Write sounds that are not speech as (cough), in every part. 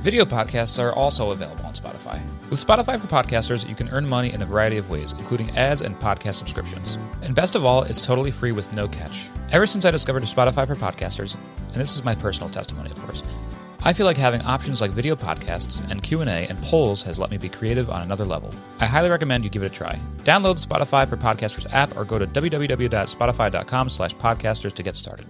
Video podcasts are also available on Spotify. With Spotify for Podcasters, you can earn money in a variety of ways, including ads and podcast subscriptions. And best of all, it's totally free with no catch. Ever since I discovered Spotify for Podcasters, and this is my personal testimony, of course, I feel like having options like video podcasts and Q&A and polls has let me be creative on another level. I highly recommend you give it a try. Download the Spotify for Podcasters app or go to www.spotify.com slash podcasters to get started.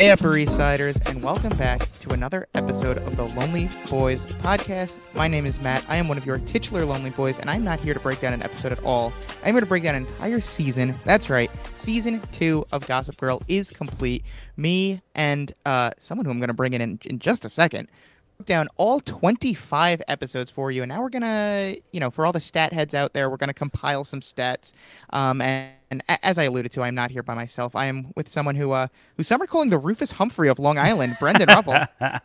Hey, Upper East Siders, and welcome back to another episode of the Lonely Boys podcast. My name is Matt. I am one of your titular Lonely Boys, and I'm not here to break down an episode at all. I'm here to break down an entire season. That's right, season two of Gossip Girl is complete. Me and uh, someone who I'm going to bring in, in in just a second down all 25 episodes for you, and now we're gonna, you know, for all the stat heads out there, we're gonna compile some stats. Um, and, and as I alluded to, I'm not here by myself. I am with someone who, uh, who some are calling the Rufus Humphrey of Long Island, Brendan Ruppel. (laughs)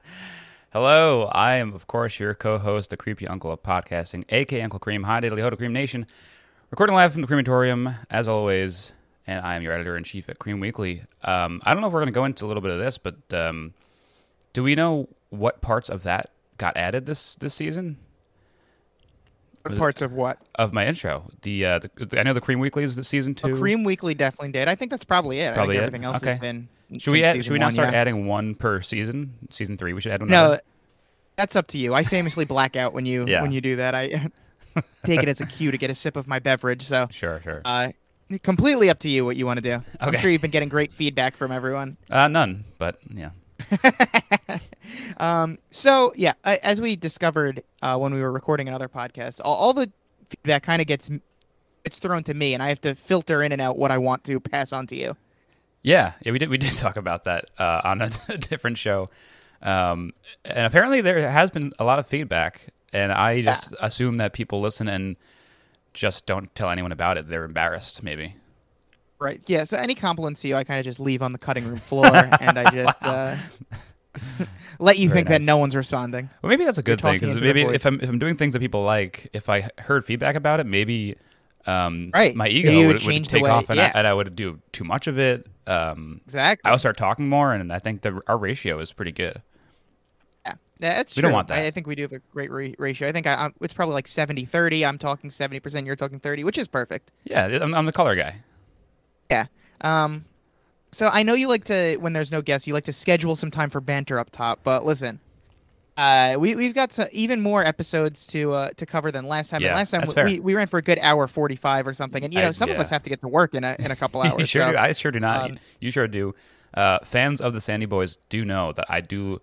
Hello, I am, of course, your co-host, the creepy uncle of podcasting, aka Uncle Cream. Hi, Diddly Ho to Cream Nation. Recording live from the crematorium, as always, and I am your editor-in-chief at Cream Weekly. Um, I don't know if we're going to go into a little bit of this, but um, do we know what parts of that got added this this season? What parts of what? Of my intro, the, uh, the I know the Cream Weekly is the season two. A Cream Weekly definitely did. I think that's probably it. Probably I it? think everything else Okay. has been. should we add, should we now start yeah. adding one per season? Season three, we should add one. No, that's up to you. I famously (laughs) black out when you Yeah. when you do that. I (laughs) take it as a cue to get a sip of my beverage. So sure, sure. Uh, completely up to you what you want to do. I'm sure you've been getting great feedback from everyone. Uh, none, but yeah. (laughs) Um, so yeah, I- as we discovered uh, when we were recording another podcast, all, all the feedback kind of gets it's thrown to me, and I have to filter in and out what I want to pass on to you. Yeah, yeah, we did. We did (laughs) talk about that uh, on a, (laughs) different show, um, and apparently there has been a lot of feedback. And I just assume that people listen and just don't tell anyone about it. They're embarrassed, maybe. Right? Yeah. So any compliments to you, I kind of just leave on the cutting room (laughs) floor, and I just uh, (laughs) let you Very think that no one's responding. Well, maybe that's a good thing because maybe if I'm if I'm doing things that people like, if I heard feedback about it, maybe um, Right. my ego would would, take way- off, and, yeah. I, and I would do too much of it. Um, Exactly. I would start talking more, and I think the, our ratio is pretty good. Yeah, that's We true. don't want that. I, I think we do have a great ra- ratio. I think I, it's probably like 70-30. I'm talking 70%, you're talking 30, which is perfect. Yeah, I'm, I'm the color guy. Yeah. Um, so I know you like to, when there's no guests, you like to schedule some time for banter up top. But listen, uh, we we've got some, even more episodes to uh, to cover than last time. Yeah, and last time we, fair. we ran for a good hour forty five or something. And you know, I- some of us have to get to work in a in a couple (laughs) hours. sure so. I sure do not. um, you sure do. Uh, fans of the Sandy Boys do know that I do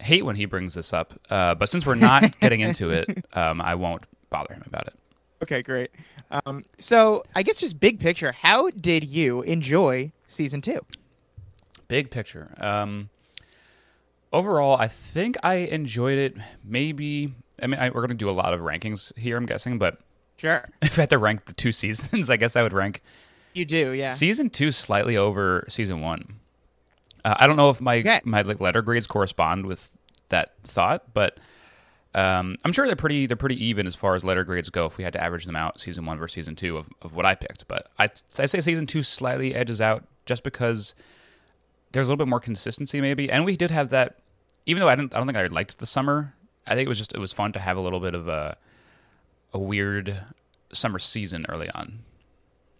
hate when he brings this up. Uh, but since we're not (laughs) getting into it, um, I won't bother him about it. Okay, great. Um, so I guess just big picture, how did you enjoy season two? Big picture. Um, overall, I think I enjoyed it. Maybe. I mean, I, we're going to do a lot of rankings here, I'm guessing. But Sure, (laughs) if I had to rank the two (laughs) seasons, I guess I would rank you do. Yeah. season two slightly over season one. Uh, I don't know if my Okay. my like letter grades correspond with that thought, but um, I'm sure they're pretty they're pretty even as far as letter grades go. If we had to average them out, season one versus season two of, of what I picked, but I I say season two slightly edges out just because there's a little bit more consistency maybe, and we did have that. Even though I didn't I don't think I liked the summer, I think it was just it was fun to have a little bit of a a weird summer season early on.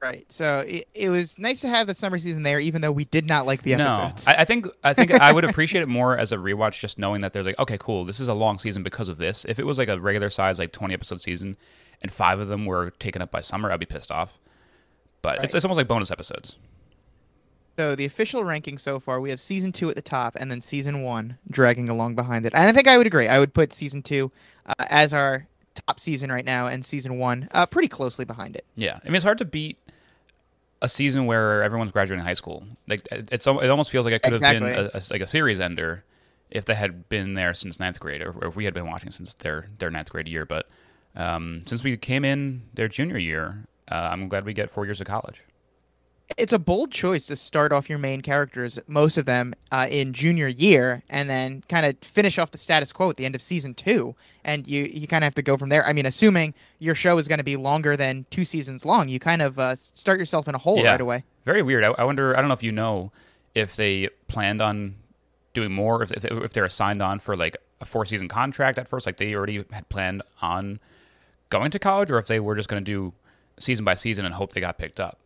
Right. So it, it was nice to have the summer season there, even though we did not like the No, episodes. I, I think I think I would (laughs) appreciate it more as a rewatch, just knowing that there's like, okay, cool, this is a long season because of this. If it was like a regular size, like 20 episode season, and five of them were taken up by summer, I'd be pissed off. But it's, it's almost like bonus episodes. So the official ranking so far, we have season two at the top, and then season one dragging along behind it. And I think I would agree. I would put season two uh, as our top season right now, and season one uh, pretty closely behind it. Yeah, I mean, it's hard to beat a season where everyone's graduating high school. Like it- it's it almost feels like it could have been a, a- like a series ender if they had been there since ninth grade, or, or if we had been watching since their their ninth grade year. But um, since we came in their junior year, uh, I'm glad we get four years of college. It's a bold choice to start off your main characters, most of them uh, in junior year, and then kind of finish off the status quo at the end of season two. And you, you kind of have to go from there. I mean, assuming your show is going to be longer than two seasons long, you kind of uh, start yourself in a hole Yeah. right away. Very weird. I, I wonder. I don't know if you know if they planned on doing more, if if, if they're signed on for like a four season contract at first, like they already had planned on going to college, or if they were just going to do season by season and hope they got picked up.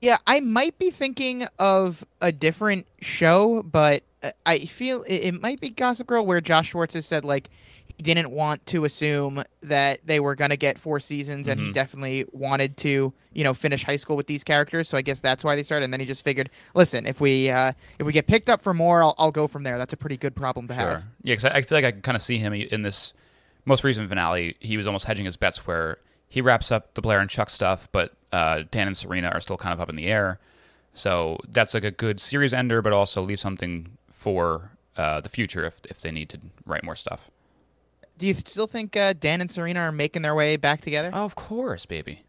Yeah, I might be thinking of a different show, but uh, I feel it, might be Gossip Girl, where Josh Schwartz has said like he didn't want to assume that they were gonna get four seasons, and he Mhm. definitely wanted to, you know, finish high school with these characters. So I guess that's why they started. And then he just figured, listen, if we uh, if we get picked up for more, I'll, I'll go from there. That's a pretty good problem to have. Yeah, because I, I feel like I can kind of see him in this most recent finale. He was almost hedging his bets where he wraps up the Blair and Chuck stuff, but uh, Dan and Serena are still kind of up in the air. So that's like a good series ender, but also leave something for uh, the future if if they need to write more stuff. Do you still think uh, Dan and Serena are making their way back together, Oh, of course, baby.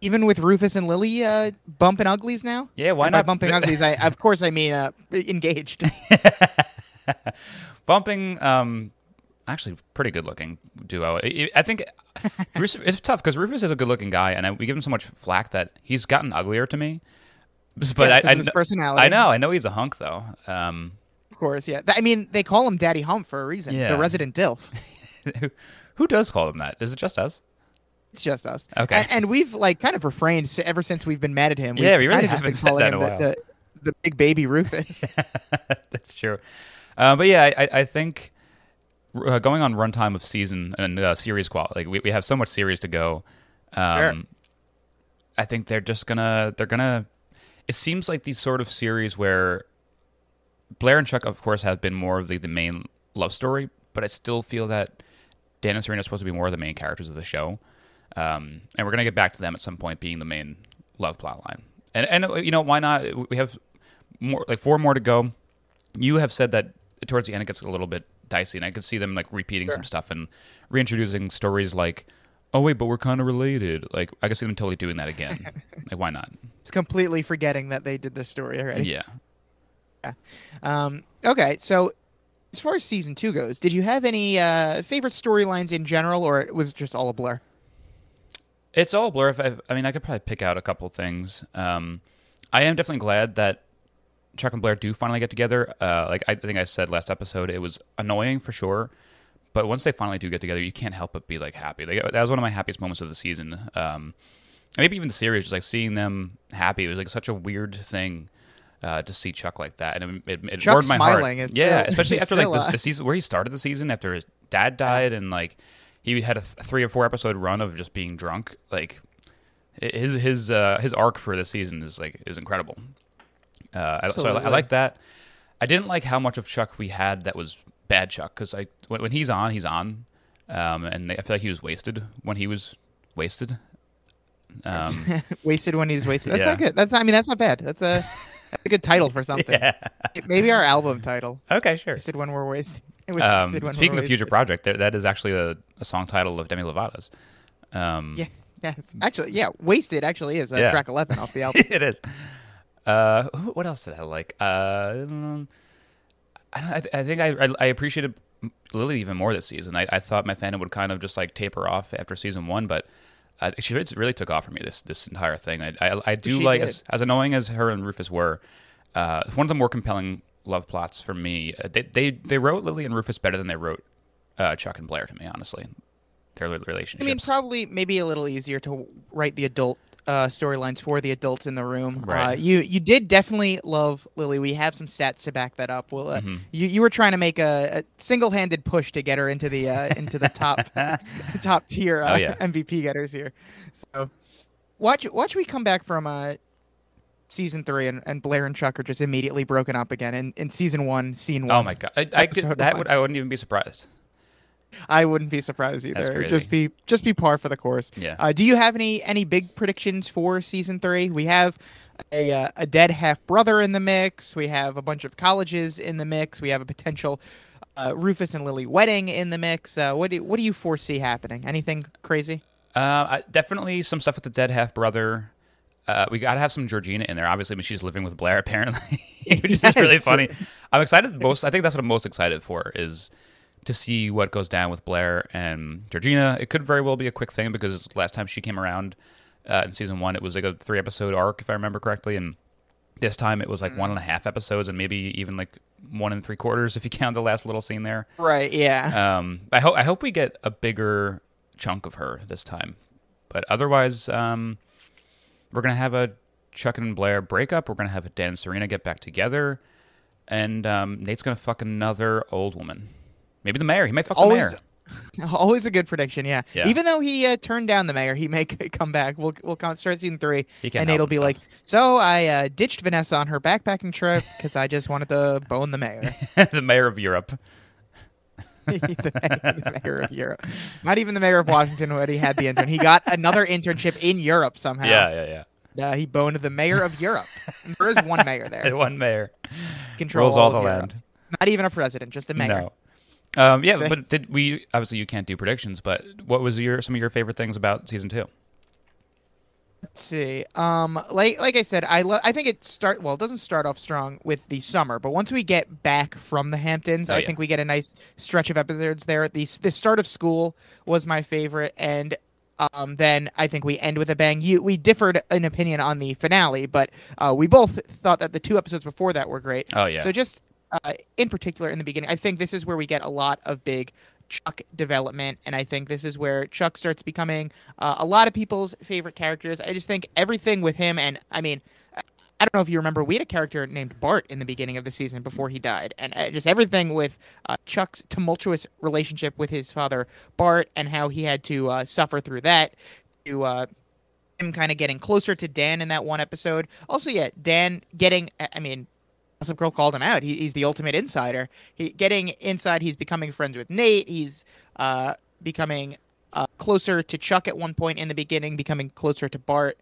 even with Rufus and Lily uh, bumping uglies now? Yeah, why And by not bumping (laughs) uglies? I of course I mean uh, (laughs) engaged. (laughs) bumping? Um, actually, pretty good looking duo. I, think (laughs) Rufus, it's tough because Rufus is a good looking guy, and I, we give him so much flack that he's gotten uglier to me. But Yeah, I, I, his personality. I know, I know he's a hunk though. Um, Of course, yeah. I mean, they call him Daddy Hump for a reason. Yeah. The resident DILF. (laughs) who, does call him that? Is it just us? It's just us. Okay. And, and we've like kind of refrained ever since we've been mad at him. Yeah, We've we really kind of haven't been calling that him the, the, the big baby Rufus. (laughs) That's true. Uh, but yeah, I- I think uh, going on runtime of season and uh, series quality, like we, we have so much series to go. Um, Sure. I think they're just gonna they're gonna. It seems like these sort of series where Blair and Chuck, of course, have been more of the, the main love story, but I still feel that Dan and Serena are supposed to be more of the main characters of the show, um, and we're gonna get back to them at some point being the main love plot line. And and uh, you know why not? We have more like four more to go. You have said that towards the end it gets a little bit dicey, and I could see them like repeating some stuff and reintroducing stories like, "Oh wait, but we're kind of related." Like I could see them totally doing that again. (laughs) like why not? it's completely forgetting that they did this story already. Yeah. yeah. Um, okay, so as far as season two goes, did you have any uh, favorite storylines in general, or it was it just all a blur? It's all a blur. If I, I mean, I could probably pick out a couple things. Um, I am definitely glad that Chuck and Blair do finally get together. Uh, like I think I said last episode, it was annoying for sure, but once they finally do get together, you can't help but be like happy. Like, that was one of my happiest moments of the season. Um, maybe even the series, just like seeing them happy. It was like such a weird thing. Uh, to see Chuck like that, and it, it, it Chuck warmed my smiling heart. is yeah, still- especially after like the, the season where he started the season after his dad died, and like he had a th- three or four episode run of just being drunk. Like his his uh, his arc for this season is like is incredible. Uh, so I, I like that. I didn't like how much of Chuck we had that was bad Chuck because I when, when he's on he's on, um, and I feel like he was wasted when he was wasted. Um, (laughs) wasted when he's wasted. That's Yeah. not good. That's not, I mean, that's not bad. That's a, (laughs) that's a good title for something. yeah. Maybe our album title. Okay, sure. Wasted when we're wasted. (laughs) Um, when speaking we're of future project, there, that is actually a, a song title of Demi Lovato's. Um, Yeah. Yeah, actually, yeah, wasted actually is uh, Yeah. track eleven off the album. it is. Uh, who- what else did I like? Uh, um, I, don't- I, th- I think I, I, I appreciated Lily even more this season. I, I thought my fandom would kind of just like taper off after season one, but uh, she really- took off for me this this entire thing. I I, I do She like as, as annoying as her and Rufus were, uh, one of the more compelling love plots for me. Uh, they, they they wrote Lily and Rufus better than they wrote uh, Chuck and Blair to me. Honestly, their relationship. I mean, probably maybe a little easier to write the adult uh, storylines for the adults in the room. Uh, you you did definitely love Lily. We have some stats to back that up. Well, uh, Mhm. you you were trying to make a, a single-handed push to get her into the uh, into the top (laughs) (laughs) top tier uh, Oh, yeah. MVP getters here. So watch watch we come back from uh, season three and, and Blair and Chuck are just immediately broken up again in, in season one, scene one. Oh my god! I, I could, that one. would I wouldn't even be surprised. I wouldn't be surprised either. Just be just be par for the course. Yeah. Uh, do you have any any big predictions for season three? We have a uh, a dead half brother in the mix. We have a bunch of colleges in the mix. We have a potential uh, Rufus and Lily wedding in the mix. Uh, what do what do you foresee happening? Anything crazy? Uh, I, definitely some stuff with the dead half brother. Uh, we got to have some Georgina in there. Obviously, I mean, she's living with Blair (laughs) apparently, which is really funny. I'm excited. Most, I think that's what I'm most excited for is to see what goes down with Blair and Georgina. It could very well be a quick thing because last time she came around uh, in season one, it was like a three episode arc, if I remember correctly, and this time it was like one and a half episodes and maybe even like one and three quarters if you count the last little scene there. Right. Yeah. Um, I hope I hope we get a bigger chunk of her this time, but otherwise, um, we're gonna have a Chuck and Blair breakup. We're gonna have a Dan and Serena get back together, and um, Nate's gonna fuck another old woman. Maybe the mayor. He might fuck Always- the mayor. (laughs) Always a good prediction, yeah. Yeah. Even though he uh, turned down the mayor, he may (laughs) come back. We'll we'll come, start season three, He can't and it'll be like, so I uh, ditched Vanessa on her backpacking trip because I just wanted to bone the mayor, (laughs) the mayor of Europe. the, mayor the mayor of Europe. Not even the mayor of Washington when he had the intern. He got another internship in Europe somehow. Yeah, yeah, yeah. Uh, he boned the mayor of Europe. And there is one mayor there. One mayor Controls rules all the Europe. land. Not even a president, just a mayor. No. Um, yeah, Okay. but did we? Obviously, you can't do predictions. But what was your some of your favorite things about season two? Let's see. Um, like like I said, I lo- I think it start well. It doesn't start off strong with the summer, but once we get back from the Hamptons, Oh, I yeah. think we get a nice stretch of episodes there. The the start of school was my favorite, and um, then I think we end with a bang. You we differed in opinion on the finale, but uh, we both thought that the two episodes before that were great. Oh yeah, So just uh, in particular in the beginning, I think this is where we get a lot of big Chuck development, and I think this is where Chuck starts becoming uh, a lot of people's favorite characters. I just think everything with him, and I mean, I don't know if you remember, we had a character named Bart in the beginning of the season before he died, and uh, just everything with uh, Chuck's tumultuous relationship with his father Bart, and how he had to uh, suffer through that. To uh, him kind of getting closer to Dan in that one episode. Also, yeah, Dan getting, I mean, Gossip Girl called him out. He, he's the ultimate insider. He getting inside. He's becoming friends with Nate. He's uh, becoming uh, closer to Chuck at one point in the beginning, becoming closer to Bart,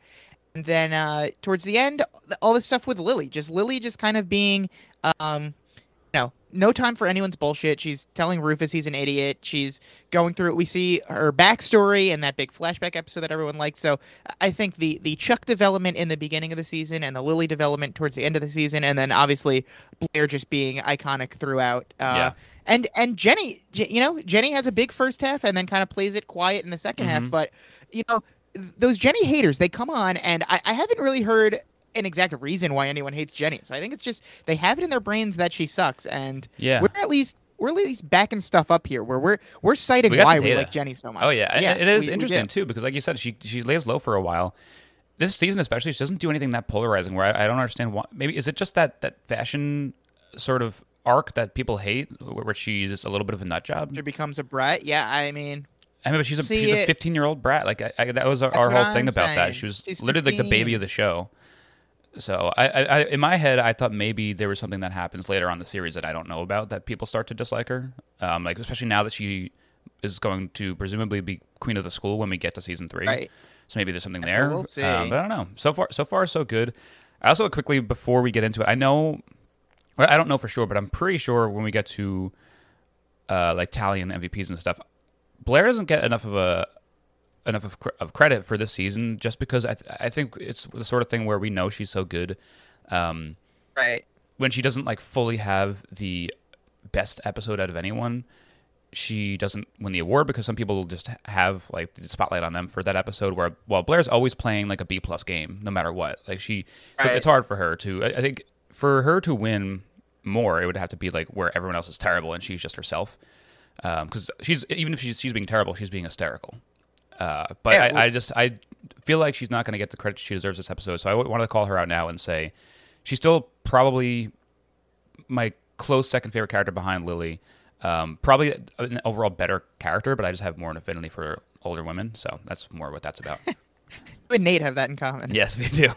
and then uh, towards the end, all this stuff with Lily. Just Lily, just kind of being, um, no time for anyone's bullshit. She's telling Rufus he's an idiot. She's going through it. We see her backstory and that big flashback episode that everyone liked. So I think the the Chuck development in the beginning of the season and the Lily development towards the end of the season, and then obviously Blair just being iconic throughout. Uh, Yeah. And and Jenny, you know, Jenny has a big first half and then kind of plays it quiet in the 2nd half. Mhm. But you know, those Jenny haters, they come on, and I, I haven't really heard an exact reason why anyone hates Jenny. So I think it's just they have it in their brains that she sucks, and yeah. we're at least we're at least backing stuff up here where we're we're citing We why we like Jenny so much. Oh yeah, and it is we- we interesting do. too because, like you said, she she lays low for a while. This season, especially, she doesn't do anything that polarizing. Where I, I don't understand why. Maybe is it just that that fashion sort of arc that people hate, where she's a little bit of a nut job. She becomes a brat. Yeah, I mean, I mean, but she's a See, she's a 15 year old brat. Like I, I, that was our, our whole I'm thing about that. She was She's literally like the baby of the show. So I, I, in my head, I thought maybe there was something that happens later on in the series that I don't know about that people start to dislike her. Um, like especially now that she is going to presumably be queen of the school when we get to season three. right. So maybe there's something So there. we'll see. Um, but I don't know. So far, so far, so good. I also quickly before we get into it, I know, or I don't know for sure, but I'm pretty sure when we get to uh, like tallying MVPs and stuff, Blair doesn't get enough of a enough of, of credit for this season just because I, th- I think it's the sort of thing where we know she's so good. Um, Right. when she doesn't like fully have the best episode out of anyone, she doesn't win the award because some people just have like the spotlight on them for that episode. Where while Blair's always playing like a B plus game, no matter what. Like she, Right. it's hard for her to. I, I think for her to win more, it would have to be like where everyone else is terrible and she's just herself. Because she's even if she's she's being terrible, she's being hysterical. Uh, but Yeah, I, well- I just I feel like she's not going to get the credit she deserves this episode. So I wanted to call her out now and say she's still probably my close second favorite character behind Lily. Um, probably an overall better character, but I just have more an affinity for older women. So that's more what that's about. You and Nate have that in common. yes, we do.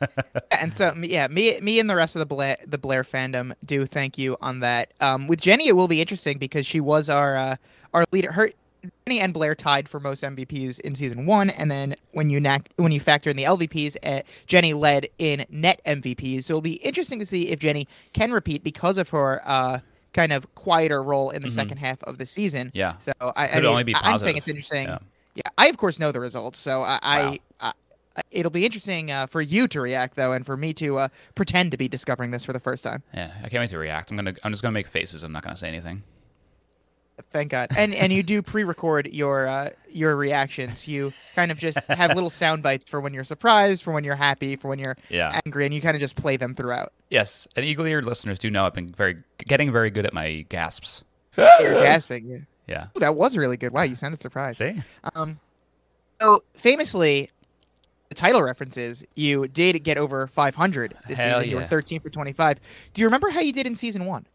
(laughs) and so yeah, me me and the rest of the Blair the Blair fandom do thank you on that. Um, with Jenny, it will be interesting because she was our uh, our leader, her Jenny and Blair tied for most MVPs in season one, and then when you nac- when you factor in the LVPs, uh, Jenny led in net MVPs. So it'll be interesting to see if Jenny can repeat because of her uh, kind of quieter role in the Mhm. second half of the season. Yeah. So I, I Could mean, only be I- I'm saying it's interesting. Yeah. Yeah, I of course know the results, so I, Wow. I, I it'll be interesting uh, for you to react though, and for me to uh, pretend to be discovering this for the first time. Yeah, I can't wait to react. I'm gonna. I'm just gonna make faces. I'm not gonna say anything. Thank God. And and you do pre-record your uh, your reactions. You kind of just have little (laughs) sound bites for when you're surprised, for when you're happy, for when you're Yeah. angry, and you kind of just play them throughout. Yes, and eagle-eared listeners do know I've been very getting very good at my gasps. You're gasping. Yeah. Yeah. Ooh, that was really good. Wow, you sounded surprised. See? Um, so famously, the title references you did get over 500 this Hell season. You were 13 for 25. Do you remember how you did in season one?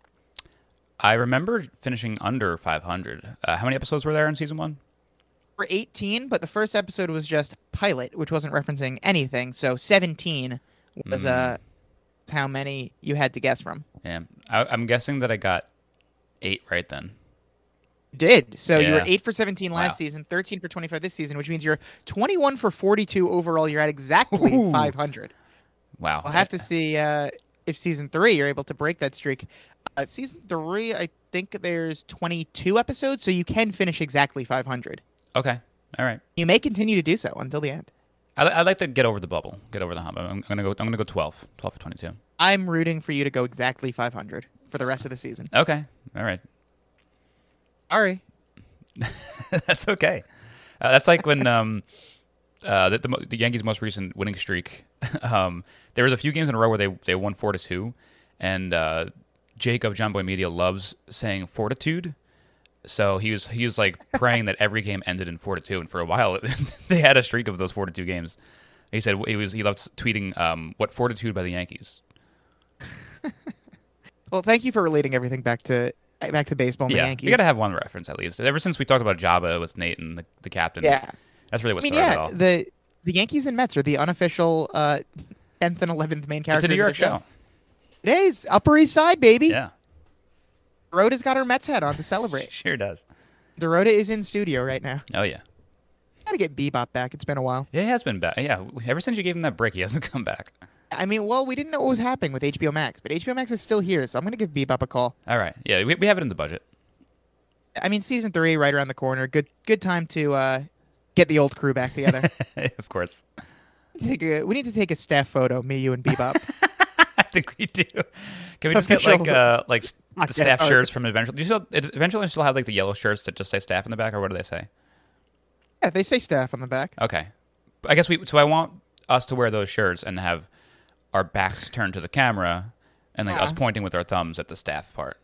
I remember finishing under 500. Uh, how many episodes were there in season one? For 18, but the first episode was just pilot, which wasn't referencing anything. So 17 was Mm. uh how many you had to guess from. Yeah, I, I'm guessing that I got eight right then. You did. So you were 8 for 17 last Wow. season, 13 for 25 this season, which means you're 21 for 42 overall. You're at exactly Ooh. 500. Wow. I'll have to see uh, if season three you're able to break that streak. Uh, season three, I think there's 22 episodes, so you can finish exactly 500. Okay. All right. You may continue to do so until the end. I, I'd like to get over the bubble, get over the hump. I'm, I'm gonna go. I'm gonna go 12. 12 for 22. I'm rooting for you to go exactly 500 for the rest of the season. Okay. All right. Sorry. (laughs) that's okay. Uh, that's like when um, uh, the, the, the Yankees' most recent winning streak. (laughs) um, there was a few games in a row where they they won four to two, and uh, Jake of Jomboy Media loves saying fortitude. So he was he was like praying that every game ended in four to two, and for a while (laughs) they had a streak of those four to two games. He said he was he loved tweeting um, what fortitude by the Yankees. (laughs) Well, thank you for relating everything back to back to baseball and the Yankees. you got to have one reference at least. Ever since we talked about Jabba with Nate and the, the captain, yeah. that's really I what mean, started it yeah, all. the the Yankees and Mets are the unofficial uh, 10th and 11th main It's characters. a New of York show. show. It is Upper East Side, baby. Yeah, Dorota's got her Mets hat on to celebrate. (laughs) sure does. Dorota is in studio right now. Oh yeah. Gotta get Bebop back. It's been a while. Yeah, he has been back. Yeah, ever since you gave him that break, he hasn't (laughs) come back. I mean, well, we didn't know what was happening with HBO Max, but HBO Max is still here, so I'm gonna give Bebop a call. All right. Yeah, we, we have it in the budget. I mean, season three right around the corner. Good, good time to uh, get the old crew back together. (laughs) of course. take a, we need to take a staff photo, me, you, and Bebop. Think we do. Can we just get like uh like the staff art. shirts from Eventually? Do you still eventually still have like the yellow shirts that just say staff in the back, or what do they say? yeah, they say staff on the back. Okay. I guess we. So I want us to wear those shirts and have our backs turned to the camera, and like us Uh-huh. pointing with our thumbs at the staff part.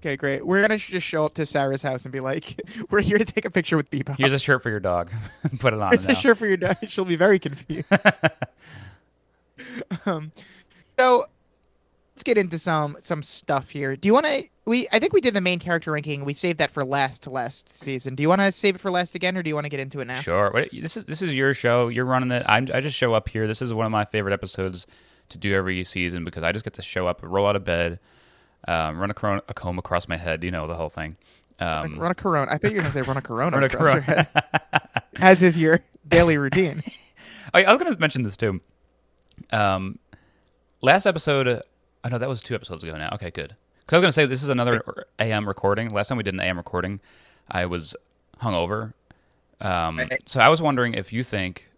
Okay, great. We're gonna just show up to Sarah's house and be like, (laughs) "We're here to take a picture with Bebop." Here's a shirt for your dog. (laughs) Put it on. Here's a shirt for your dad. (laughs) She'll be very confused. um, so let's get into some some stuff here. Do you want to? We I think we did the main character ranking. We saved that for last last season. Do you want to save it for last again, or do you want to get into it now? Sure. Wait, This is this is your show. You're running it. I'm, I just show up here. This is one of my favorite episodes to do every season because I just get to show up, roll out of bed, um, run a, cron- a comb across my head. You know the whole thing. Um, run a Corona. I thought you were gonna say run a Corona. (laughs) run a across your Corona. head. As is your daily routine. (laughs) I, I was going to mention this too. Um, last episode. Oh no, that was two episodes ago now. Okay, good. Because I was going to say this is another AM recording. Last time we did an AM recording, I was hungover. Um, So I was wondering if you think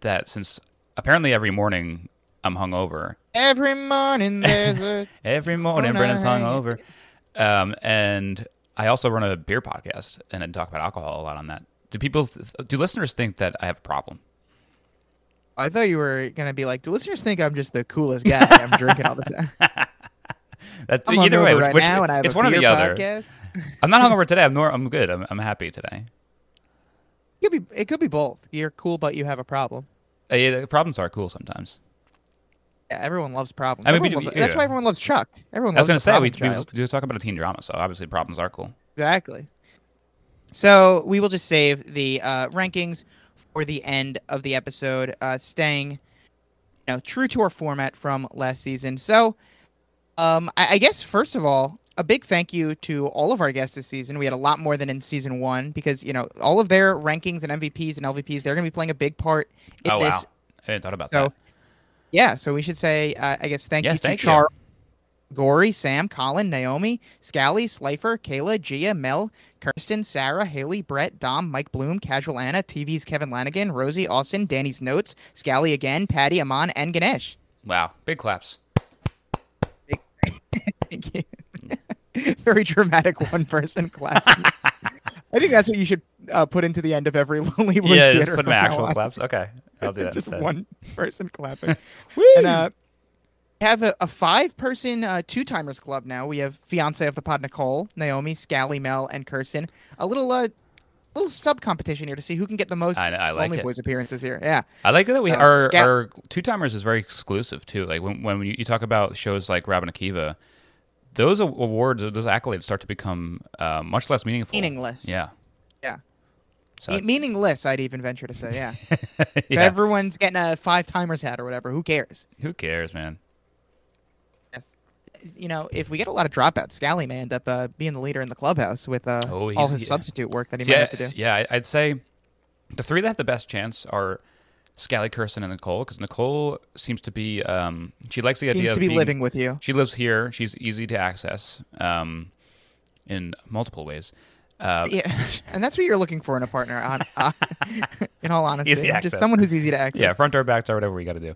that since apparently every morning I'm hungover, Every morning there's a. (laughs) every morning Oh, Brendan's hungover, um, and I also run a beer podcast and I talk about alcohol a lot on that. Do people, do listeners think that I have a problem? I thought you were gonna be like, do listeners think I'm just the coolest guy? I'm drinking all the time. (laughs) That, I'm either way, which, right which- now, and I have it's a one or the other. podcast. I'm not hungover today. I'm nor I'm good. I'm I'm happy today. It could be. It could be both. You're cool, but you have a problem. Uh, yeah, the problems are cool sometimes. Yeah, everyone loves problems. I mean, do- loves- that's why everyone loves Chuck. Everyone I was loves gonna say we we child. was, we was talking about a teen drama, so obviously problems are cool. Exactly. So we will just save the uh, rankings for the end of the episode, uh, staying, you know, true to our format from last season. So Um, I, I guess first of all, a big thank you to all of our guests this season. We had a lot more than in season one because you know all of their rankings and MVPs and LVPs. They're going to be playing a big part in oh this. wow, I hadn't thought about So, that. yeah, so we should say, uh, I guess, thank Yes, you to thank you. Gory, Sam, Colin, Naomi, Scally, Slifer, Kayla, Gia, Mel, Kirsten, Sarah, Haley, Brett, Dom, Mike Bloom, Casual Anna, TV's Kevin Lanigan, Rosie, Austin, Danny's Notes, Scally again, Patty, Amon, and Ganesh. Wow, big claps. Thank you. (laughs) Very dramatic one person clapping. I think that's what you should uh, put into the end of every (laughs) Lonely Boys yeah, just theater put my actual claps. Okay, I'll do (laughs) that. Just instead. one person clapping. And uh, we have a, a five person uh, two timers club now. We have fiance of the pod Nicole, Naomi, Scally, Mel, and Kirsten. A little uh, little sub competition here to see who can get the most I- I like Lonely it. Boys appearances here. Yeah. I like that we Uh, our Scout- our two timers is very exclusive too. Like when when you, you talk about shows like Robin Akiva, those awards, those accolades start to become uh, much less meaningful. Meaningless. Yeah. Yeah. So Me- meaningless, I'd even venture to say. Yeah. (laughs) If yeah. everyone's getting a five timers hat or whatever, who cares? Who cares, man? You know, if we get a lot of dropouts, Scally may end up uh, being the leader in the clubhouse with uh, Oh, all his yeah. substitute work that he See, might I- have to do. Yeah, I'd say the three that have the best chance are Scally, Kirsten, and Nicole. Because Nicole seems to be um, she likes the idea Seems of to be being- living with you. She lives here. She's easy to access um, in multiple ways. Uh, Yeah, (laughs) and that's what you're looking for in a partner. On, (laughs) uh, (laughs) in all honesty, just someone who's easy to access. yeah, front door, back door, whatever we got to do.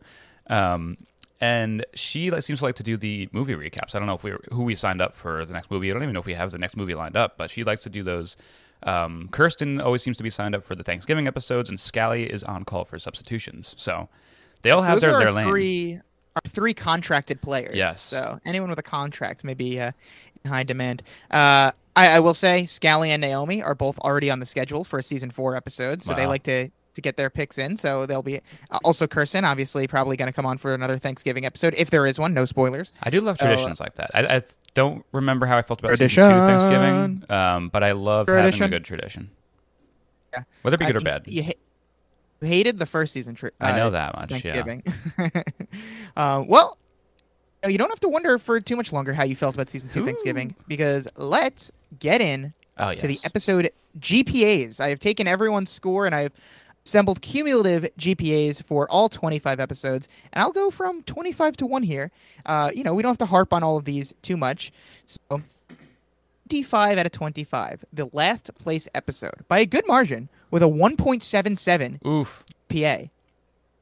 Um, and she like, seems to like to do the movie recaps. I don't know if we who we signed up for the next movie. I don't even know if we have the next movie lined up, but she likes to do those. Um, Kirsten always seems to be signed up for the Thanksgiving episodes, and Scally is on call for substitutions. So they all have Those their are their lane. three, our three contracted players. Yes. So anyone with a contract may be uh, in high demand. Uh, I, I will say, Scally and Naomi are both already on the schedule for a season four episode, so they like to to get their picks in. So they'll be uh, also Kirsten, obviously, probably going to come on for another Thanksgiving episode if there is one. No spoilers. I do love So, uh, traditions like that. I, I don't remember how I felt about season two Thanksgiving, um, but I love having a good tradition. Yeah. Whether it be I good or bad. You, ha- hated the first season. Tri- I know uh, that much, yeah. Thanksgiving. (laughs) uh, well, you don't have to wonder for too much longer how you felt about season two Ooh. Thanksgiving because let's get in Oh yes. to the episode GPAs. I have taken everyone's score and I've assembled cumulative GPAs for all 25 episodes, and I'll go from 25 to 1 here. Uh, you know, we don't have to harp on all of these too much. So, 25 out of 25, the last place episode, by a good margin, with a 1.77 Oof. PA,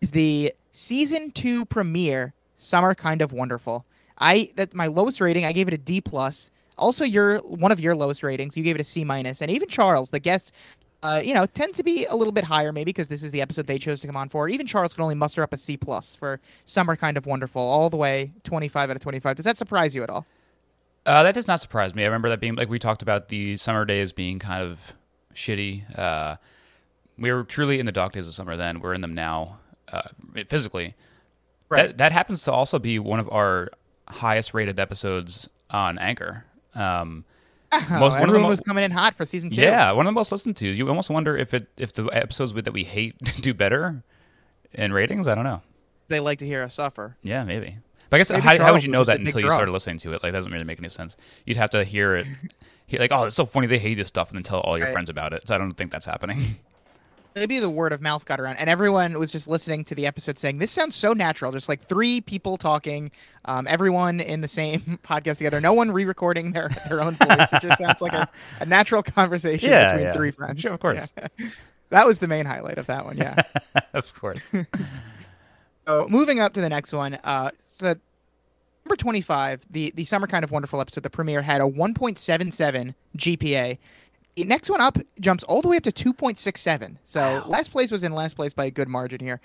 is the season two premiere, Summer Kind of Wonderful. I that's my lowest rating. I gave it a D plus. Also, your one of your lowest ratings, you gave it a C minus, and even Charles, the guest, uh, you know, tends to be a little bit higher, maybe because this is the episode they chose to come on for. Even Charles could only muster up a C plus for Summer Kind of Wonderful, all the way twenty five out of twenty five. Does that surprise you at all? Uh, that does not surprise me. I remember that being like we talked about the summer days being kind of shitty. Uh, we were truly in the dog days of summer then. We're in them now, uh, physically. That, that happens to also be one of our highest rated episodes on Anchor. Um, (laughs) Most- one of the everyone mo- was coming in hot for season two. yeah, one of the most listened to. You almost wonder if it if the episodes that we hate (laughs) do better in ratings. I don't know. they like to hear us suffer. Yeah, maybe. But I guess how, how would you know that until you started listening to it? Like, that doesn't really make any sense. You'd have to hear it, (laughs) hear, like, oh, it's so funny they hate this stuff, and then tell all your Right. friends about it. So I don't think that's happening. Maybe the word of mouth got around and everyone was just listening to the episode saying this sounds so natural just like three people talking um, everyone in the same (laughs) podcast together no one re-recording their, their own voice it just sounds like a, (laughs) a natural conversation Yeah, between yeah. three friends Sure, of course. Yeah. (laughs) that was the main highlight of that one yeah of course. so moving up to the next one uh, so number 25 the, the summer kind of wonderful episode the premiere had a 1.77 gpa the next one up jumps all the way up to 2.67. So last place was in last place by a good margin here.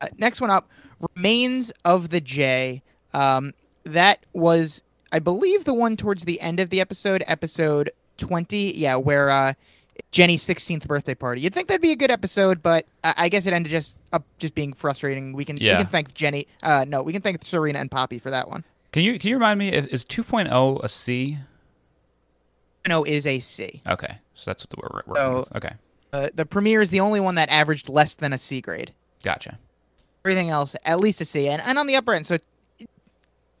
Uh, next one up, Remains of the J. Um, that was, I believe, the one towards the end of the episode, episode 20. Yeah, where uh, Jenny's 16th birthday party. You'd think that'd be a good episode, but I, I guess it ended just up just being frustrating. We can Yeah. we can thank Jenny. Uh, no, we can thank Serena and Poppy for that one. Can you can you remind me, is is 2.0 a C? No, is a C. Okay, so that's what the, we're working So- with. Okay, Uh, the premiere is the only one that averaged less than a C grade. gotcha. everything else at least a C, and, and on the upper end. So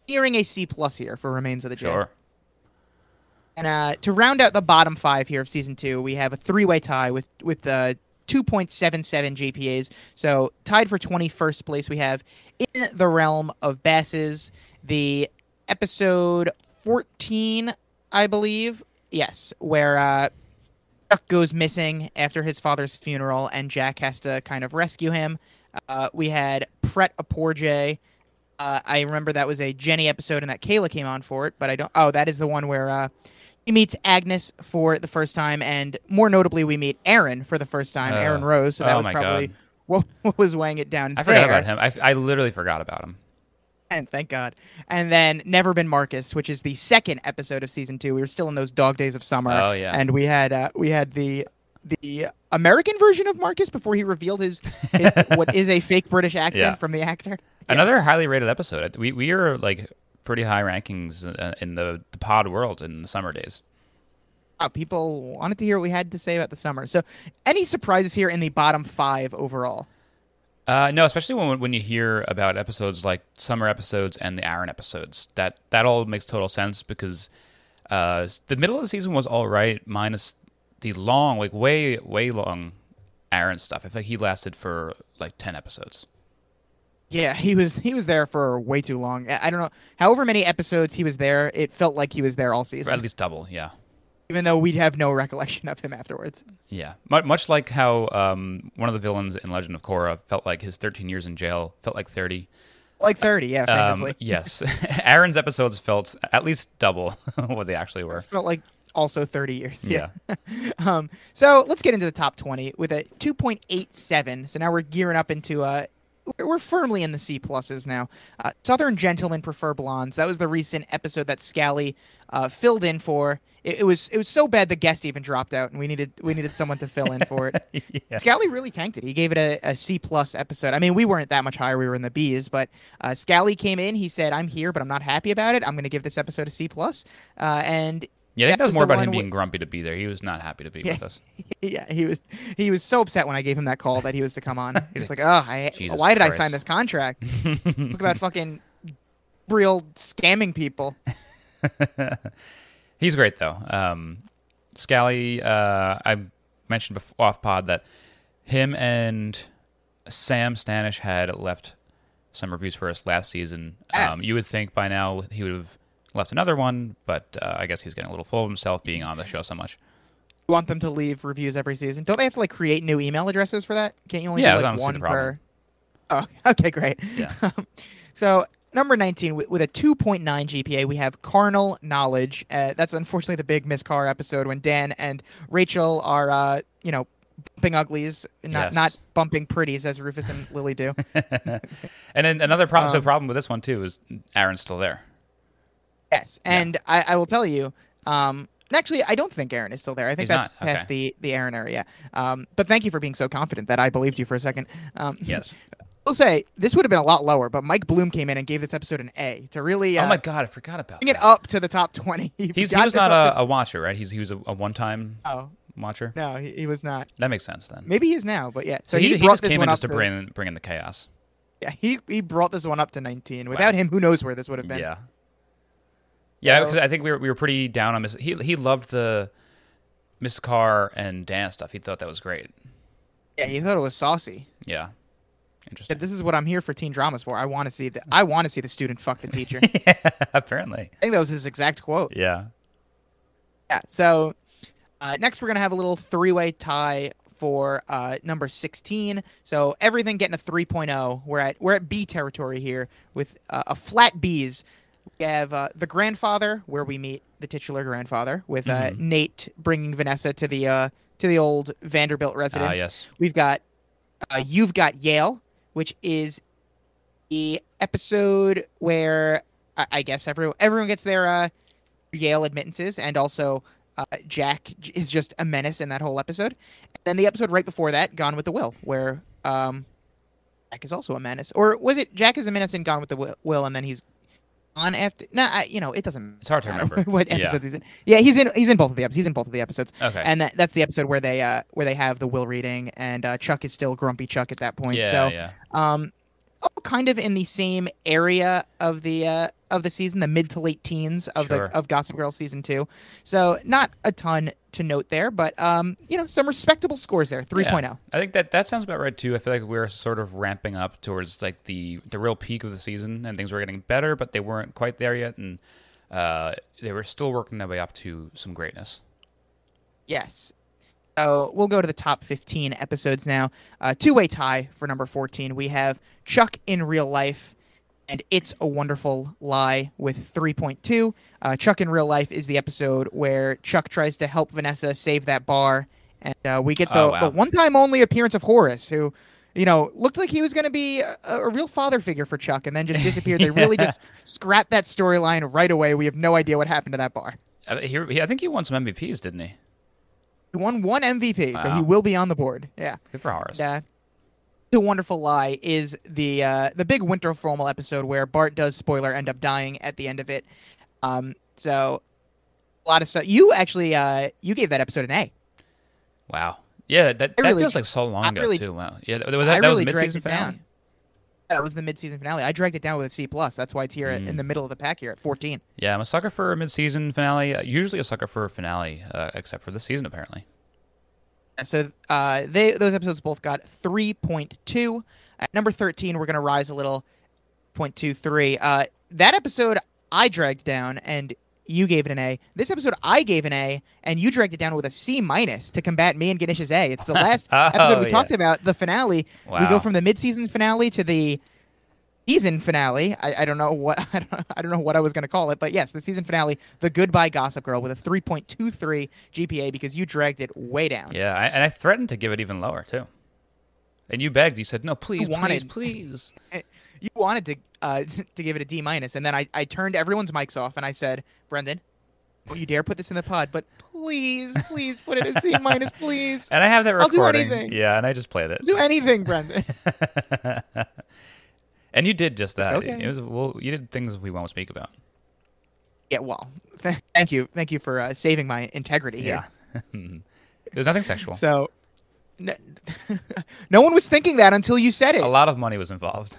nearing a C plus here for Remains of the Jedi. Sure. And uh, to round out the bottom five here of season two, we have a three-way tie with with uh, 2.77 GPAs. So tied for 21st place, we have in the realm of Basses, the episode 14, I believe. Yes, where uh, Chuck goes missing after his father's funeral, and Jack has to kind of rescue him. Uh, we had Pret a Poor J. Uh, I remember that was a Jenny episode, and that Kayla came on for it, but I don't. Oh, that is the one where uh, he meets Agnes for the first time, and more notably, we meet Aaron for the first time. Aaron Rose. So that Oh was probably God. (laughs) what, what was weighing it down. I forgot about him. I, I literally forgot about him. And (laughs) thank God. And then Never Been Marcus, which is the second episode of season two. We were still in those dog days of summer. Oh, yeah. And we had uh, we had the the American version of Marcus before he revealed his, his (laughs) what is a fake British accent Yeah. from the actor. Another highly rated episode. We we are like pretty high rankings uh, in the, the pod world in the summer days. Uh, people wanted to hear what we had to say about the summer. So, any surprises here in the bottom five overall? Uh, no, especially when when you hear about episodes like summer episodes and the Aaron episodes. That that all makes total sense because uh, the middle of the season was all right, minus the long, like way way long Aaron stuff. I think he lasted for like ten episodes. Yeah, he was he was there for way too long. I don't know. However many episodes he was there, it felt like he was there all season. at least double, yeah. Even though we'd have no recollection of him afterwards. Yeah, Mu- much like how um, one of the villains in Legend of Korra felt like his 13 years in jail felt like 30. Like 30, yeah, Um, famously. yes, (laughs) Aaron's episodes felt at least double (laughs) what they actually were. Felt like also 30 years. Yeah. (laughs) um, so let's get into the top 20 with a 2.87. So now we're gearing up into uh we're- we're firmly in the C pluses now. Uh, Southern gentlemen prefer blondes. That was the recent episode that Scally uh, filled in for. It, it was it was so bad the guest even dropped out, and we needed we needed someone to fill in for it. (laughs) yeah. Scally really tanked it. He gave it a, a C plus episode. I mean, we weren't that much higher. We were in the B's, but uh, Scally came in. He said, "I'm here, but I'm not happy about it. I'm going to give this episode a C plus." Uh, and Yeah, I think that that was more about him being wh- grumpy to be there. He was not happy to be with us. (laughs) yeah, he was he was so upset when I gave him that call that he was to come on. (laughs) He's like, "Oh, I, why did I sign this contract? Look about fucking real scamming people." He's great though. Um, Scally, uh, I mentioned bef- off pod that him and Sam Stanish had left some reviews for us last season. Um, you would think by now he would have left another one, but uh, I guess he's getting a little full of himself being on the show so much. You want them to leave reviews every season? Don't they have to like create new email addresses for that? Can't you only Yeah, do like one per? Oh, (laughs) okay, great. Yeah. (laughs) so number 19 with, with a 2.9 GPA, we have Carrnal Knowledge. Uh, that's unfortunately the big Miss Carr episode when Dan and Rachel are, uh, you know, bumping uglies, not Yes. not bumping pretties as Rufus and Lily do. (laughs) And then another problem, so Um, problem with this one too is Aaron's still there. yes, and I, I will tell you. Um, Actually, I don't think Aaron is still there. I think He's that's not? past the the Aaron area. Um, but thank you for being so confident that I believed you for a second. Um, Yes. (laughs) I'll say this would have been a lot lower, but Mike Bloom came in and gave this episode an A to really uh, oh my god, I forgot about bring it up to the top (laughs) twenty. He He's, he was not a, a watcher, right? He's he was a, a one time oh watcher. no, he, he was not. That makes sense then. Maybe he is now, but yeah. So, So he, he, he just came in just to bring bring in the chaos. Yeah, he he brought this one up to nineteen. Without him, who knows where this would have been? Yeah. Yeah, So- because I think we were we were pretty down on Miss. He he loved the Miss Carr and Dan stuff. He thought that was great. Yeah, he thought it was saucy. Yeah, interesting. This is what I'm here for teen dramas for. I want to see the I want to see the student fuck the teacher. (laughs) Apparently, I think that was his exact quote. yeah. Yeah. So uh, next, we're gonna have a little three-way tie for uh, number 16. So everything getting a 3.0. We're at we're at B territory here with uh, a flat B's. We have uh, the grandfather, where we meet the titular grandfather, with uh, Mhm. Nate bringing Vanessa to the uh, to the old Vanderbilt residence. Ah, yes. We've got uh, You've Got Yale, which is the episode where I, I guess everyone everyone gets their uh, Yale admittances, and also uh, Jack is just a menace in that whole episode. And then the episode right before that, Gone with the Will, where um, Jack is also a menace, or was it Jack is a menace in Gone with the Will, Will and then he's on after? No, you know it doesn't. It's hard to remember. (laughs) what Yeah. episodes he's in. Yeah, he's in. He's in both of the episodes. He's in both of the episodes. Okay. And that, that's the episode where they uh where they have the will reading and uh, Chuck is still grumpy Chuck at that point. yeah, so yeah. um all kind of in the same area of the uh, of the season, the mid to late teens of Sure. the of Gossip Girl season two. So not a ton to note there, but um, you know, some respectable scores there. oh. 3.0. Yeah. I think that that sounds about right too. I feel like we're sort of ramping up towards like the the real peak of the season, and things were getting better, but they weren't quite there yet, and uh, they were still working their way up to some greatness. Yes. So we'll go to the top 15 episodes now. Uh, Two way tie for number 14. We have Chuck in real life and It's a Wonderful Lie with 3.2. Uh, Chuck in real life is the episode where Chuck tries to help Vanessa save that bar. And uh, we get the, Oh, wow. the one time only appearance of Horace, who, you know, looked like he was going to be a, a real father figure for Chuck and then just disappeared. They really (laughs) just scrapped that storyline right away. We have no idea what happened to that bar. Uh, he, I think he won some MVPs, didn't he? He won one MVP, so he will be on the board. Yeah. Good for Horace. And, uh, the Wonderful Lie is the uh, the big winter formal episode where Bart does spoiler end up dying at the end of it. Um, so a lot of stuff. You actually uh, you gave that episode an A. Wow. Yeah, that, that really- feels like so long I ago really- too. Wow. Yeah, that, was that, that was really mid season finale. down. That was the mid season finale. I dragged it down with a C plus. That's why it's here at- in Mm. the middle of the pack here at fourteen. Yeah, I'm a sucker for a mid season finale. Uh, usually a sucker for a finale, uh, except for this season apparently. So uh, they those episodes both got three point two. At number thirteen, we're gonna rise a little, point two three. Uh, that episode I dragged down, and you gave it an A. This episode I gave an A, and you dragged it down with a C minus to combat me and Ganesh's A. It's the last (laughs) Oh, episode we yeah. talked about, the finale. We go from the mid season finale to the season finale. I, I don't know what (laughs) I don't, I don't know what I was going to call it, but yes, the season finale, the Goodbye Gossip Girl, with a 3.23 GPA because you dragged it way down. Yeah, I, and I threatened to give it even lower too. And you begged. You said, "No, please, please, wanted- please." (laughs) you wanted to uh, (laughs) to give it a D minus, and then I, I turned everyone's mics off and I said, Brendan, don't you dare put this in the pod, but please, please put it a C minus, please. And I have that I'll do recording. anything. Yeah, and I just played it. Do anything, Brendan. And you did just that. Okay. It was, well, you did things we won't speak about. yeah, well, th- (laughs) thank you, thank you for uh, saving my integrity here. Yeah. (laughs) There's nothing sexual. So, n- (laughs) no one was thinking that until you said it. A lot of money was involved.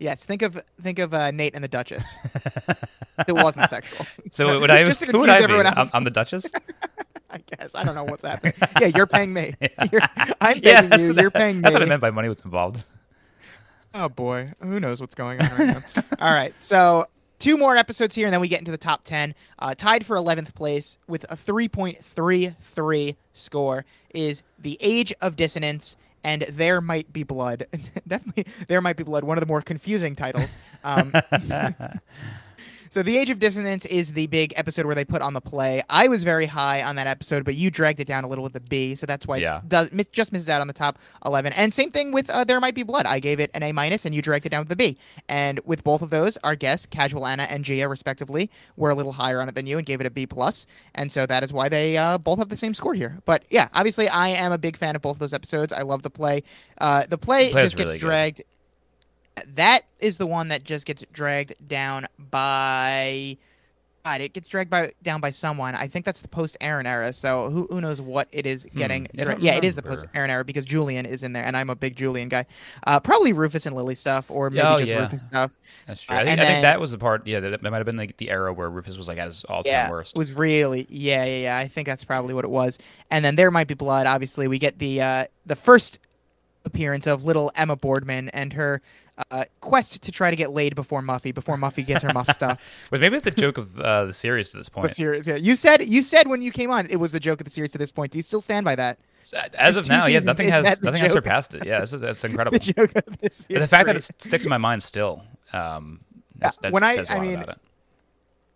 Yes, think of think of uh, Nate and the Duchess. it wasn't sexual. So would I? just to who would I be? I'm. I'm the Duchess. (laughs) I guess I don't know what's happening. (laughs) Yeah, you're paying me. (laughs) You're, I'm paying that's you. You're paying me. That's what I meant by money was involved. Oh boy, who knows what's going on right now? All right, so two more episodes here, and then we get into the top ten. Uh, tied for eleventh place with a three point three three score is the Age of Dissonance. And there might be blood. Definitely, there might be blood. One of the more confusing titles. Um, so, the Age of Dissonance is the big episode where they put on the play. I was very high on that episode, but you dragged it down a little with the B, so that's why Yeah. it does miss, just misses out on the top eleven. And same thing with uh, There Might Be Blood. I gave it an A minus, and you dragged it down with the B. And with both of those, our guests, Casual Anna and Gia, respectively, were a little higher on it than you and gave it a B plus. And so that is why they uh, both have the same score here. But yeah, obviously, I am a big fan of both of those episodes. I love the play. Uh, the play The just gets really good. That is the one that just gets dragged down by. God, it gets dragged by down by someone. I think that's the post Aaron era. So who who knows what it is getting? I dra- yeah, it is the post Aaron era because Julian is in there, and I'm a big Julian guy. Uh, probably Rufus and Lily stuff, or maybe Oh, just yeah. Rufus stuff. That's true. Uh, I, think, I think that was the part. Yeah, that, that might have been like the era where Rufus was like at his all-time yeah, worst. was really yeah, yeah, yeah. I think that's probably what it was. And then there might be blood. Obviously, we get the uh, the first appearance of little Emma Boardman and her uh, quest to try to get laid before Muffy, before Muffy gets her muff stuff. (laughs) But maybe it's the joke of uh, the series to this point. The series, yeah. You said you said when you came on it was the joke of the series to this point. Do you still stand by that? As It's of now, yeah, nothing has nothing has surpassed it. Yeah, this is, that's (laughs) incredible. The joke of this And series. the fact that it sticks in my mind still, um, that's, that when I- says a I lot mean, about it.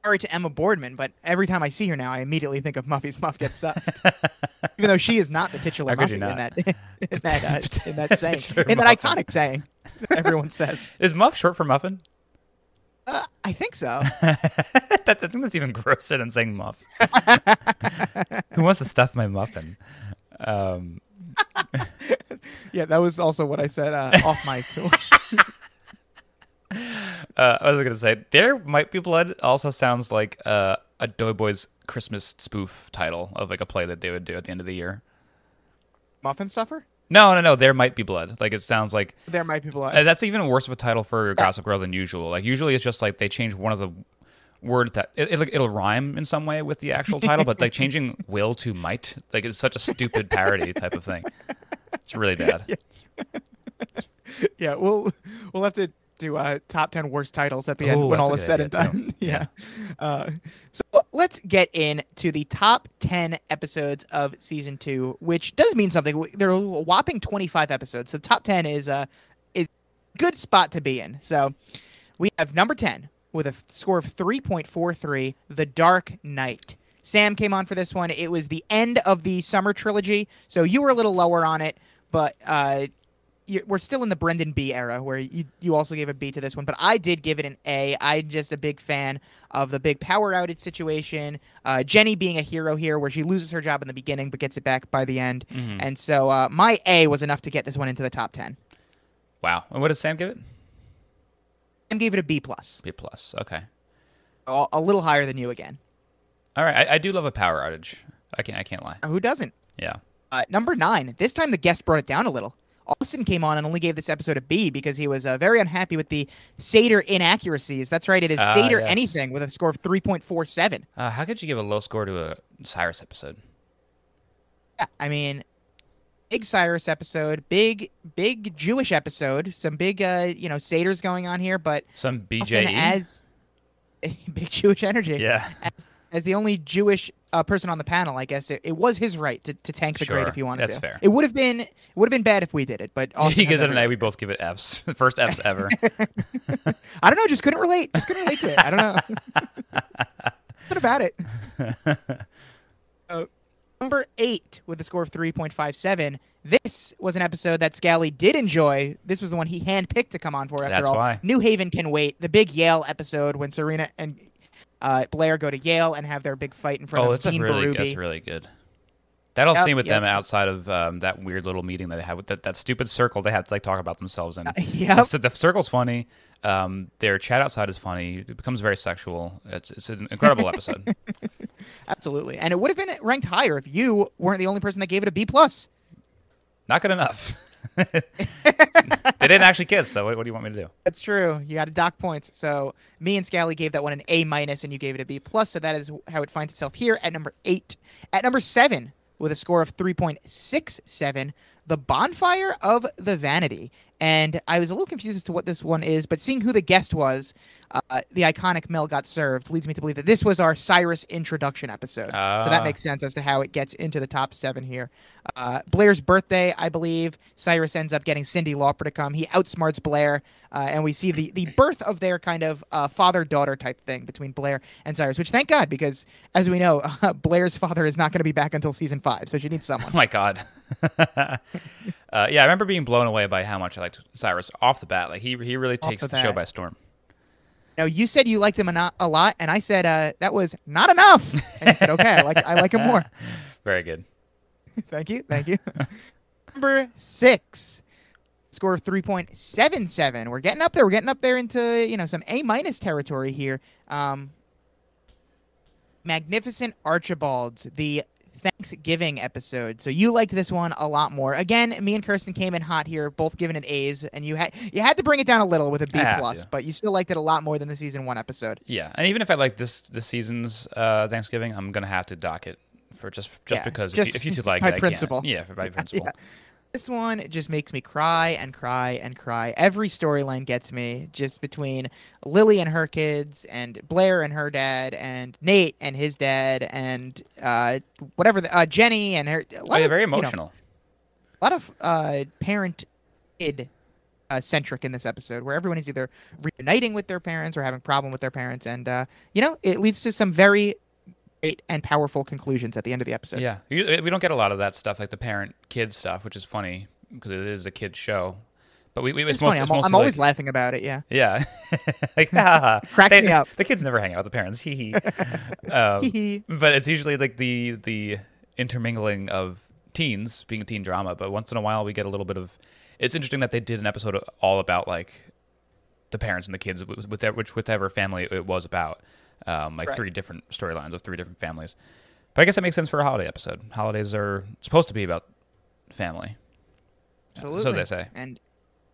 Sorry to Emma Boardman, but every time I see her now, I immediately think of Muffy's muff gets stuffed. (laughs) Even though she is not the titular Muffy (laughs) (laughs) in that in that uh, in that saying, in that Muffin. iconic saying, that everyone says. Is muff short for muffin? Uh, I think so. that, I think that's even grosser than saying muff. Who wants to stuff my muffin? Um, Yeah, that was also what I said uh, off mic. Uh, I was going to say there might be blood. Also sounds like uh, a Doughboys Christmas spoof title of like a play that they would do at the end of the year. Muffin stuffer? No, no, no. There might be blood. Like it sounds like There might be blood. uh, that's even worse of a title for Gossip Girl than usual. Like usually it's just like they change one of the words that it, it'll, it'll rhyme in some way with the actual title, but like changing (laughs) will to might, like it's such a stupid parody type of thing. It's really bad. (laughs) (laughs) yeah, we'll we'll have to do uh, top ten worst titles at the end Ooh, when all is said and done. (laughs) yeah. Uh, so let's get into the top ten episodes of season two, which does mean something. There are a whopping twenty five episodes, so top ten is uh is a good spot to be in. So we have number ten with a score of three point four three, The Dark Night. Sam came on for this one. It was the end of the summer trilogy, so you were a little lower on it, but uh, we're still in the Brendan B era where you you also gave a B to this one, but I did give it an A. I'm just a big fan of the big power outage situation. Uh, Jenny being a hero here, where she loses her job in the beginning but gets it back by the end, Mhm. and so uh, my A was enough to get this one into the top ten. Wow. And what does Sam give it? Sam gave it a B plus, B plus. Okay. a, a little higher than you again. All right. I, I do love a power outage. I can't. I can't lie. Who doesn't? Yeah. Uh, number nine. This time the guest brought it down a little. Austin came on and only gave this episode a B because he was uh, very unhappy with the Seder inaccuracies. That's right, it is Ah, Seder yes. anything with a score of 3.47. Uh, how could you give a low score to a Cyrus episode? Yeah, I mean, big Cyrus episode, big big Jewish episode, some big uh, you know Seders going on here, but Some BJ as (laughs) big Jewish energy. yeah. As, as the only Jewish uh, person on the panel, I guess it, it was his right to, to tank the grade if he wanted that's to. fair. It would have been it would have been bad if we did it, but he gives it an A. We both give it Fs. (laughs) First Fs ever. (laughs) I don't know, just couldn't relate. Just couldn't relate to it. I don't know. (laughs) What about it? Uh, number eight with a score of 3.57. This was an episode that Scally did enjoy. This was the one he handpicked to come on for after That's all. why. New Haven can wait. The big Yale episode when Serena and uh, Blair go to Yale and have their big fight in front oh, of it's a Dean really, Berube. that's really good. That whole Yep, scene with yep. them outside of um, that weird little meeting that they had with that, that stupid circle they had to like talk about themselves in. (laughs) yeah, the, the circle's funny. Um, their chat outside is funny. It becomes very sexual. It's it's an incredible episode. (laughs) Absolutely. And it would have been ranked higher if you weren't the only person that gave it a B plus. Not good enough. (laughs) (laughs) they didn't actually kiss, so what, what do you want me to do? That's true. You got to dock points. So me and Scally gave that one an A minus, and you gave it a B plus. So that is how it finds itself here at number eight. At number seven, with a score of three point six seven, the Bonfire of the Vanity. And I was a little confused as to what this one is, but seeing who the guest was, uh, the iconic Mel got served leads me to believe that this was our Cyrus introduction episode. so Ah. that makes sense as to how it gets into the top seven here. Uh, Blair's birthday, I believe. Cyrus ends up getting Cyndi Lauper to come. He outsmarts Blair, uh, and we see the, the birth of their kind of uh, father daughter type thing between Blair and Cyrus, which thank God, because as we know, uh, (laughs) Blair's father is not going to be back until season five, so she needs someone. Oh my god. (laughs) uh, yeah, I remember being blown away by how much I liked Cyrus off the bat. Like he he really Off takes the the, show by storm. Now you said you liked him a, lot, and I said uh, that was not enough. And you said, (laughs) okay, I like I like him more. (laughs) Very good. (laughs) thank you, thank you. Number six, score of three point seven seven. We're getting up there. We're getting up there into you know some A minus territory here. Um, Magnificent Archibalds, the Thanksgiving episode. So you liked this one a lot more. Again, me and Kirsten came in hot here, both giving it A's, and you had you had to bring it down a little with a B plus, but you still liked it a lot more than the season one episode. Yeah, and even if I like this this season's uh, Thanksgiving, I'm gonna have to dock it for just just Yeah, because just if, you, if you two like by it, principle. Yeah, for- by (laughs) principle. Yeah. This one just makes me cry and cry and cry. Every storyline gets me just between Lily and her kids, and Blair and her dad, and Nate and his dad, and uh, whatever the, uh, Jenny and her. A Oh, lot yeah, of, very you know, emotional. a lot of uh, parent kid uh, centric in this episode, where everyone is either reuniting with their parents or having problem with their parents, and uh, you know it leads to some very great and powerful conclusions at the end of the episode. Yeah, You- we don't get a lot of that stuff, like the parent kid stuff, which is funny because it is a kid show. But we, we It's, it's, funny. mostly, it's I'm, I'm always like, laughing about it. Yeah. yeah, (laughs) like haha. (laughs) Cracks They- me up. The kids never hang out with the parents. Hee hee. (laughs) um, Hee-hee. but it's usually like the the intermingling of teens being a teen drama. But once in a while, we get a little bit of. It's interesting that they did an episode all about like the parents and the kids, with with whichever family it was about, um, like Right. three different storylines of three different families. But I guess that makes sense for a holiday episode. Holidays are supposed to be about family. Absolutely. they say. And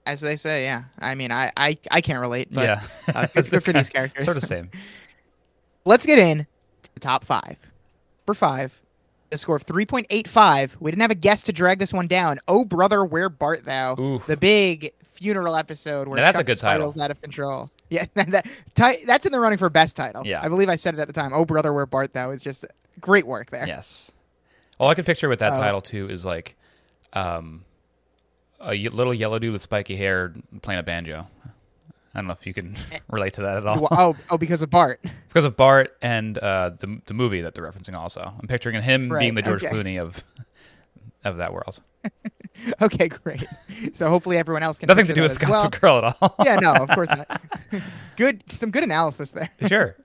as they say, yeah. I mean, I I, I can't relate, but yeah, uh, (laughs) good, good for these characters. Sort of same. (laughs) Let's get in to the top five. For five, a score of 3.85. We didn't have a guest to drag this one down. Oh, brother, where Bart thou? Oof. The big funeral episode where Now, that's a Chuck good title. out of control. (laughs) Yeah, that, that's in the running for best title. Yeah. I believe I said it at the time. Oh, brother, where Bart thou is just great work there. Yes. All I can picture with that Uh, title too is like, um, a y- little yellow dude with spiky hair playing a banjo. I don't know if you can (laughs) relate to that at all. Well, oh, oh, because of Bart. (laughs) because of Bart and uh, the the movie that they're referencing. Also, I'm picturing him Right, being the George okay. Clooney of of that world. (laughs) okay, great. So hopefully everyone else can. Nothing to do with as well. Girl at all. (laughs) yeah, no, of course not. (laughs) good, some good analysis there. sure.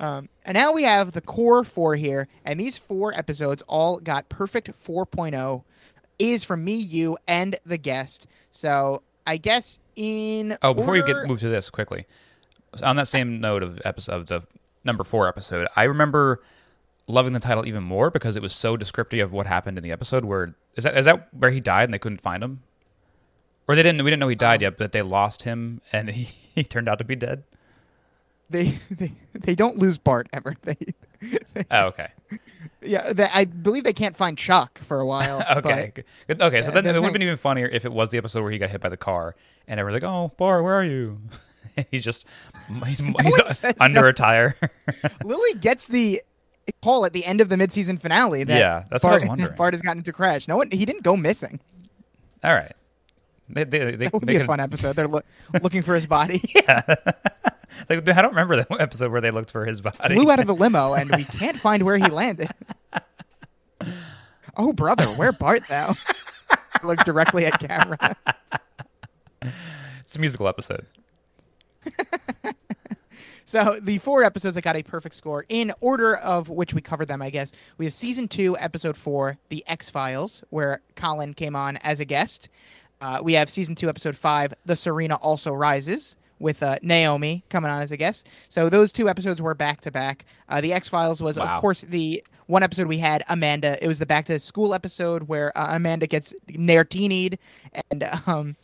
Um, and now we have the core four here, and these four episodes all got perfect 4.0. Is from me, you, and the guest. So I guess in Oh, before you get move to this quickly, on that same note of episode of the number four episode, I remember loving the title even more because it was so descriptive of what happened in the episode. Where is that? Is that where he died and they couldn't find him, or they didn't? We didn't know he died Oh. yet, but they lost him and he, (laughs) he turned out to be dead. they, they they don't lose Bart ever. (laughs) They, Oh, okay, yeah, they, I believe they can't find Chuck for a while. (laughs) okay, good. okay. So then it would have been even funnier if it was the episode where he got hit by the car and everyone's like, "Oh, Bart, where are you?" he's just he's, he's under that. a tire. Lily gets the call at the end of the midseason finale. That Yeah, that's what I Bart, was (laughs) wondering. Bart has gotten into crash. No one, he didn't go missing. All right. They, they, they, That would be a fun episode. They're loo- looking for his body. (laughs) Like, (laughs) I don't remember the episode where they looked for his body. flew out of the limo and we can't find where he landed. Oh, brother, where Bart thou? Look directly at camera. It's a musical episode. So the four episodes that got a perfect score in order of which we covered them, I guess. We have season two, episode four, The Ex-Files, where Colin came on as a guest. Uh, we have season two, episode five, The Serena Also Rises, with uh, Naomi coming on as a guest. So those two episodes were back to back. Uh, The Ex-Files was, Wow. of course, the one episode we had Amanda. It was the back to school episode where uh, Amanda gets Nertini'd and um,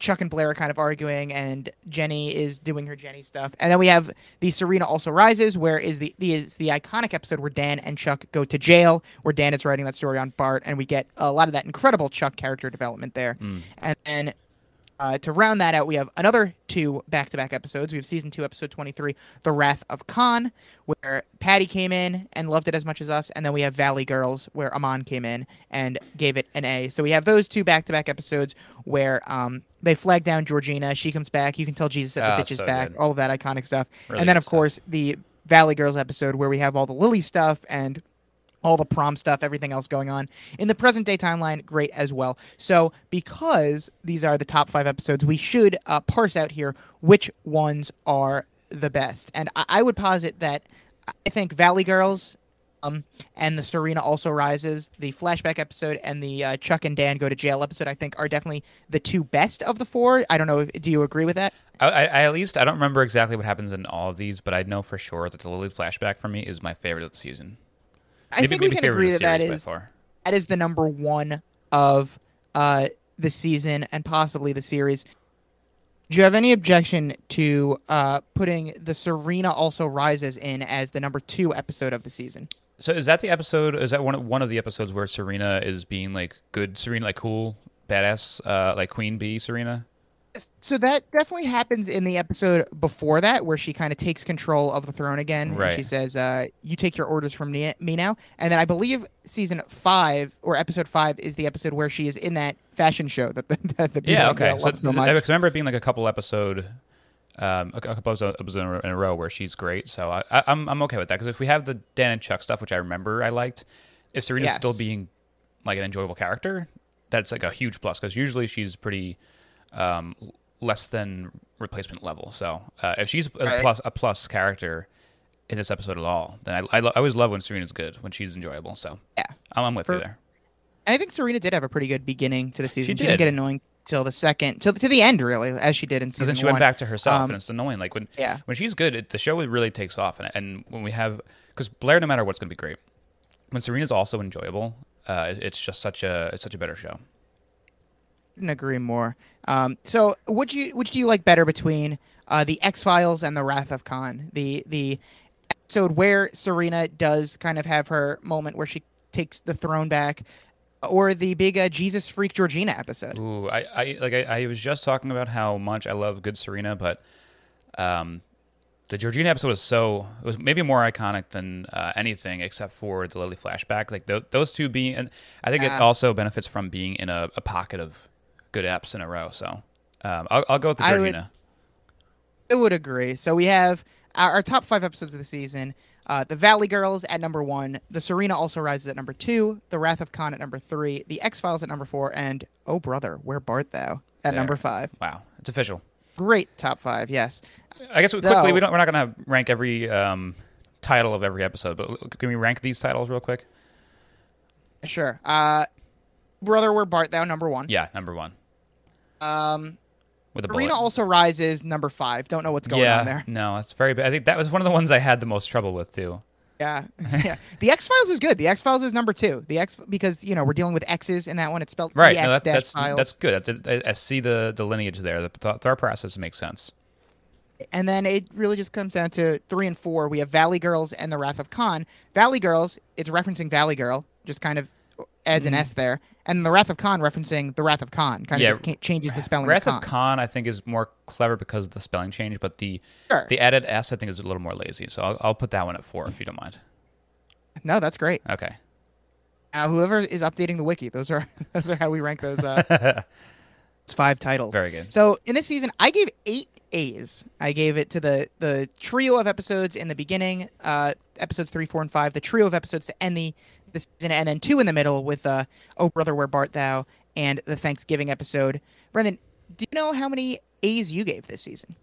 Chuck and Blair are kind of arguing, and Jenny is doing her Jenny stuff. And then we have the Serena also rises, where is the, the is the iconic episode where Dan and Chuck go to jail, where Dan is writing that story on Bart, and we get a lot of that incredible Chuck character development there. Mm. And then uh, to round that out, we have another two back-to-back episodes. We have season two, episode twenty-three, "The Wrath of Con," where Patty came in and loved it as much as us, and then we have Valley Girls, where Amon came in and gave it an A. So we have those two back-to-back episodes where um, they flag down Georgina. She comes back. You can tell Jesus that the Ah, bitch is so back. good. All of that iconic stuff, Really and then of stuff. course the Valley Girls episode where we have all the Lily stuff and all the prom stuff, everything else going on in the present day timeline, great as well. So, because these are the top five episodes, we should uh, parse out here which ones are the best. And I, I would posit that I think Valley Girls. Um, and the Serena also rises. The flashback episode and the uh, Chuck and Dan go to jail episode, I think, are definitely the two best of the four. I don't know. Do you agree with that? I, I, I at least I don't remember exactly what happens in all of these, but I know for sure that the Lily flashback for me is my favorite of the season. I Maybe- think we can agree that that is far. that is the number one of uh, the season and possibly the series. Do you have any objection to uh, putting the Serena also rises in as the number two episode of the season? So is that the episode? Is that one of, one of the episodes where Serena is being like good Serena, like cool, badass, uh, like Queen Bee Serena? So that definitely happens in the episode before that, where she kind of takes control of the throne again. And Right. she says, uh, "You take your orders from me now." And then I believe season five or episode five is the episode where she is in that fashion show that the, (laughs) that the people Yeah, okay. So, so. I remember it being like a couple episode, um, a, couple episodes in a, in a row where she's great. So I, I, I'm I'm okay with that because if we have the Dan and Chuck stuff, which I remember I liked, if Serena's Yes. still being like an enjoyable character, that's like a huge plus because usually she's pretty um, less than replacement level. So uh, if she's a Right. plus a plus character in this episode at all, then I, I, lo- I always love when Serena's good when she's enjoyable. So yeah. I'm, I'm with For- you there. And I think Serena did have a pretty good beginning to the season. She didn't get annoying till the second, till to the end, really, as she did in Because season then she one. went back to herself, Um, and it's annoying. Like when yeah. when she's good, it, the show really takes off. And, and when we have, because Blair, no matter what's going to be great. When Serena's also enjoyable, uh, it- it's just such a it's such a better show. Couldn't agree more. Um, so, which you which do you like better between uh, the Ex-Files and the Wrath of Con? The the episode where Serena does kind of have her moment where she takes the throne back, or the big uh, Jesus freak Georgina episode. Ooh, I, I like I, I was just talking about how much I love good Serena, but um, the Georgina episode was so it was maybe more iconic than uh, anything except for the Lily flashback. Like th- those two being, and I think it also benefits from being in a, a pocket of good eps in a row. So um, I'll, I'll go with the I would- I would agree. So we have our, our top five episodes of the season. Uh, the Valley Girls at number one. The Serena also rises at number two. The Wrath of Con at number three. The Ex-Files at number four. And Oh Brother, Where Bart Thou at There. number five. Wow, it's official. Great top five. Yes. I guess quickly we don't. We're not going to rank every um, title of every episode, but can we rank these titles real quick? Sure. Uh, Brother, Where Bart Thou number one. Yeah, number one Um, with a Serena bullet. also rises number five. Don't know what's going yeah, on there. no, it's very bad. I think that was one of the ones I had the most trouble with too. Yeah, (laughs) (laughs) yeah. The Ex-Files is good. The Ex-Files is number two. The X because you know we're dealing with X's in that one. It's spelled Right. No, that, that's files. that's good. I, I see the, the lineage there. The th- thought process makes sense. And then it really just comes down to three and four. We have Valley Girls and The Wrath of Con. Valley Girls, it's referencing Valley Girl, just kind of adds an S there. And The Wrath of Con referencing The Wrath of Khan, kind Mm-hmm. Yeah, of just ca- changes the spelling Wrath of of Khan. Khan, I think, is more clever because of the spelling change, but the Sure. the added S, I think, is a little more lazy. So I'll, I'll put that one at four if you don't mind. No, that's great. Okay. Uh, whoever is updating the wiki, those are (laughs) those are how we rank those. Uh, (laughs) five titles. Very good. So in this season, I gave eight A's. I gave it to the the trio of episodes in the beginning, uh, episodes three, four, and five. The trio of episodes to end the the season, and then two in the middle with uh, "Oh Brother, Where Bart Thou" and the Thanksgiving episode. Brendan, do you know how many A's you gave this season?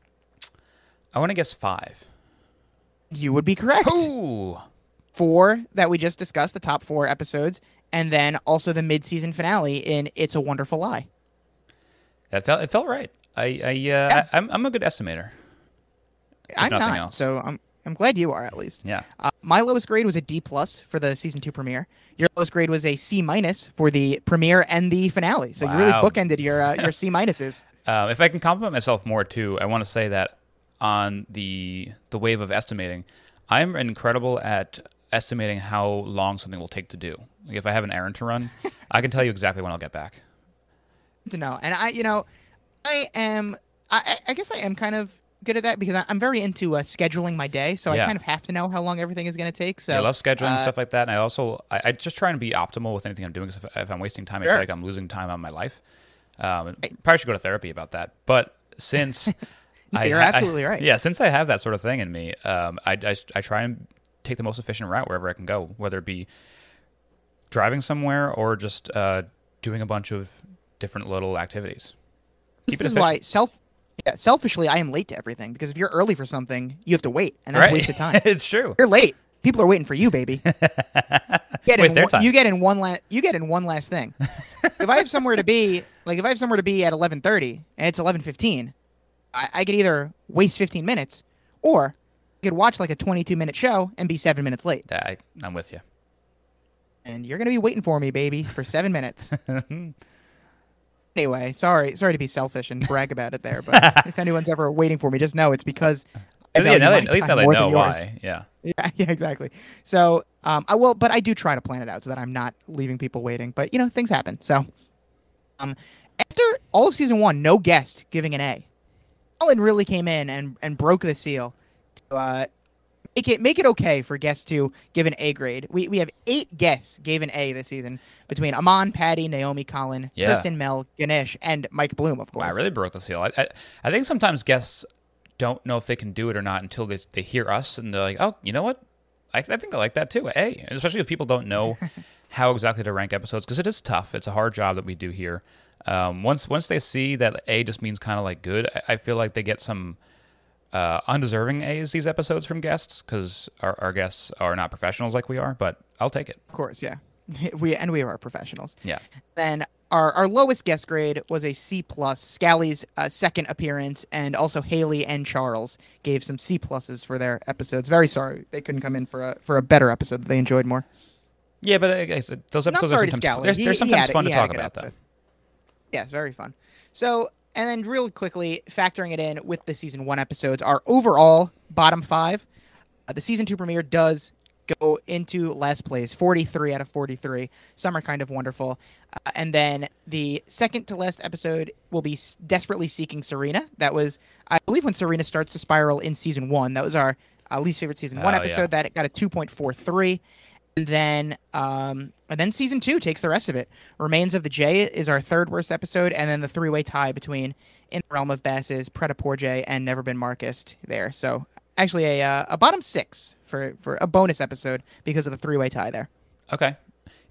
I want to guess five. You would be correct. Ooh. Four that we just discussed, the top four episodes, and then also the mid-season finale in "It's a Wonderful Lie." That felt, it felt right. I, I, uh, I, I'm, I'm a good estimator. I'm not, else. so I'm I'm glad you are at least. Yeah. Uh, my lowest grade was a D plus for the season two premiere. Your lowest grade was a C minus for the premiere and the finale. So you really bookended your uh, your (laughs) C minuses. Uh, if I can compliment myself more too, I want to say that on the the wave of estimating, I'm incredible at estimating how long something will take to do. Like if I have an errand to run, (laughs) I can tell you exactly when I'll get back. to know. And I, you know, I am. I- I guess I am kind of good at that because I, I'm very into uh, scheduling my day. So Yeah. I kind of have to know how long everything is going to take. So I love scheduling uh, stuff like that, and I also I, I just try and be optimal with anything I'm doing. if, if I'm wasting time, I feel like I'm losing time on my life. Um, probably should go to therapy about that. But since (laughs) I, You're I- absolutely right. Yeah, since I have that sort of thing in me, um, I, I I try and take the most efficient route wherever I can go, whether it be driving somewhere or just uh, doing a bunch of different little activities. This Keep it is why self. Yeah, selfishly, I am late to everything because if you're early for something, you have to wait, and that's right? wasted (laughs) time. it's true. You're late. People are waiting for you, baby. You (laughs) get, Waste in their one, time. you get in one last. You get in one last thing. if I have somewhere to be, (laughs) like if I have somewhere to be at 11:30 and it's 11:15, I, I could either waste 15 minutes, or I could watch like a 22 minute show and be seven minutes late. Yeah, I, I'm with you. And you're gonna be waiting for me, baby, for seven minutes. Anyway, sorry, sorry to be selfish and brag about it there, but (laughs) if anyone's ever waiting for me, just know it's because. Yeah, now they- at least now they know why. Yeah. (laughs) Yeah, yeah, exactly. So, um, I will, but I do try to plan it out so that I'm not leaving people waiting. But you know, things happen. So, um, after all of season one, no guest giving an A. Alan really came in and and broke the seal to uh, make it make it okay for guests to give an A grade. We we have eight guests gave an A this season between Amon, Patty, Naomi, Colin, Yeah. Kristen, Mel, Ganesh, and Mike Bloom, of course. Wow, I really broke the seal. I, I, I think sometimes guests don't know if they can do it or not until they they hear us and they're like, oh, you know what? I, I think I like that too. A, especially if people don't know (laughs) how exactly to rank episodes because it is tough. It's a hard job that we do here. Um, once once they see that A just means kind of like good, I, I feel like they get some uh, undeserving A's these episodes from guests because our, our guests are not professionals like we are. But I'll take it. Of course, yeah. (laughs) We and we are professionals. Yeah. Then our, our lowest guest grade was a C plus. Scally's uh, second appearance, and also Haley and Charles gave some C pluses for their episodes. Very sorry they couldn't come in for a for a better episode that they enjoyed more. Yeah, but I guess those episodes are to sometimes they're, they're sometimes fun to talk about, though. Yeah, it's very fun. So, and then real quickly, factoring it in with the season one episodes, our overall bottom five, uh, the season two premiere does go into last place, 43 out of 43. Summer kind of wonderful. Uh, and then the second to last episode will be S- Desperately Seeking Serena. That was, I believe, when Serena starts to spiral in season one. That was our uh, least favorite season one Oh, episode. yeah. That got a 2.43. And then, um, and then season two takes the rest of it. Remains of the J is our third worst episode, and then the three-way tie between In the Realm of Basses, Pret-a-Poor J, and Never Been Marcus there. So actually, a uh, a bottom six for for a bonus episode because of the three-way tie there. Okay.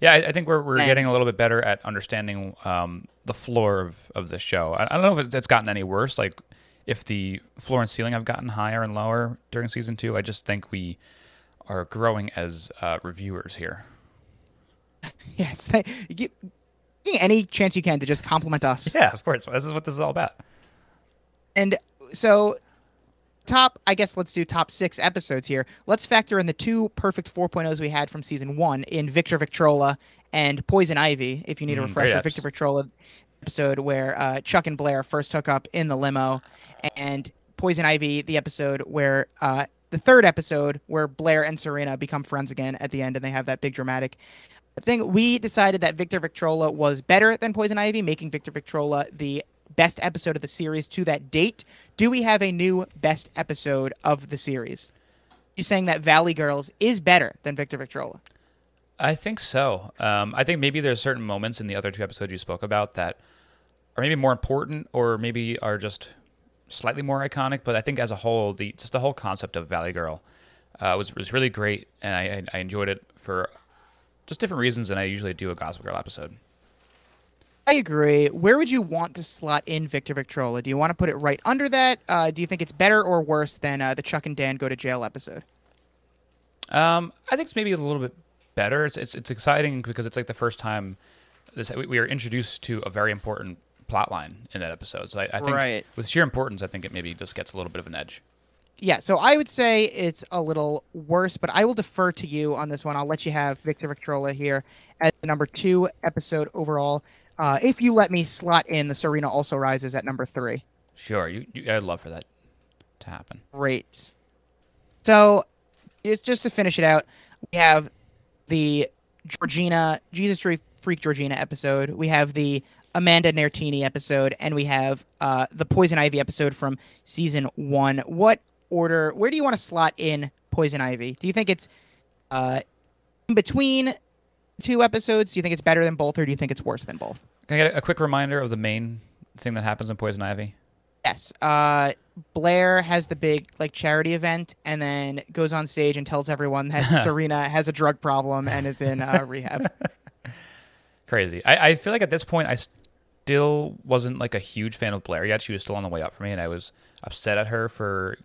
Yeah, I, I think we're, we're And- getting a little bit better at understanding um, the floor of, of the show. I, I don't know if it's, it's gotten any worse. Like, if the floor and ceiling have gotten higher and lower during season two, I just think we are growing as uh, reviewers here. (laughs) Yes, you any chance you can to just compliment us. Yeah, of course. This is what this is all about. And so, top, I guess let's do top six episodes here. Let's factor in the two perfect 4.0s we had from season one in Victor Victrola and Poison Ivy, if you need a Mm, refresher. Victor Victrola episode where uh, Chuck and Blair first hook up in the limo, and Poison Ivy, the episode where uh, the third episode where Blair and Serena become friends again at the end, and they have that big dramatic thing. We decided that Victor Victrola was better than Poison Ivy, making Victor Victrola the best episode of the series to that date. Do we have a new best episode of the series? You saying that Valley Girls is better than Victor Victrola? I think so. Um, I think maybe there's certain moments in the other two episodes you spoke about that are maybe more important or maybe are just slightly more iconic. But I think as a whole, the just the whole concept of Valley Girl uh, was was really great, and I, I enjoyed it for just different reasons than I usually do a Gossip Girl episode. I agree. Where would you want to slot in Victor Victrola? Do you want to put it right under that? Uh, do you think it's better or worse than uh, the Chuck and Dan go to jail episode? Um, I think it's maybe a little bit better. It's it's, it's exciting because it's like the first time this we are introduced to a very important plot line in that episode. So I, I think Right. with sheer importance, I think it maybe just gets a little bit of an edge. Yeah, so I would say it's a little worse, but I will defer to you on this one. I'll let you have Victor Victrola here as the number two episode overall. Uh, if you let me slot in the Serena Also Rises at number three. Sure, you, you I'd love for that to happen. Great. So, it's just to finish it out. We have the Georgina Jesus Freak Georgina episode. We have the Amanda Nertini episode, and we have uh, the Poison Ivy episode from season one. What order? Where do you want to slot in Poison Ivy? Do you think it's uh, in between two episodes? Do you think it's better than both, or do you think it's worse than both? Can I get a quick reminder of the main thing that happens in Poison Ivy? Yes. Uh, Blair has the big like charity event, and then goes on stage and tells everyone that (laughs) Serena has a drug problem and is in uh, rehab. (laughs) Crazy. I, I feel like at this point I still wasn't like a huge fan of Blair yet. She was still on the way up for me, and I was upset at her for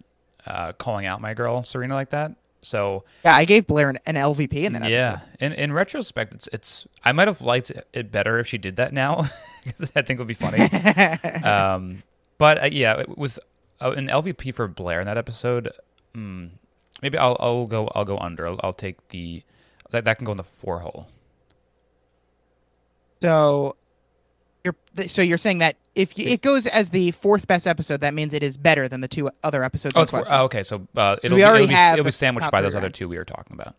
uh, calling out my girl Serena like that. So Yeah, I gave Blair an, an LVP in that yeah, in in retrospect, it's it's I might have liked it better if she did that now (laughs) because I think it would be funny. (laughs) um, but uh, yeah, with uh, an LVP for Blair in that episode, mm, maybe I'll I'll go I'll go under. I'll, I'll take the that that can go in the four hole. so you're so you're saying that if you, it goes as the fourth best episode, that means it is better than the two other episodes. Oh, four, oh, okay. So uh, it'll we be, already it'll be, have it'll be sandwiched by those other two we were talking about.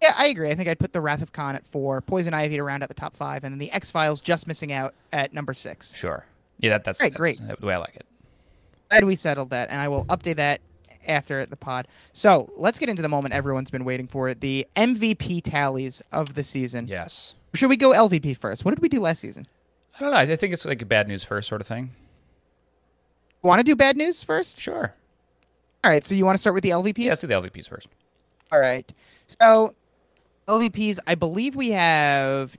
Yeah, I agree. I think I'd put the Wrath of Con at four, Poison Ivy to round out the top five, and then the Ex-Files just missing out at number six. Sure. Yeah, that, that's, Great, that's great. the way I like it. Glad we settled that, and I will update that after the pod. So let's get into the moment everyone's been waiting for: the MVP tallies of the season. Yes. Should we go LVP first? What did we do last season? I don't know. I think it's like a bad news first sort of thing. Want to do bad news first? Sure. All right. So you want to start with the LVPs? Yeah, let's do the LVPs first. All right. So LVPs, I believe we have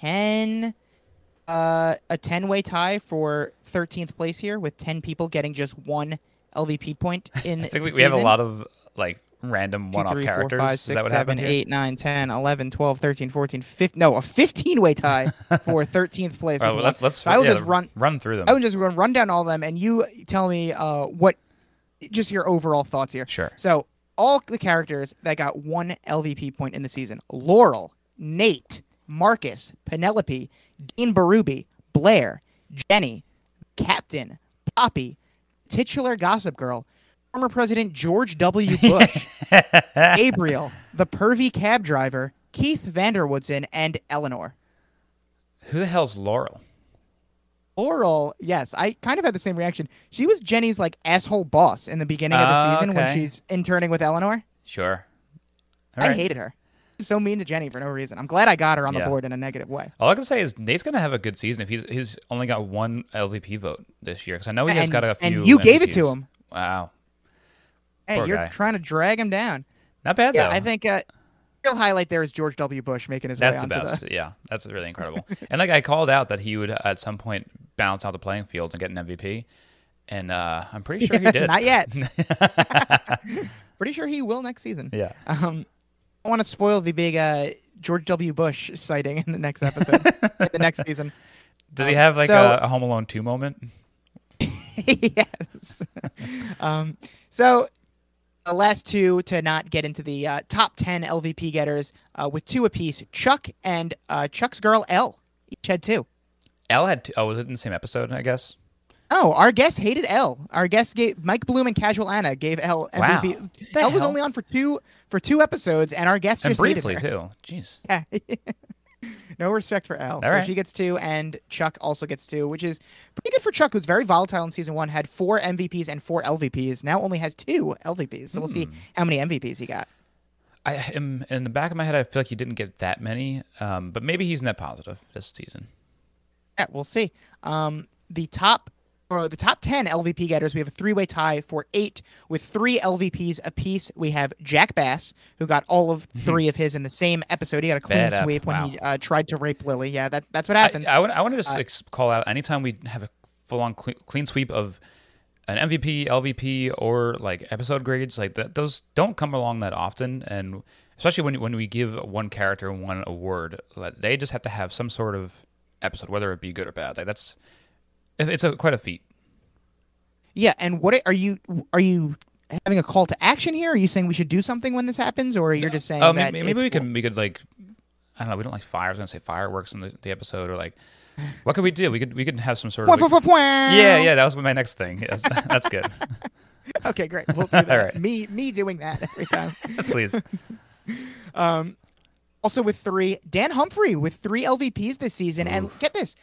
ten, uh, a ten-way tie for thirteenth place here, with ten people getting just one LVP point (laughs) in. I think we, we have a lot of like random one-off characters. five, Is six, that what happened here? eight, nine, 10, 11, 12, 13, 14, 15, no, a 15 way tie (laughs) for 13th place. Well, let's let's So I will yeah, just run run through them. I would just run run down all of them and you tell me uh what just your overall thoughts here. Sure. So all the characters that got one LVP point in the season: Laurel, Nate, Marcus, Penelope, Dean Berube, Blair, Jenny, Captain, Poppy, titular Gossip Girl, former President George W. Bush, (laughs) Gabriel, the pervy cab driver, Keith van der Woodsen, and Eleanor. Who the hell's Laurel? Laurel, yes, I kind of had the same reaction. She was Jenny's like asshole boss in the beginning of the Oh, season when okay. she's interning with Eleanor. Sure. All I right. hated her. So mean to Jenny for no reason. I'm glad I got her on the board in a negative way. All I can say is Nate's gonna have a good season if he's he's only got one LVP vote this year because I know he has And- got a few. and you gave it to MVPs. him. Wow, Hey, Poor you're guy. trying to drag him down. not bad Yeah, though. I think uh, real highlight there is George W. Bush making his way that's the best. Yeah, that's really (laughs) incredible. and like I called out that he would at some point balance out the playing field and get an MVP, and uh, I'm pretty sure he did. Not yet. (laughs) (laughs) Pretty sure he will next season. yeah. Um, I want to spoil the big uh, George W. Bush sighting in the next episode, in the next season. Does he have like so- a, a Home Alone two moment? yes. um, so the last two to not get into the uh, top 10 LVP getters uh, with two apiece Chuck and uh, Chuck's girl, Elle. Each had two. Elle had oh, was it in the same episode? I guess. Oh, our guest hated Elle. Our guest gave Mike Bloom and Casual Anna gave Wow. MVP. The Elle was only on for two for two episodes, and our guest And just hated briefly too. Jeez. Yeah. (laughs) no respect for Elle. so right. she gets two, and Chuck also gets two, which is pretty good for Chuck, who's very volatile in season one. Had four MVPs and four LVPs. Now only has two LVPs. So we'll see Hmm. how many MVPs he got. I am in the back of my head. I feel like he didn't get that many, um, but maybe he's net positive this season. Yeah, we'll see. Um, the top. Or the top 10 LVP getters, we have a three way tie for eight with three LVPs apiece. We have Jack Bass, who got all of three of his in the same episode. He got a clean Bad sweep when he uh, tried to rape Lily. Yeah, that, that's what I, happens. I, want, I want to just Uh, ex- call out anytime we have a full on clean, clean sweep of an MVP, LVP, or like episode grades, like that, those don't come along that often. And especially when, when we give one character one award, like, they just have to have some sort of episode, whether it be good or bad. Like that's, it's a quite a feat. Yeah, and what are you are you having a call to action here? Are you saying we should do something when this happens, or are you're just saying Oh, that maybe, maybe we cool? could we could like I don't know. We don't like fire. I was gonna say fireworks in the, the episode, or like what could we do? We could we could have some sort of yeah yeah. That was my next thing. Yes, (laughs) that's good. (laughs) Okay, great. We'll do (laughs) that. right. Me me doing that every time. Please. um, also with three, Dan Humphrey with three LVPs this season, and get this,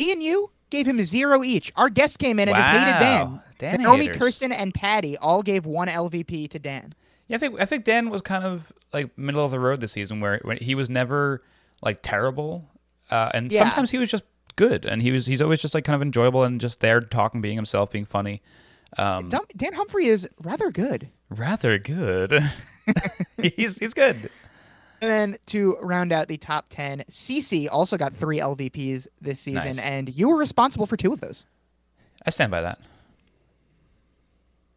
he and you gave him zero each. Our guest came in and just hated Dan. Wow. Dan Naomi, haters. Kirsten, and Patty all gave one LVP to Dan. Yeah, I think I think Dan was kind of like middle of the road this season, where, where he was never like terrible, uh, and Yeah. sometimes he was just good, and he was he's always just like kind of enjoyable and just there talking, being himself, being funny. Um, Dan Humphrey is rather good. rather good. (laughs) he's he's good. And then to round out the top 10, Cece also got three LVPs this season, Nice. and you were responsible for two of those. I stand by that.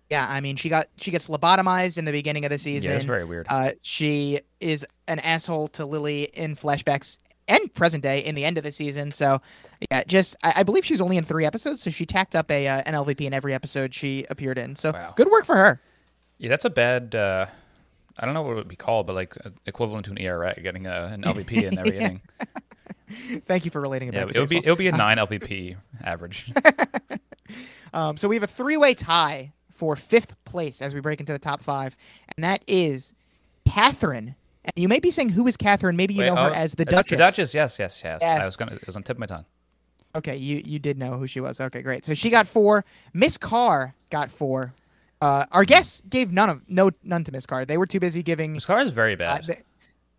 Yeah, I mean, she got she gets lobotomized in the beginning of the season. Yeah, it's very weird. Uh, she is an asshole to Lily in flashbacks and present day in the end of the season. So, yeah, just I, I believe she was only in three episodes, so she tacked up a uh, an LVP in every episode she appeared in. So, Wow. good work for her. Yeah, that's a bad. Uh, I don't know what it would be called, but like uh, equivalent to an ERA, getting a, an LVP in every (laughs) inning. Thank you for relating it Yeah, back it would be it would be a (laughs) nine LVP average. (laughs) Um, so we have a three-way tie for fifth place as we break into the top five, and that is Catherine. And you may be saying, "Who is Catherine?" Maybe you Wait, know her oh, as the Duchess. The Duchess, yes, yes, yes. Yes. I was gonna. It was on tip of my tongue. Okay, you you did know who she was. Okay, great. So she got four. Miss Carr got four. Uh, our guests gave none of no none to Miss Carr. They were too busy giving. Scar is very Uh, bad. they, they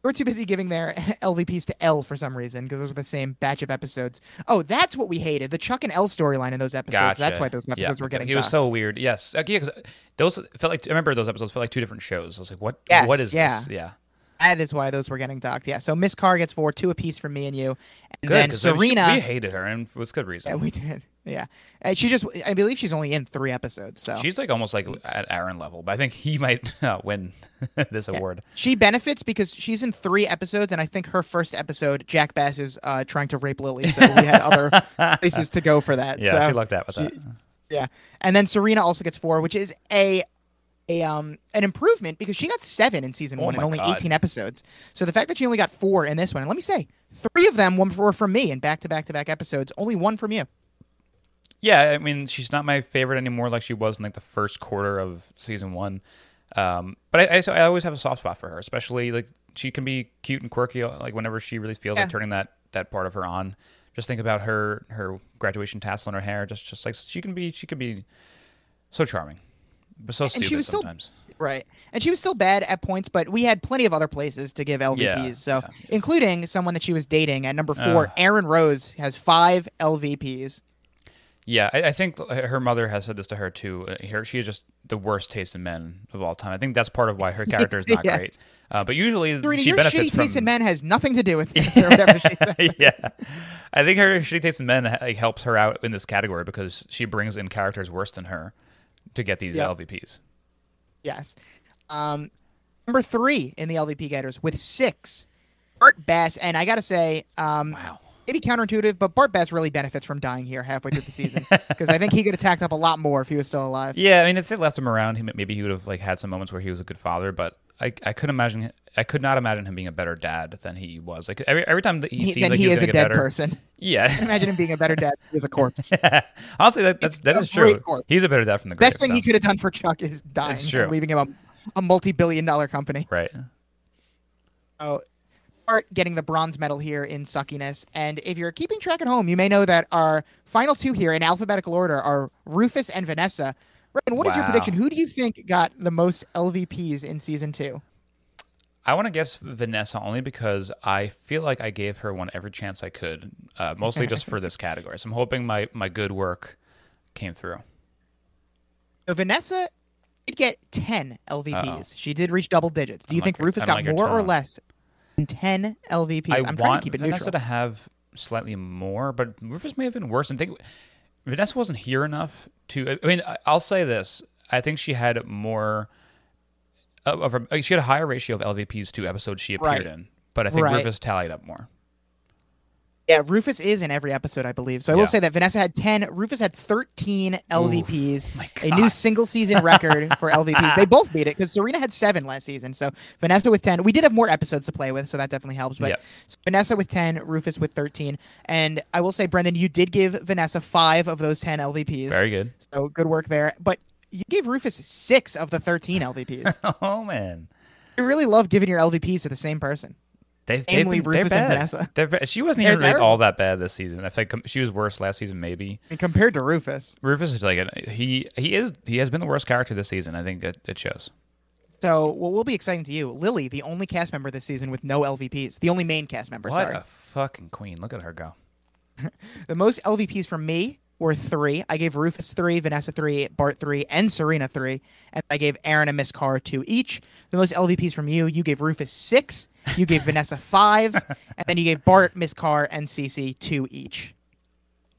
were too busy giving their (laughs) LVPs to Elle for some reason because those were the same batch of episodes. Oh, that's what we hated the Chuck and Elle storyline in those episodes. gotcha. That's why those episodes yeah. were getting. It was docked. so weird. Yes, uh, yeah, those felt like I remember those episodes felt like two different shows. I was like, what? Yes, what is yeah. this? Yeah. That is why those were getting docked. Yeah. So Miss Carr gets four, two apiece from me and you, and Good then Serena. we hated her and for with good reason. yeah, we did. Yeah, and she just. I believe she's only in three episodes. So She's like almost like at Aaron level, but I think he (laughs) might uh, win (laughs) this award. She benefits because she's in three episodes, and I think her first episode, Jack Bass is uh, trying to rape Lily, so we had other (laughs) places to go for that. Yeah, so, she lucked out with she- that. Yeah, and then Serena also gets four, which is a a um an improvement because she got seven in season Oh one and only God. eighteen episodes. So the fact that she only got four in this one, and let me say, three of them were from me in back to back to back episodes. Only one from you. Yeah, I mean, she's not my favorite anymore, like she was in like the first quarter of season one. Um, but I, I, I always have a soft spot for her, especially like she can be cute and quirky, like whenever she really feels Yeah. like turning that that part of her on. Just think about her her graduation tassel in her hair. Just just like she can be, she can be so charming, but so she stupid was still- sometimes. Right. And she was still bad at points, but we had plenty of other places to give LVPs. Yeah, so, yeah. including someone that she was dating at number four, Ugh. Aaron Rose has five LVPs. Yeah, I, I think her mother has said this to her too. Uh, Her, she has just the worst taste in men of all time. I think that's part of why her (laughs) character is not Yes. great. Uh, but usually Serena, she your benefits shitty from. taste in men has nothing to do with (laughs) this or whatever she said. (laughs) yeah, I think her shitty taste in men helps her out in this category because she brings in characters worse than her to get these Yep. LVPs. Yes. Um, number three in the LVP getters with six, Bart Bass. And I got to say, um, Wow. Maybe counterintuitive, but Bart Bass really benefits from dying here halfway through the season (laughs) because I think he could have tacked up a lot more if he was still alive. Yeah, I mean, if they left him around, he, maybe he would have like had some moments where he was a good father. But I, I could imagine, I could not imagine him being a better dad than he was. Like every every time that he, He, seemed like he he, was is a dead better. person. Yeah, (laughs) Imagine him being a better dad if he was a corpse. (laughs) honestly, that, that's that is true. corpse. He's a better dad from the Best grave, thing he could have done for Chuck is dying leaving him a, a multi-billion dollar company. Right. Oh, Bart getting the bronze medal here in suckiness. And if you're keeping track at home, you may know that our final two here in alphabetical order are Rufus and Vanessa. Ryan, what is your prediction? Who do you think got the most LVPs in season two? I want to guess Vanessa only because I feel like I gave her one every chance I could, uh, mostly just for this (laughs) category. So I'm hoping my, my good work came through. So Vanessa did get 10 LVPs. Uh-oh. She did reach double digits. Do you think Rufus got like more or less 10 LVPs? I am trying to keep it Vanessa neutral. to have slightly more, but Rufus may have been worse. And think Vanessa wasn't here enough to. I mean, I'll say this: I think she had more of, her, she had a higher ratio of LVPs to episodes she appeared Right. in, but I think Right. Rufus tallied up more. Yeah, Rufus is in every episode, I believe. So I will say that Vanessa had 10, Rufus had 13 LVPs, oh my a new single season record for (laughs) LVPs. They both beat it because Serena had seven last season. So Vanessa with 10. We did have more episodes to play with, so that definitely helps. But so Vanessa with 10, Rufus with 13. And I will say, Brendan, you did give Vanessa five of those 10 LVPs. Very good. So good work there. But you gave Rufus six of the 13 LVPs. (laughs) Oh man, you really love giving your LVPs to the same person. They've, they've been, they're Rufus and bad. Vanessa. Bad. She wasn't They're even really all that bad this season. I think she was worse last season, maybe. And compared to Rufus. Rufus is like a, he he is he has been the worst character this season. I think it, it shows. So, what will be exciting to you, Lily, the only cast member this season with no LVPs, the only main cast member. What sorry, a fucking queen! Look at her go. (laughs) the most LVPs from me were three. I gave Rufus three, Vanessa three, Bart three, and Serena three, and I gave Aaron and Miss Carr two each. The most LVPs from you, you gave Rufus six, you gave Vanessa five, and then you gave Bart, Miss Carr, and Cece two each.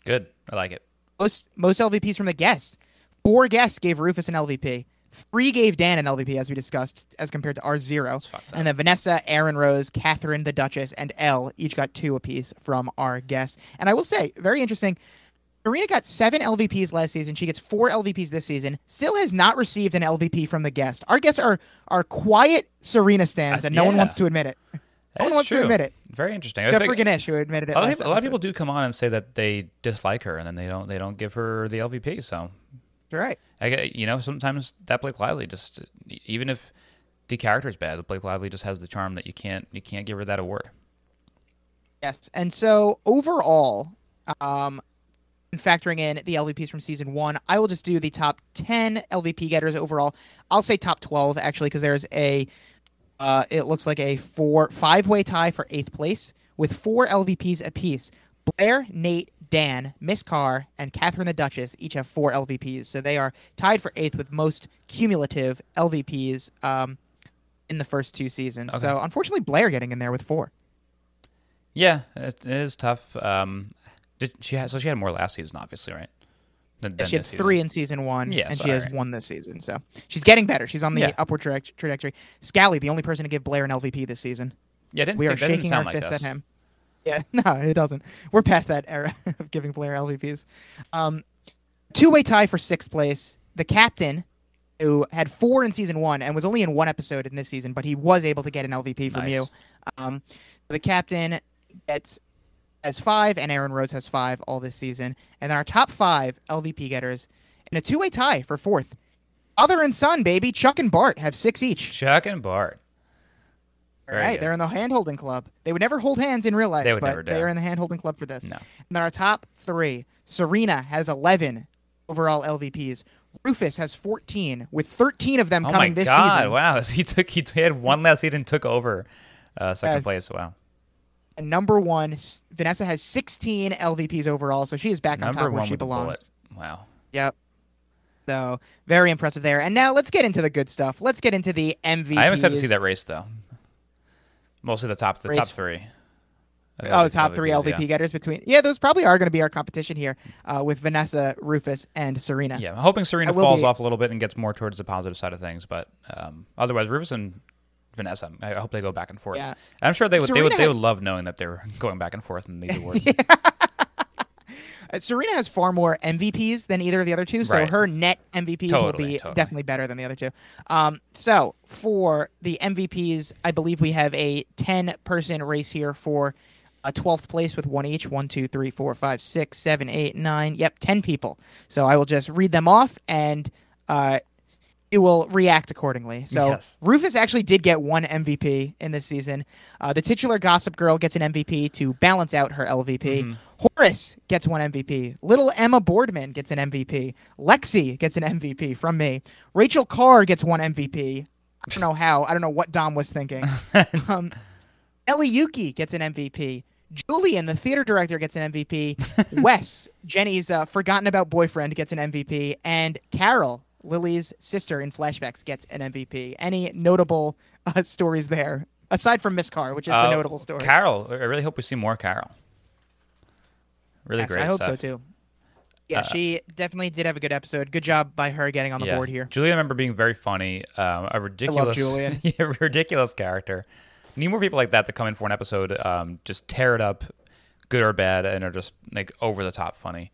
Good. I like it. Most most LVPs from the guests. Four guests gave Rufus an LVP. Three gave Dan an LVP, as we discussed, as compared to our zero. And then Vanessa, Aaron Rose, Catherine the Duchess, and Elle each got two apiece from our guests. And I will say, very interesting. Serena got seven LVPs last season. She gets four LVPs this season. Still has not received an LVP from the guest. Our guests are are quiet Serena stands, and no one wants to admit it. No one wants true. to admit it. Very interesting. I Except think- for Ganesh, who admitted it. a lot, of a lot of people do come on and say that they dislike her, and then they don't they don't give her the LVP. So You're right. I get you know sometimes that Blake Lively just even if the character is bad, Blake Lively just has the charm that you can't you can't give her that award. Yes. And so overall, um, factoring in the LVPs from season one, I will just do the top 10 LVP getters overall. I'll say top 12 actually, because there's a, uh, it looks like a four, five way tie for eighth place with four LVPs apiece. Blair, Nate, Dan, Miss Carr, and Catherine the Duchess each have four LVPs. So they are tied for eighth with most cumulative LVPs um, in the first two seasons. Okay. So unfortunately, Blair getting in there with four. Yeah, it, it is tough. Um, did she had, so she had more last season, obviously, right? Than, than she had season. three in season one, Yeah, and so she has alright. one this season. So she's getting better. She's on the Yeah. upward tra- trajectory. Scally, the only person to give Blair an LVP this season. Yeah, didn't We are think, that didn't shaking our like fists this. at him. Yeah, (laughs) no, it doesn't. We're past that era (laughs) of giving Blair LVPs. Um, two-way tie for sixth place. The captain, who had four in season one and was only in one episode in this season, but he was able to get an LVP from Nice. you. Um, the captain gets has five, and Aaron Rose has five all this season. And then our top five LVP getters in a two way tie for fourth. Other and son, baby. Chuck and Bart have six each. Chuck and Bart. All Very right, good. they're in the hand holding club. They would never hold hands in real life, They would but never do. they are in the hand holding club for this. No. And then our top three Serena has 11 overall LVPs. Rufus has 14, with 13 of them Oh my coming this God! season. Wow, so (laughs) he took he had one last season, took over uh, second Yes. place. Wow, And number one, Vanessa has 16 LVPs overall, so she is back on top where she belongs. Wow. Yep. So very impressive there. And now let's get into the good stuff. Let's get into the MVPs. I haven't started to see that race though. Mostly the top the Race- top three. Oh, LVPs, top three yeah. LVP getters between. Yeah, those probably are going to be our competition here uh, with Vanessa, Rufus, and Serena. Yeah, I'm hoping Serena falls be- off a little bit and gets more towards the positive side of things, but um, otherwise, Rufus and Vanessa, I I hope they go back and forth. Yeah. I'm sure they would. They would. They has- would love knowing that they're (laughs) going back and forth in these (laughs) awards. Uh, Serena has far more MVPs than either of the other two, so Right. her net MVPs will be totally. definitely better than the other two. Um, so for the MVPs, I believe we have a 10 person race here for a 12th place with one each. One, two, three, four, five, six, seven, eight, nine. Yep, 10 people. So I will just read them off and uh, you will react accordingly. So Yes. Rufus actually did get one MVP in this season. Uh, the titular Gossip Girl gets an MVP to balance out her LVP. Mm-hmm. Horace gets one MVP. Little Emma Boardman gets an MVP. Lexi gets an MVP from me. Rachel Carr gets one MVP. I don't know how. I don't know what Dom was thinking. (laughs) um, Nelly Yuki gets an MVP. Julian, the theater director, gets an MVP. (laughs) Wes, Jenny's uh, forgotten about boyfriend, gets an MVP. And Carol, Lily's sister in flashbacks, gets an MVP. Any notable uh, stories there? Aside from Miss Carr, which is the Uh, notable story. Carol, I really hope we see more Carol. Really Yes, great I hope stuff. so too. Yeah, Uh, she definitely did have a good episode. Good job by her getting on the Yeah. board here. Julia, I remember being very funny. Um, a ridiculous, Julian. (laughs) ridiculous character. Need more people like that to come in for an episode. Um, just tear it up, good or bad, and are just like over the top funny.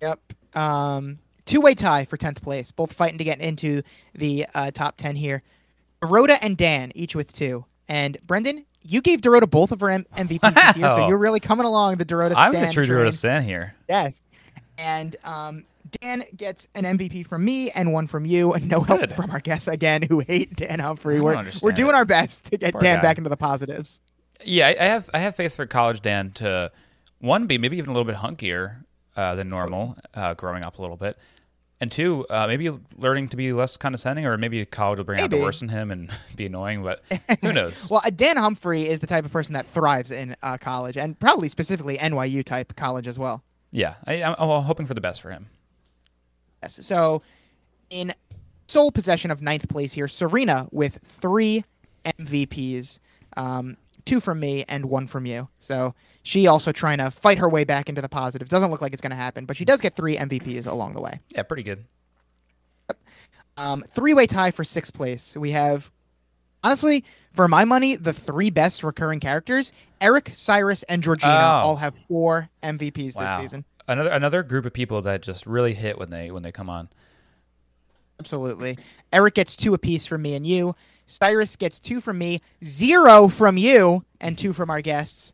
Yep. Um, two-way tie for tenth place, both fighting to get into the uh, top ten here. Dorota and Dan each with two, and Brendan, you gave Dorota both of her M- MVPs this year, so you're really coming along the Dorota. I'm the true. Dorota Stan here. Yes. And um, Dan gets an MVP from me and one from you, and no help from our guests again, who hate Dan Humphrey. We're, we're doing it. our best to get Poor Dan guy. back into the positives. Yeah, I, I have I have faith for college Dan to one be maybe even a little bit hunkier uh, than normal, uh, growing up a little bit, and two uh, maybe learning to be less condescending, or maybe college will bring out the worst in him and (laughs) be annoying. But who (laughs) knows? Well, Dan Humphrey is the type of person that thrives in uh, college, and probably specifically NYU type college as well. yeah, I, I'm, I'm hoping for the best for him. Yes. So, in sole possession of ninth place here, Serena with three MVPs, um, two from me and one from you. So she also trying to fight her way back into the positive. Doesn't look like it's going to happen, but she does get three MVPs along the way. Yeah, pretty good. Um, three-way tie for sixth place. We have, honestly, for my money, the three best recurring characters: Eric, Cyrus, and Georgina Oh. all have four MVPs Wow. this season. Another another group of people that just really hit when they when they come on. Absolutely. Eric gets two apiece from me and you. Cyrus gets two from me, zero from you, and two from our guests.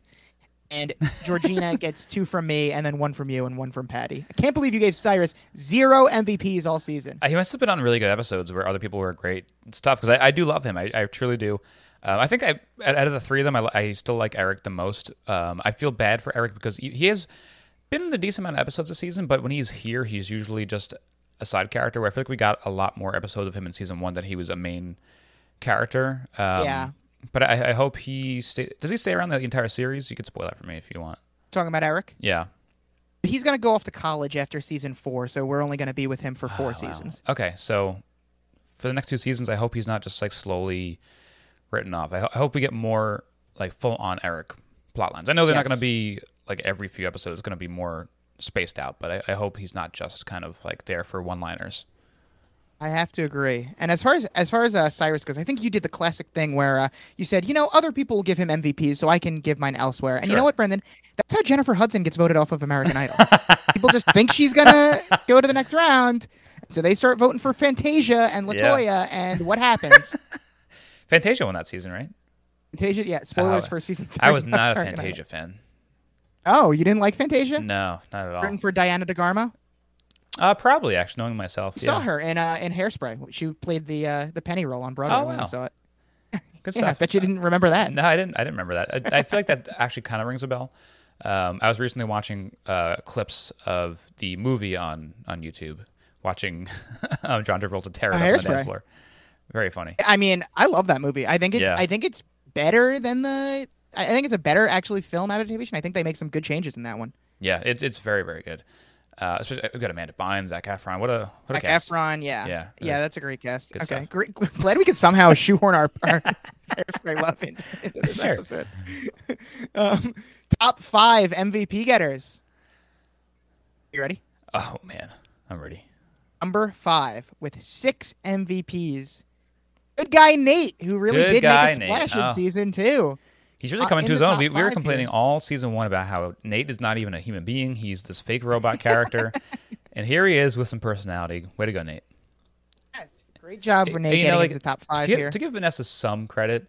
And (laughs) Georgina gets two from me, and then one from you, and one from Patty. I can't believe you gave Cyrus zero MVPs all season. Uh, He must have been on really good episodes where other people were great It's tough because I, I do love him. I, I truly do. Um, I think I out out of the three of them, I, I still like Eric the most. Um, I feel bad for Eric because he, he has been in a decent amount of episodes this season, but when he's here, he's usually just a side character. Where I feel like we got a lot more episodes of him in season one than he was a main character. Um, Yeah. But I, I hope he stay. Does he stay around the entire series? You could spoil that for me if you want. Talking about Eric. Yeah. He's going to go off to college after season four, so we're only going to be with him for four Oh, wow. seasons. Okay, so for the next two seasons, I hope he's not just like slowly written off. I, ho- I hope we get more like full on Eric plot lines. I know they're not going to be like every few episodes. It's going to be more spaced out, but I, I hope he's not just kind of like there for one liners. I have to agree. And as far as as far as uh, Cyrus goes, I think you did the classic thing where uh, you said, you know, other people will give him MVPs, so I can give mine elsewhere. And you know what, Brendan? That's how Jennifer Hudson gets voted off of American Idol. people just think she's gonna (laughs) go to the next round, so they start voting for Fantasia and Yeah. Latoya. And what happens? (laughs) Fantasia won that season, right? Fantasia, yeah. Spoilers Uh, for season three. I was not a (laughs) Fantasia fan. Oh, you didn't like Fantasia? No, not at all. Written for Diana DeGarmo. Uh, probably actually knowing myself. Saw yeah. her in uh, in Hairspray. She played the uh, the Penny role on Broadway Oh, when wow. I saw it. Good (laughs) Yeah, I stuff. bet you didn't remember that. No, I didn't. I didn't remember that. I, I feel like that (laughs) actually kind of rings a bell. Um, I was recently watching uh, clips of the movie on on YouTube, watching (laughs) John Travolta tear it up on the dance floor. Very funny. I mean, I love that movie. I think it. Yeah. I think it's better than the. I I think it's a better actually film adaptation. I think they make some good changes in that one. Yeah, it's it's very very good. Uh, especially we've got Amanda Bynes, Zac Efron. What a what a Like cast. Efron, yeah, Yeah. yeah, that's a great cast. Good okay, great. Glad we could somehow shoehorn our, our (laughs) Hairspray love into, into this Sure. episode. (laughs) um, top five MVP getters. You ready? Oh man, I'm ready. Number five with six MVPs. Good guy Nate, who really Good did make a Nate. splash in Oh. season two. He's really Uh, coming in to his own. We, we were complaining all season one about how Nate is not even a human being. He's this fake robot character, (laughs) and here he is with some personality. Way to go, Nate! Yes. Great job, Renee, you know, like, the top to five give, here. to give Vanessa some credit,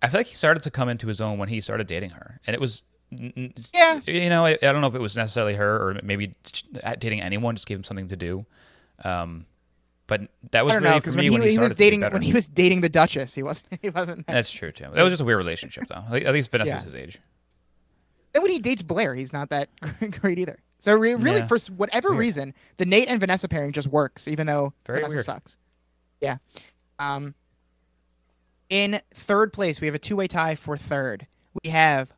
I feel like he started to come into his own when he started dating her, and it was, Yeah. you know, I, I don't know if it was necessarily her or maybe dating anyone just gave him something to do, um, but that was I don't really know for me when he, when he, he was started to be dating when he was dating the Duchess, he wasn't (laughs) he wasn't. That's true too. That was just a weird relationship, though. Like, At least Vanessa's Yeah. his age. Then when he dates Blair, he's not that (laughs) great either. So re- really, Yeah. for whatever Weird. reason, the Nate and Vanessa pairing just works, even though Very Vanessa weird. sucks. Yeah. Um. In third place, we have a two-way tie for third. We have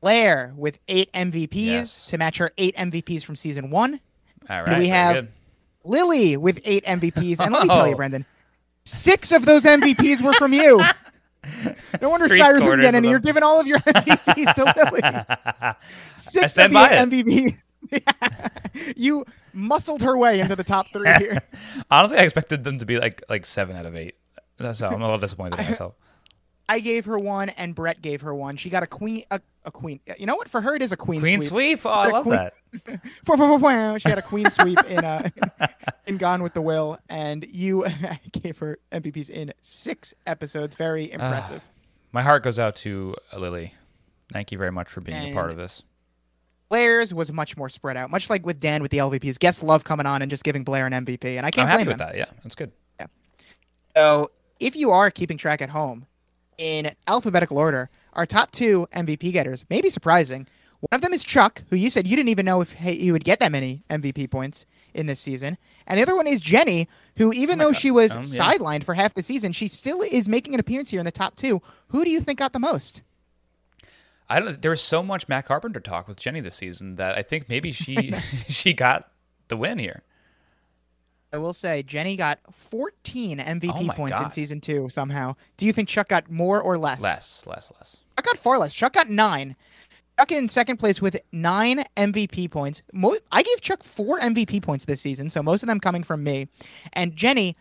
Blair with eight MVPs Yes. to match her eight MVPs from season one. All we have- good. Lily with eight MVPs, and let me tell you, Oh. Brendan, six of those MVPs were from you. No wonder Three Cyrus isn't quarters getting any. You're giving all of your (laughs) MVPs to Lily. (laughs) Six of the by it. MVP. (laughs) you muscled her way into the top three here. Honestly, I expected them to be like like seven out of eight. That's how I'm a little disappointed in myself. I gave her one, and Brett gave her one. She got a queen. A, a queen. You know what? For her, it is a queen, Queen sweep. sweep. Oh, I love queen- that. (laughs) She had a queen sweep in uh, (laughs) in Gone with the Will, and you (laughs) gave her MVPs in six episodes. Very impressive. My heart goes out to uh, Lily. Thank you very much for being a part of this. Blair's was much more spread out, much like with Dan with the LVPs. Guests love coming on and just giving Blair an MVP, and I can't I'm can't happy with them. that. Yeah, that's good. Yeah. So, if you are keeping track at home in alphabetical order, our top two MVP getters may be surprising. One of them is Chuck, who you said you didn't even know if he he would get that many MVP points in this season. And the other one is Jenny, who, even my though God. she was Um, yeah. sidelined for half the season, she still is making an appearance here in the top two. Who do you think got the most? I don't. There was so much Matt Carpenter talk with Jenny this season that I think maybe she (laughs) (laughs) she got the win here. I will say Jenny got 14 MVP Oh points in season two somehow. Do you think Chuck got more or less? Less, less, less. I got far less. Chuck got nine. Chuck in second place with nine MVP points. Mo- I gave Chuck four MVP points this season, so most of them coming from me. And Jenny,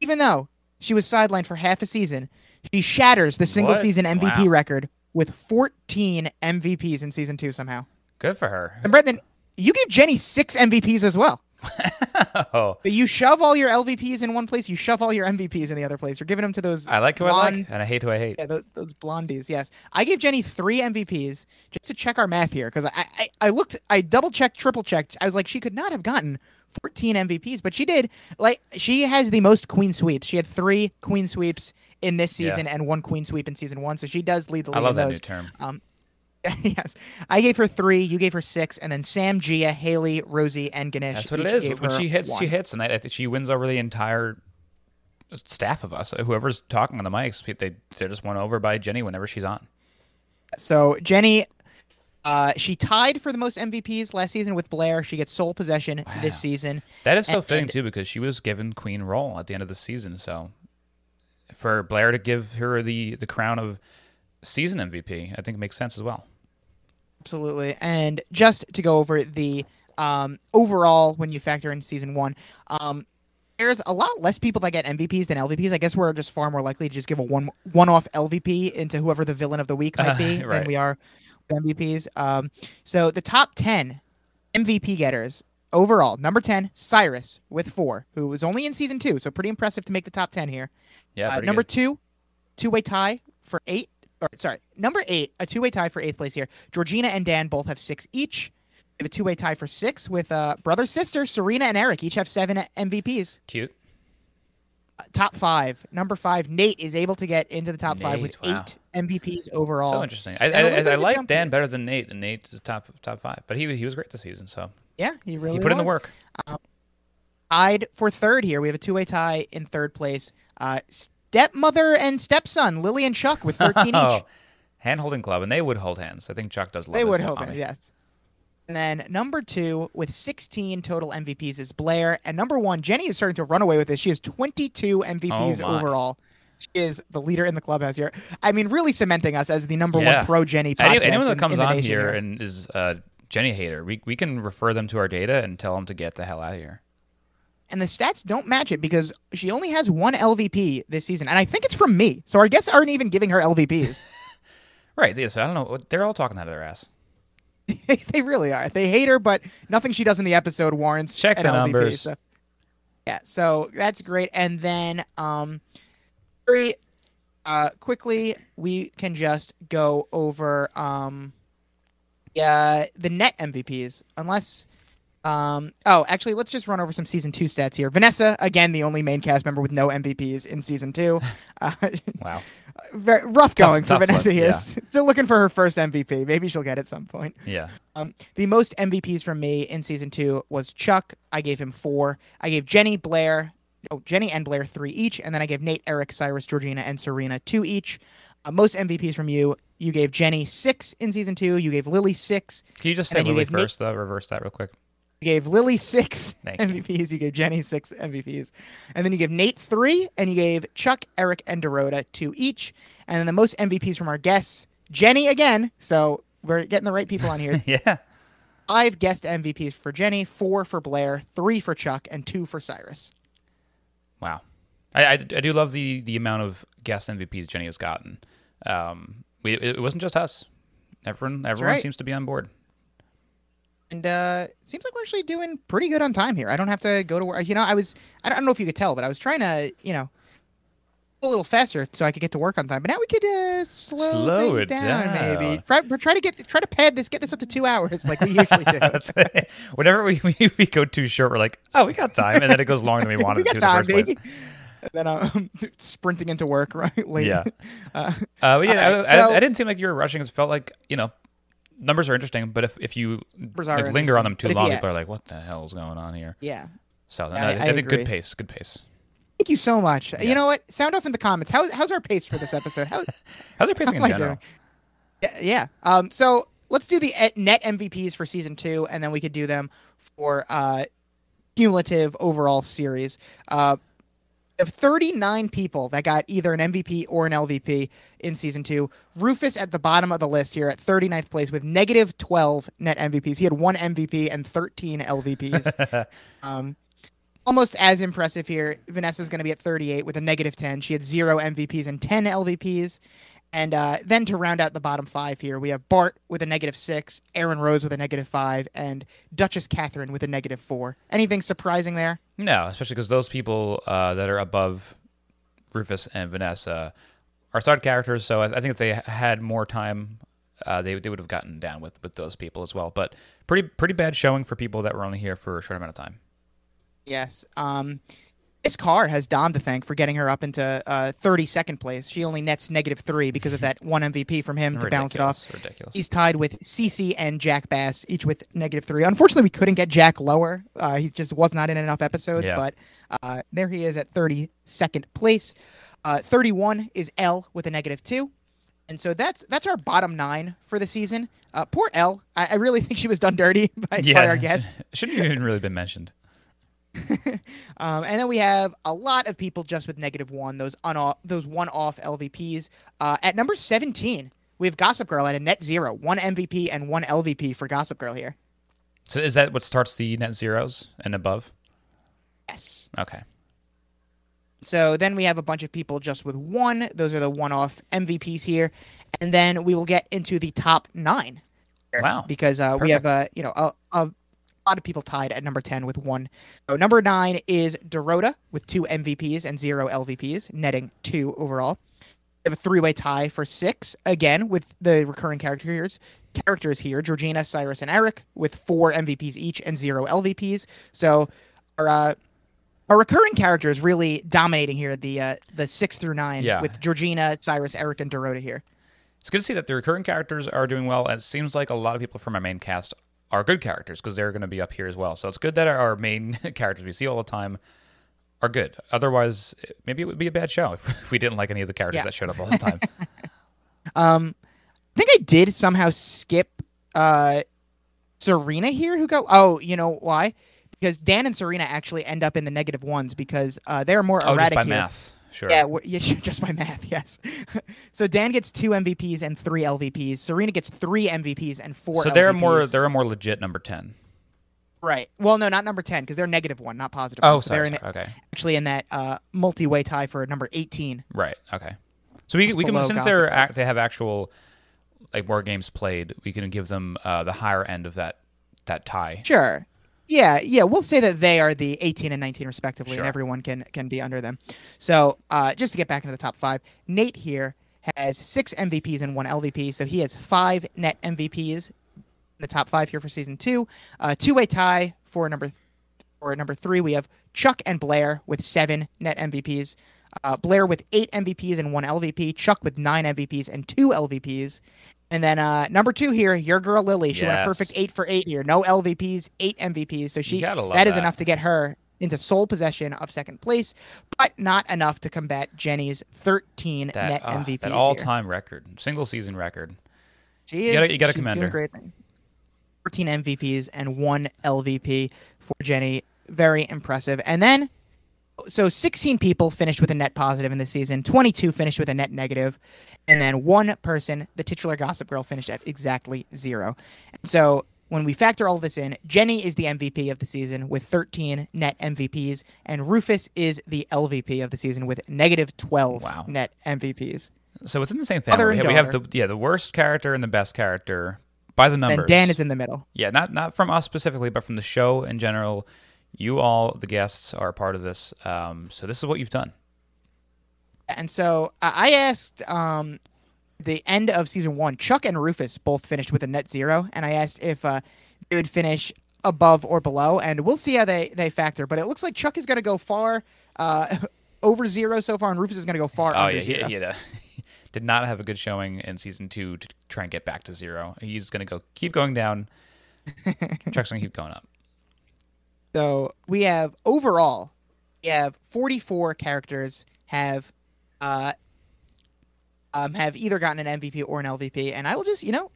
even though she was sidelined for half a season, she shatters the single What? season MVP Wow. record with 14 MVPs in season two somehow. Good for her. And Brendan, you gave Jenny six MVPs as well. (laughs) But you shove all your LVPs in one place, you shove all your MVPs in the other place. You're giving them to those I like who I like, and I hate who I hate. yeah, those, those blondies. Yes, I gave Jenny three MVPs just to check our math here because I, I I looked, I double checked, triple checked. I was like, she could not have gotten 14 MVPs, but she did. Like she has the most queen sweeps. She had three queen sweeps in this Yeah. season and one queen sweep in season one, so she does lead the league. I love that those. new term. Um, (laughs) yes, I gave her three. You gave her six, and then Sam, Gia, Haley, Rosie, and Ganesh. That's what it is. When she hits, she hits, and I, I think she wins over the entire staff of us. Whoever's talking on the mics, they they're just won over by Jenny whenever she's on. So Jenny, uh, she tied for the most MVPs last season with Blair. She gets sole possession Wow. this season. That is so And- fitting and- too because she was given queen role at the end of the season. So for Blair to give her the the crown of season MVP, I think it makes sense as well. Absolutely. And just to go over the um, overall, when you factor in season one, um, there's a lot less people that get MVPs than LVPs. I guess we're just far more likely to just give a one one off LVP into whoever the villain of the week might Uh, be (laughs) than we are MVPs. Um, so the top ten MVP getters overall, number ten, Cyrus with four, who was only in season two, so pretty impressive to make the top ten here. Yeah, Uh, number good. two, two way tie for eight. Or sorry, number eight, a two-way tie for eighth place here. Georgina and Dan both have six each. We have a two-way tie for six with uh, brother sister Serena and Eric each have seven MVPs. Cute. Uh, top five, number five, Nate is able to get into the top five with wow. eight MVPs overall. So interesting. I, I, I, I like Dan better than Nate, and Nate is top top five. But he he was great this season, so Yeah, he really he put in the was. work. Tied for third here. We have a two-way tie in third place. Uh, stepmother and stepson, Lily and Chuck with (laughs) 13 each. Oh, hand holding club, and they would hold hands. I think Chuck does love They would hold hands, yes. And then number two with 16 total MVPs is Blair. And number one, Jenny is starting to run away with this. She has 22 MVPs Oh, overall. She is the leader in the clubhouse here. I mean, really cementing us as the number Yeah. one pro Jenny podcast. Any, anyone that comes on nation here and is a Jenny hater, we we can refer them to our data and tell them to get the hell out of here. And the stats don't match it because she only has one LVP this season, and I think it's from me. So our guests aren't even giving her LVPs. (laughs) Right. Yeah. So I don't know. They're all talking out of their ass. (laughs) they really are. They hate her, but nothing she does in the episode warrants Check an the LVP, numbers. so- Yeah, so that's great. And then, um, very uh, quickly, we can just go over um, yeah, the net MVPs, unless. Um, oh, actually, let's just run over some season two stats here. Vanessa, again, the only main cast member with no MVPs in season two. (laughs) Uh, Wow. (laughs) very rough going tough for Vanessa look, here. yeah. (laughs) Still looking for her first MVP. Maybe she'll get it some point. Yeah. Um, the most MVPs from me in season two was Chuck. I gave him four. I gave Jenny, Blair, oh Jenny and Blair three each, and then I gave Nate, Eric, Cyrus, Georgina, and Serena two each. Uh, most MVPs from you. You gave Jenny six in season two. You gave Lily six. Can you just say Lily gave Nate- first? though? reverse that real quick. You gave Lily six Thank. MVPs. You. gave Jenny six MVPs, and then you gave Nate three, and you gave Chuck, Eric, and Dorota two each. And then the most MVPs from our guests, Jenny again. So we're getting the right people on here. (laughs) yeah. I've guessed MVPs for Jenny, four for Blair, three for Chuck, and two for Cyrus. Wow. I, I, I do love the the amount of guest MVPs Jenny has gotten. Um, we it wasn't just us. Everyone everyone right. seems to be on board. And uh, it seems like we're actually doing pretty good on time here. I don't have to go to work. You know, I was, I don't know if you could tell, but I was trying to, you know, a little faster so I could get to work on time. But now we could uh, slow, Slow things it down, maybe. Try, try to get, try to pad this, get this up to two hours like we usually (laughs) do. Whenever we, we, we go too short, we're like, oh, we got time, and then it goes longer than we (laughs) wanted we got to time, in the first baby. place. And then I'm (laughs) sprinting into work right late. Yeah. Uh, Uh, but yeah, All I, right, I- I, didn't seem like you were rushing. It felt like you know, numbers are interesting, but if if you like, linger on them too long, you- people are like, what the hell is going on here? yeah. So no, I- I, I think agree. good pace, good pace. Thank you so much. Yeah. You know what? Sound off in the comments. How, how's our pace for this episode? How, (laughs) How's our pacing How in general? Yeah, yeah. Um, so let's do the net MVPs for season two, and then we could do them for uh, cumulative overall series. Uh, have 39 people that got either an MVP or an LVP in season two. Rufus at the bottom of the list here at 39th place with negative 12 net MVPs. He had one MVP and 13 LVPs. (laughs) um, almost as impressive here. Vanessa's going to be at 38 with a negative 10. She had zero MVPs and 10 LVPs. And uh, then to round out the bottom five here, we have Bart with a negative six, Aaron Rose with a negative five, and Duchess Catherine with a negative four. Anything surprising there? No, especially because those people uh, that are above Rufus and Vanessa are side characters. So I, I think if they had more time, uh, they they would have gotten down with with those people as well. But pretty pretty bad showing for people that were only here for a short amount of time. Yes. Um, Miss Carr has Dom to thank for getting her up into uh, 32nd place. She only nets negative three because of that one MVP from him to balance it off. Ridiculous, Ridiculous. He's tied with Cece and Jack Bass, each with negative three. Unfortunately, we couldn't get Jack lower. Uh, he just was not in enough episodes, Yeah. but uh, there he is at 32nd place. Uh, 31 is Elle with a negative two. And so that's that's our bottom nine for the season. Uh, poor Elle. I, I really (laughs) think she was done dirty by, by our guests. (laughs) shouldn't have even really been mentioned. (laughs) Um, and then we have a lot of people just with negative one, those on those one off LVPs. Uh, at number 17, we have Gossip Girl at a net zero, one MVP and one LVP for Gossip Girl here. So is that what starts the net zeros and above? Yes. Okay. So then we have a bunch of people just with one. Those are the one off MVPs here. And then we will get into the top nine. Wow. Because uh, we have, uh, you know, a, a lot of people tied at number 10 with one. So number nine is Dorota with two MVPs and zero LVPs, netting two overall. We have a three-way tie for six again with the recurring characters. Characters here: Georgina, Cyrus, and Eric, with four MVPs each and zero LVPs. So, our uh, our recurring characters really dominating here. The uh, the six through nine Yeah. with Georgina, Cyrus, Eric, and Dorota here. It's good to see that the recurring characters are doing well, and it seems like a lot of people from our main cast are good characters because they're going to be up here as well. So it's good that our main (laughs) characters we see all the time are good. Otherwise, maybe it would be a bad show if, (laughs) if we didn't like any of the characters Yeah. that showed up all the time. (laughs) Um, I think I did somehow skip uh, Serena here. Who got? Oh, you know why? Because Dan and Serena actually end up in the negative ones because uh, they're more oh, just erratic by here. math. Sure. Yeah, yeah, (laughs) sure, just by math, (laughs) yes. so Dan gets two MVPs and three LVPs. Serena gets three MVPs and four. so they're more LVPs. they're a more legit number ten. right. Well, no, not number ten because they're negative one, not positive. Oh, one. So sorry. sorry. Okay. actually in that uh, multi-way tie for number eighteen. Right. Okay. So we we can since Gossip they're act, they have actual like more games played, we can give them uh, the higher end of that that tie. Sure. Yeah, yeah, we'll say that they are the 18 and 19 respectively, Sure. and everyone can can be under them. So, uh, just to get back into the top five, Nate here has six MVPs and one LVP, so he has five net MVPs in the top five here for season two. Uh, two way tie for number for number three. We have Chuck and Blair with seven net MVPs. Uh, Blair with eight MVPs and one LVP. Chuck with nine MVPs and two LVPs. And then uh, number two here, your girl Lily. She went a perfect eight for eight here. No LVPs, eight MVPs. So she love that is enough to get her into sole possession of second place, but not enough to combat Jenny's 13 That net uh, MVPs. that all time record, single season record. She You is. gotta- you gotta commend her. Great thing. 14 MVPs and one LVP for Jenny. Very impressive. And then, so 16 people finished with a net positive in the season. 22 finished with a net negative, and then one person, the titular Gossip Girl, finished at exactly zero. And so. When we factor all this in, Jenny is the MVP of the season with 13 net MVPs, and Rufus is the LVP of the season with negative 12 Wow. net MVPs. So it's in the same family. We have daughter. the yeah the worst character and the best character by the numbers. And Dan is in the middle. yeah, not not from us specifically, but from the show in general. You all, the guests, are a part of this. Um, so this is what you've done. And so uh, I asked um, the end of season one, Chuck and Rufus both finished with a net zero, and I asked if uh, they would finish above or below, and we'll see how they, they factor. But it looks like Chuck is going to go far uh, (laughs) over zero so far, and Rufus is going to go far Oh under yeah, he, zero. had (laughs) did not have a good showing in season two to try and get back to zero. He's going to go keep going down. (laughs) Chuck's going to keep going up. So we have overall, we have 44 characters have uh, um, have either gotten an MVP or an LVP, and I will just you know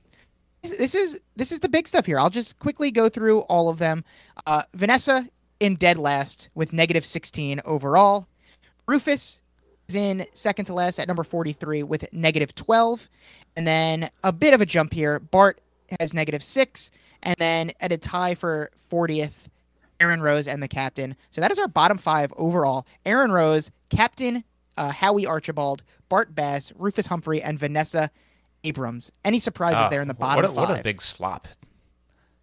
this is this is the big stuff here. I'll just quickly go through all of them. Uh, Vanessa in dead last with negative 16 overall. Rufus is in second to last at number 43 with negative 12, and then a bit of a jump here. Bart has negative six, and then at a tie for 40th. Aaron Rose and the captain. So that is our bottom five overall. Aaron Rose, captain uh, Howie Archibald, Bart Bass, Rufus Humphrey, and Vanessa Abrams. Any surprises Ah, there in the what bottom a, five? What a big slop.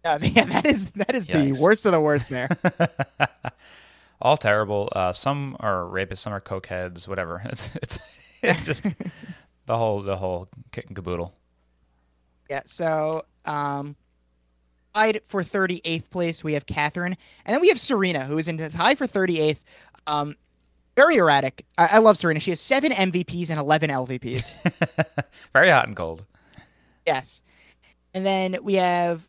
Uh, (laughs) yeah, that is that is the worst of the worst there. (laughs) All terrible. Uh, some are rapists, some are cokeheads, whatever. (laughs) It's it's it's just the whole the whole kit and caboodle. yeah. So um, tied for 38th place, we have Catherine, and then we have Serena, who is in the tie for 38th. Um, very erratic. I-, I love Serena. She has seven MVPs and 11 LVPs. (laughs) Very hot and cold. Yes. And then we have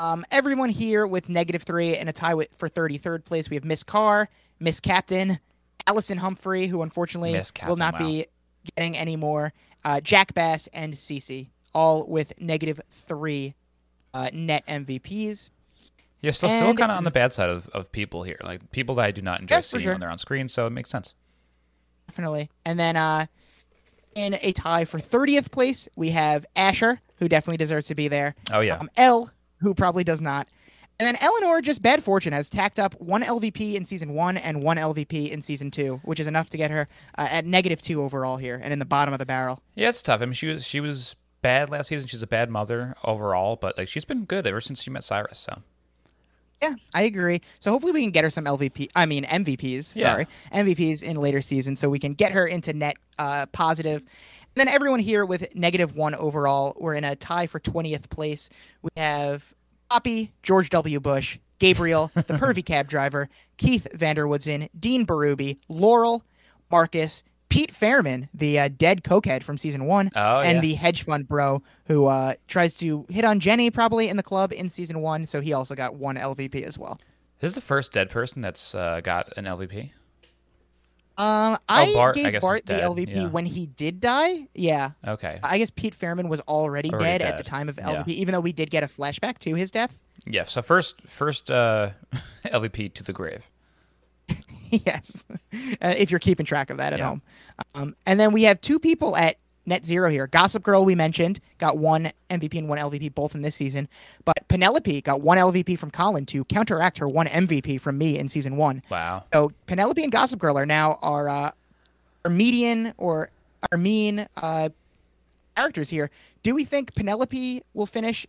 um, everyone here with negative three and a tie with, for 33rd place. We have Miss Carr, Miss Captain, Allison Humphrey, who unfortunately Miss will Captain, not be getting any more, uh, Jack Bass, and Cece, all with negative three uh, net MVPs. You're still still kind of on the bad side of, of people here, like people that I do not enjoy Yeah, seeing sure. when they're on screen. So it makes sense. Definitely. And then uh, in a tie for 30th place, we have Asher, who definitely deserves to be there. Oh yeah, Um, Elle, who probably does not. And then Eleanor, just bad fortune, has tacked up one LVP in season one and one LVP in season two, which is enough to get her uh, at negative two overall here and in the bottom of the barrel. yeah, it's tough. I mean, she was she was bad last season. She's a bad mother overall, but like she's been good ever since she met Cyrus. So Yeah, I agree. So hopefully we can get her some LVP. I mean MVPs. Yeah. Sorry, MVPs in later seasons, so we can get her into net uh, positive. then everyone here with negative one overall. We're in a tie for 20th place. We have Poppy, George W. Bush, Gabriel, the (laughs) pervy cab driver, Keith van der Woodsen, Dean Berube, Laurel, Marcus, Pete Fairman, the uh, dead cokehead from season one, Oh, and yeah. the hedge fund bro who uh, tries to hit on Jenny probably in the club in season one. So he also got one LVP as well. This is the first dead person that's uh, got an LVP. Um, I Oh, Bart, I gave is Bart the dead, LVP yeah. when he did die. Yeah, Okay. I guess Pete Fairman was already, Already dead, at the time of Yeah. LVP, even though we did get a flashback to his death. Yeah. So first, first uh, (laughs) LVP to the grave. (laughs) yes, uh, if you're keeping track of that at Yeah. home. Um, and then we have two people at net zero here. Gossip Girl, we mentioned, got one MVP and one LVP both in this season. But Penelope got one LVP from Colin to counteract her one MVP from me in season one. Wow. So Penelope and Gossip Girl are now our uh, our median or our mean uh, characters here. Do we think Penelope will finish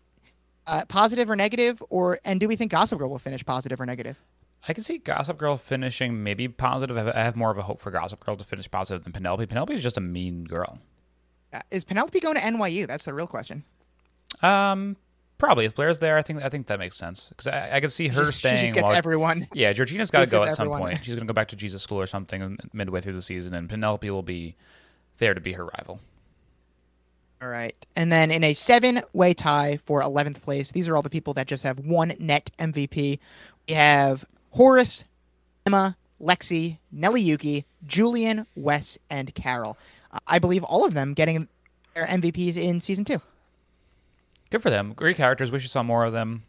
uh, positive or negative, or and do we think Gossip Girl will finish positive or negative? I can see Gossip Girl finishing maybe positive. I have- more of a hope for Gossip Girl to finish positive than Penelope. Penelope is just a mean girl. Uh, is Penelope going to NYU? That's the real question. Um, probably if Blair's there, I think I think that makes sense because I, I could see her (laughs) she staying. just gets while- everyone. Yeah, Georgina's (laughs) got to go at some point. She's going to go back to Jesus School or something midway through the season, and Penelope will be there to be her rival. All right. And then in a seven way tie for 11th place, these are all the people that just have one net MVP. We have Horace, Emma, Lexi, Nelly Yuki, Julian, Wes, and Carol. Uh, I believe all of them getting their MVPs in season two. Good for them. Great characters. Wish you saw more of them.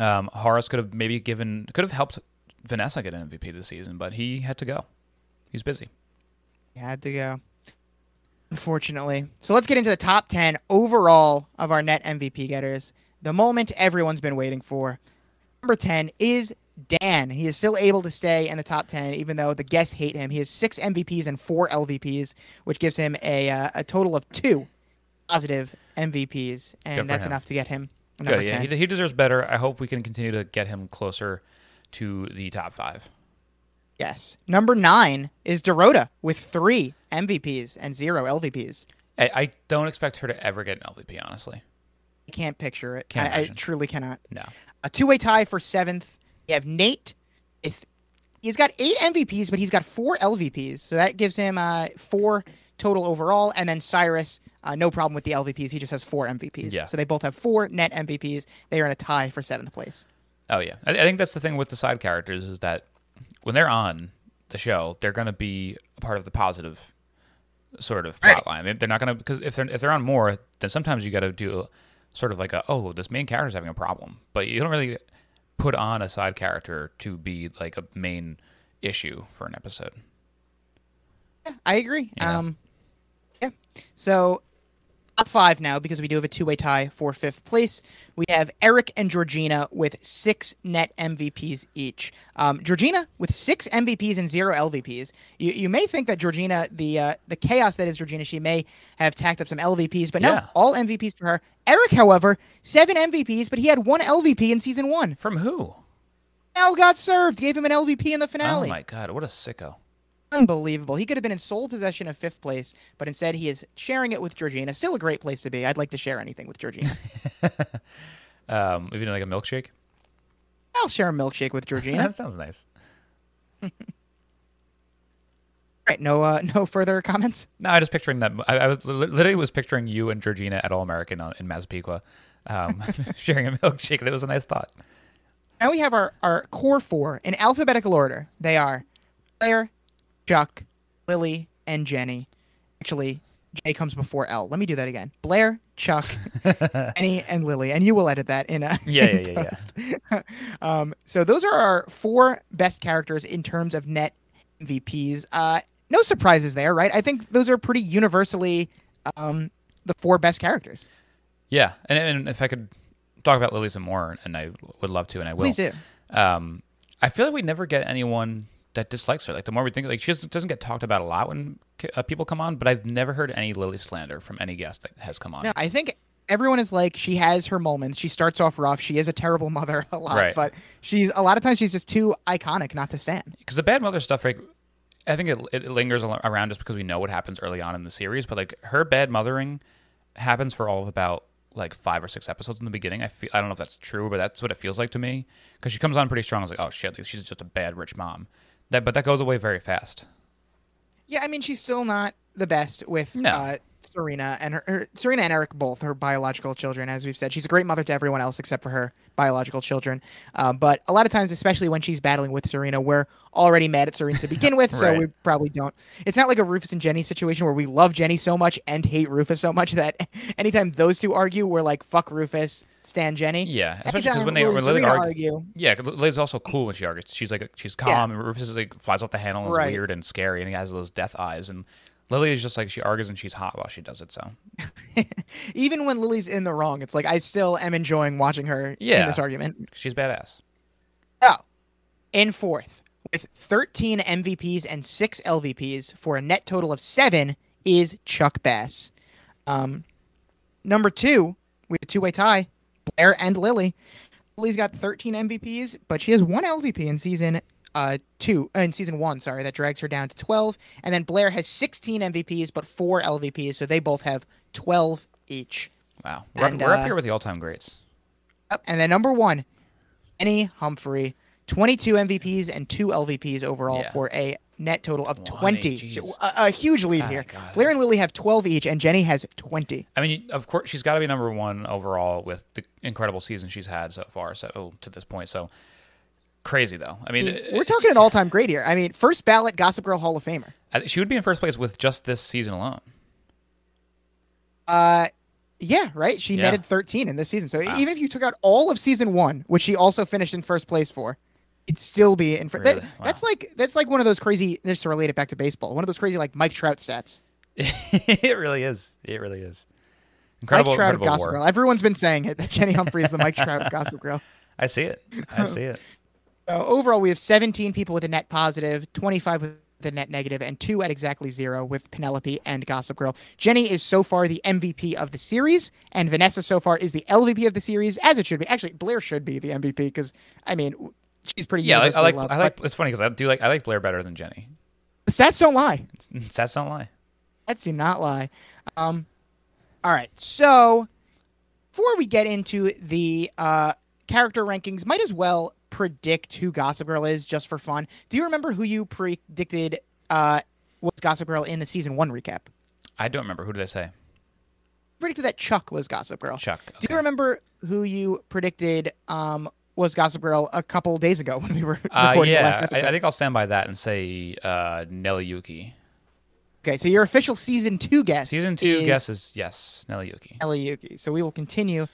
Um, Horace could have maybe given could have helped Vanessa get an MVP this season, but he had to go. He's busy. You had to go. Unfortunately. So let's get into the top 10 overall of our net MVP getters. The moment everyone's been waiting for. Number 10 is Dan. He is still able to stay in the top 10, even though the guests hate him. He has six MVPs and four LVPs, which gives him a, uh, a total of two positive MVPs. And that's him. enough to get him number Good. Yeah, 10. he, he deserves better. I hope we can continue to get him closer to the top five. Yes. Number nine is Dorota with three MVPs and zero LVPs. I, I don't expect her to ever get an LVP. Honestly, I can't picture it. Can't I, I truly cannot. no. A two-way tie for seventh. You have Nate. If he's got eight MVPs, but he's got four LVPs, so that gives him uh, four total overall. And then Cyrus, uh, no problem with the LVPs. He just has four MVPs. Yeah. So they both have four net MVPs. They are in a tie for seventh place. Oh yeah, I, I think that's the thing with the side characters is that when they're on the show, they're going to be a part of the positive sort of Right. plot line. They- They're not going to because if they're if they're on more, then sometimes you got to do sort of like a oh this main character's having a problem, but you don't really put on a side character to be like a main issue for an episode. Yeah, I agree. Yeah. Um, yeah. So top five now because we do have a two-way tie for fifth place. We have Eric and Georgina with six net MVPs each. Um, Georgina with six MVPs and zero LVPs. You, you may think that Georgina, the uh, the chaos that is Georgina, she may have tacked up some LVPs, but no, Yeah. all MVPs for her. Eric, however, seven MVPs, but he had one LVP in season one. From who? Al got served, gave him an LVP in the finale. Oh finale. my god, what a sicko! Unbelievable. He could have been in sole possession of fifth place, but instead he is sharing it with Georgina. Still a great place to be. I'd like to share anything with Georgina. (laughs) Um, even like a milkshake. I'll share a milkshake with Georgina. (laughs) that sounds nice. (laughs) right, no uh, no further comments? No, I just picturing that. I, I was literally was picturing you and Georgina at All American in Massapequa, um, sharing a milkshake. and It was a nice thought. Now we have our, our core four in alphabetical order. They are Claire, Chuck, Lily, and Jenny. Actually, J comes before L. Let me do that again. Blair, Chuck, (laughs) Jenny, and Lily. And you will edit that in a Yeah, in yeah, yeah, post. (laughs) um, so those are our four best characters in terms of net MVPs. Uh, no surprises there, right? I think those are pretty universally um, the four best characters. Yeah, and, and if I could talk about Lily some more, and I would love to, and I will. Please do. Um, I feel like we never get anyone that dislikes her. Like the more we think, like she doesn't, doesn't get talked about a lot when uh, people come on, but I've never heard any Lily slander from any guest that has come on. No, I think everyone is like she has her moments. She starts off rough. She is a terrible (laughs) mother a lot, Right. but she's a lot of times she's just too iconic not to stand. because the bad mother stuff like I think it, it lingers around just because we know what happens early on in the series. But like her bad mothering happens for all of about like five or six episodes in the beginning. I feel I don't know if that's true, but that's what it feels like to me because she comes on pretty strong. I was like, oh shit, like, she's just a bad rich mom. That but that goes away very fast. Yeah, I mean, she's still not the best with No. uh, Serena and her, her Serena and Eric both her biological children. As we've said, she's a great mother to everyone else except for her biological children. Uh, but a lot of times, especially when she's battling with Serena, we're already mad at Serena to begin with, so (laughs) we probably don't. It's not like a Rufus and Jenny situation where we love Jenny so much and hate Rufus so much that (laughs) anytime those two argue, we're like, "Fuck Rufus, stand Jenny." Yeah, especially because when they when Lily argue, argue, yeah, Lily's also cool when she argues. She's like she's calm, and Rufus is like flies off the handle and is Right. weird and scary, and he has those death eyes. And Lily is just like she argues and she's hot while she does it. So (laughs) even when Lily's in the wrong, it's like I still am enjoying watching her Yeah. in this argument. she's badass. Oh, in fourth, with 13 MVPs and six LVPs for a net total of seven, is Chuck Bass. Um, number two, we have a two way tie Blair and Lily. Lily's got 13 MVPs, but she has one LVP in season uh, two, uh, in season one, sorry, that drags her down to 12. And then Blair has 16 MVPs, but four LVPs, so they both have 12 each. Wow, we're, And, up, we're uh, up here with the all time greats. And then number one, Jenny Humphrey, 22 MVPs and two LVPs overall Yeah. for a net total of 20, 20. A, a huge lead Oh, here. God. Blair and Lily have 12 each, and Jenny has 20. I mean, of course, she's got to be number one overall with the incredible season she's had so far. So to this point, so crazy though. I mean, uh, We're talking an (laughs) all time great here. I mean, first ballot Gossip Girl Hall of Famer. Uh, she would be in first place with just this season alone. Uh, yeah, right? She Yeah. netted 13 in this season. So ah. even if you took out all of season one, which she also finished in first place for, it'd still be in first. Really? That, Wow. That's like that's like one of those crazy. Just to relate it back to baseball, one of those crazy like Mike Trout stats. (laughs) it really is. It really is. Incredible, Mike Trout of Gossip war. Girl. Everyone's been saying it that Jenny Humphrey is the Mike Trout of Gossip Girl. (laughs) I see it. I see it. So overall, we have 17 people with a net positive, 25 with a net negative, and two at exactly zero with Penelope and Gossip Girl. Jenny is so far the MVP of the series, and Vanessa so far is the LVP of the series, as it should be. Actually, Blair should be the MVP because I mean she's pretty. Yeah, I like, I like. loved, I like. It's funny because I do like. I like Blair better than Jenny. the stats don't lie. Stats don't lie. Stats do not lie. Um, all right, so before we get into the uh, character rankings, might as well predict who Gossip Girl is just for fun. Do you remember who you predicted uh, was Gossip Girl in the season one recap? I don't remember. Who did I say? Predicted that Chuck was Gossip Girl. Chuck. Do you remember who you predicted um, was Gossip Girl a couple days ago (laughs) when we were Uh, recording the last episode? I, I think I'll stand by that and say uh, Nelly Yuki. okay, so your official season two guess. Season two is guess is yes, Nelly Yuki. Nelly Yuki. So we will continue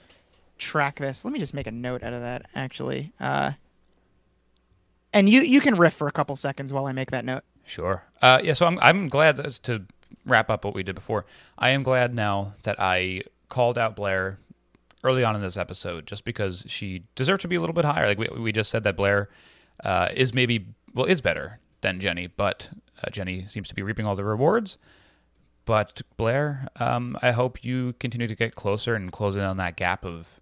track this. Let me just make a note out of that actually. Uh, and you you can riff for a couple seconds while I make that note. Sure. Uh, yeah, so I'm I'm glad to wrap up what we did before. I am glad now that I called out Blair early on in this episode just because she deserved to be a little bit higher. Like we we just said that Blair uh, is maybe well is better than Jenny, but uh, Jenny seems to be reaping all the rewards. But Blair, um, I hope you continue to get closer and close in on that gap of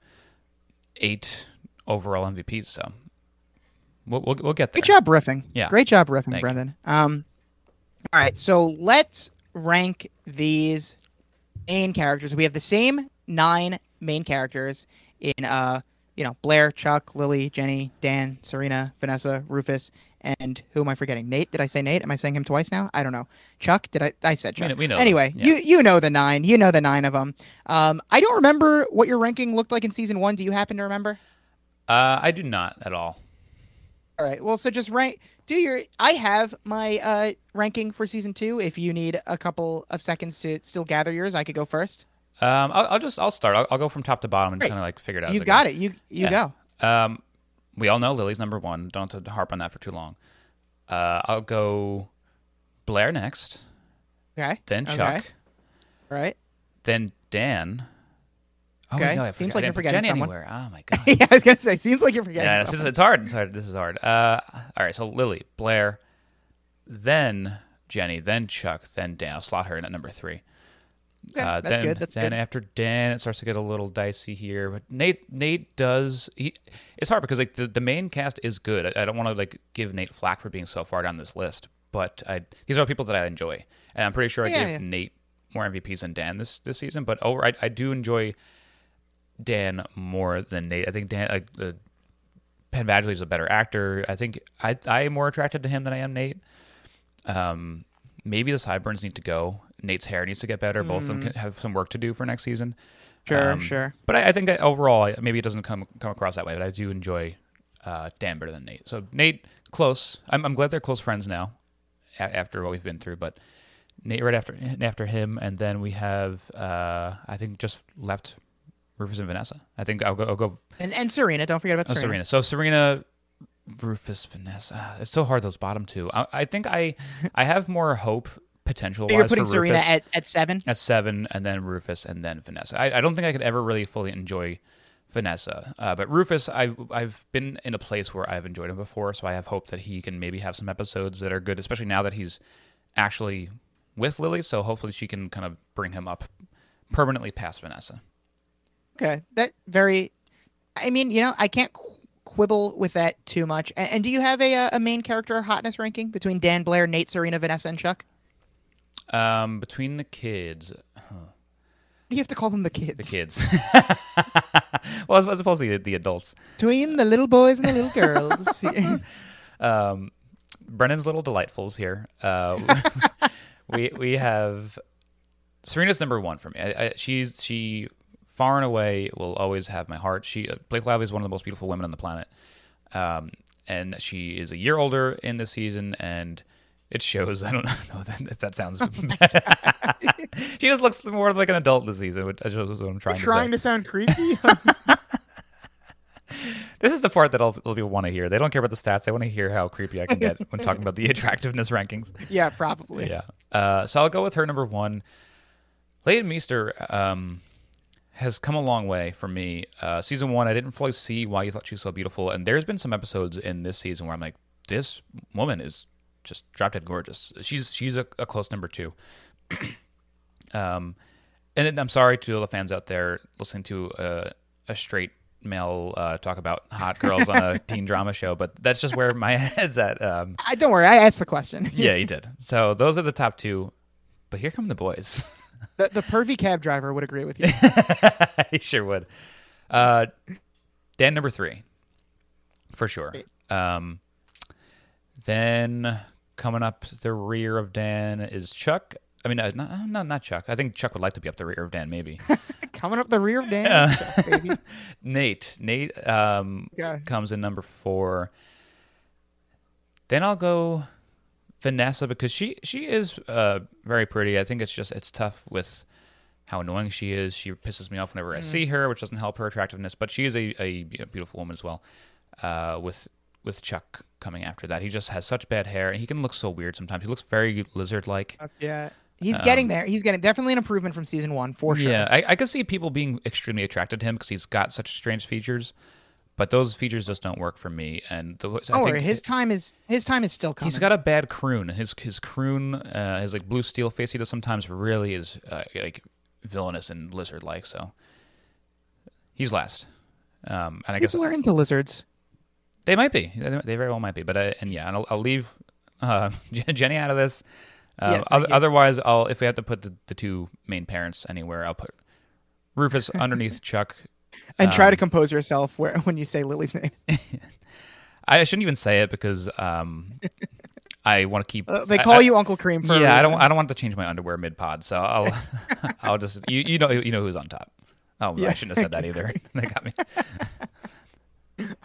eight overall MVPs. So we'll we'll, we'll get there. Great job riffing. Yeah. Great job riffing, Thank. Brendan. Um, all right, so let's rank these main characters. We have the same nine main characters in uh, you know, Blair, Chuck, Lily, Jenny, Dan, Serena, Vanessa, Rufus, and who am I forgetting? Nate? Did I say Nate? Am I saying him twice now? I don't know. Chuck? Did I? I said We Chuck. know- we know anyway, yeah. you you know the nine. You know the nine of them. Um, I don't remember what your ranking looked like in season one. Do you happen to remember? Uh, I do not at all. All right. Well, so just rank. Do your. I have my uh, ranking for season two. If you need a couple of seconds to still gather yours, I could go first. Um, I'll, I'll just I'll start. I'll, I'll go from top to bottom and kind of like figure it out. You got it. You you go. Um, we all know Lily's number one. Don't have to harp on that for too long. Uh, I'll go Blair next, Okay. then Okay. Chuck, All right. then Dan. Oh, Okay. wait, no, I Seems forgot- like I you're forgetting Jenny someone. anywhere. Oh my (laughs) god. yeah, I was gonna say. Seems like you're forgetting. yeah, it's, someone. it's hard. It's hard. This is hard. Uh, all right. So Lily, Blair, then Jenny, then Chuck, then Dan. I'll slot her in at number three. Okay, Uh, that's then, good. That's then good. after Dan, it starts to get a little dicey here. But Nate, Nate does. He, it's hard because like the, the main cast is good. I, I don't want to like give Nate flack for being so far down this list, but I these are people that I enjoy, and I'm pretty sure I Yeah, gave yeah. Nate more MVPs than Dan this this season. But over, I, I do enjoy Dan more than Nate. I think Dan, uh, uh, Penn Badgley is a better actor. I think I I am more attracted to him than I am Nate. Um, maybe the sideburns need to go. Nate's hair needs to get better. Both of them can have some work to do for next season. Mm. Sure, Um, sure. But I, I think overall, maybe it doesn't come come across that way. But I do enjoy uh, Dan better than Nate. So Nate, close. I'm, I'm glad they're close friends now, a- after what we've been through. But Nate right after after him, and then we have uh, I think just left Rufus and Vanessa. I think I'll go. I'll go And and Serena, don't forget about oh, Serena. Serena. So Serena, Rufus, Vanessa. It's so hard those bottom two. I, I think I (laughs) I have more hope potential. So you're putting Serena at, at seven. at seven, and then Rufus, and then Vanessa. I, I don't think I could ever really fully enjoy Vanessa, uh, but Rufus, I've I've been in a place where I've enjoyed him before, so I have hope that he can maybe have some episodes that are good, especially now that he's actually with Lily. So hopefully she can kind of bring him up permanently past Vanessa. Okay, that very. I mean, you know, I can't qu- quibble with that too much. And, and do you have a uh, a main character hotness ranking between Dan Blair, Nate, Serena, Vanessa, and Chuck? Um, between the kids, You have to call them the kids. the kids. (laughs) well, as, as opposed to the, the adults. Between the little boys and the little girls. (laughs) um, Brendan's little delightfuls here. Uh, (laughs) we we have Serena's number one for me. I, I, she's she far and away will always have my heart. She uh, Blake Lively is one of the most beautiful women on the planet, um, and she is a year older in this season, and it shows. (laughs) I don't know if that sounds. (laughs) she just looks more like an adult this season, which is what I'm trying, Trying to to sound creepy. (laughs) This is the part that all people want to hear. They don't care about the stats. They want to hear how creepy I can get when talking about the attractiveness rankings. yeah, probably. Yeah. Uh, so I'll go with her number one. Leighton Meester um, has come a long way for me. Uh, season one, I didn't fully see why you thought she was so beautiful, and there's been some episodes in this season where I'm like, this woman is just drop dead gorgeous. She's she's a, a close number two. (clears throat) um, and then I'm sorry to all the fans out there listening to a, a straight male uh, talk about hot girls on a (laughs) teen drama show, but that's just where my (laughs) head's at. Um, I, don't worry, I asked the question. yeah, he (laughs) did. So those are the top two. But here come the boys. The, the pervy cab driver would agree with you. (laughs) he sure would. Uh, Dan number three, for sure. Um, then coming up the rear of Dan is Chuck. I mean, uh, not, not not Chuck. I think Chuck would like to be up the rear of Dan, maybe. (laughs) Coming up the rear of Dan, baby. (laughs) Nate. Nate um, Yeah. comes in number four. Then I'll go Vanessa because she she is uh, very pretty. I think it's just it's tough with how annoying she is. She pisses me off whenever I see her, which doesn't help her attractiveness. But she is a, a beautiful woman as well. Uh, with with Chuck coming after that, he just has such bad hair, and he can look so weird sometimes. He looks very lizard like. Yeah. He's getting there. He's getting definitely an improvement from season one for sure. Yeah, I, I could see people being extremely attracted to him because he's got such strange features, but those features just don't work for me. And the, I Don't think his time is his time is still coming. he's got a bad croon, his his croon, uh, his like blue steel face he does sometimes really is uh, like villainous and lizard like. So he's last, um, and I guess People are into lizards. they might be. They very well might be. But uh, and yeah, and I'll, I'll leave uh, (laughs) Jenny out of this. Uh, Yes, you. otherwise, I'll if we have to put the, the two main parents anywhere, I'll put Rufus (laughs) underneath Chuck. And try Um, to compose yourself (laughs) where when you say Lily's name. (laughs) I shouldn't even say it because um, (laughs) I want to keep. Uh, they call I- you Uncle Cream for Yeah, I don't. I don't want to change my underwear mid pod, so I'll. I'll just. You, you know. You know who's on top. Oh, I shouldn't have said that either. they got me.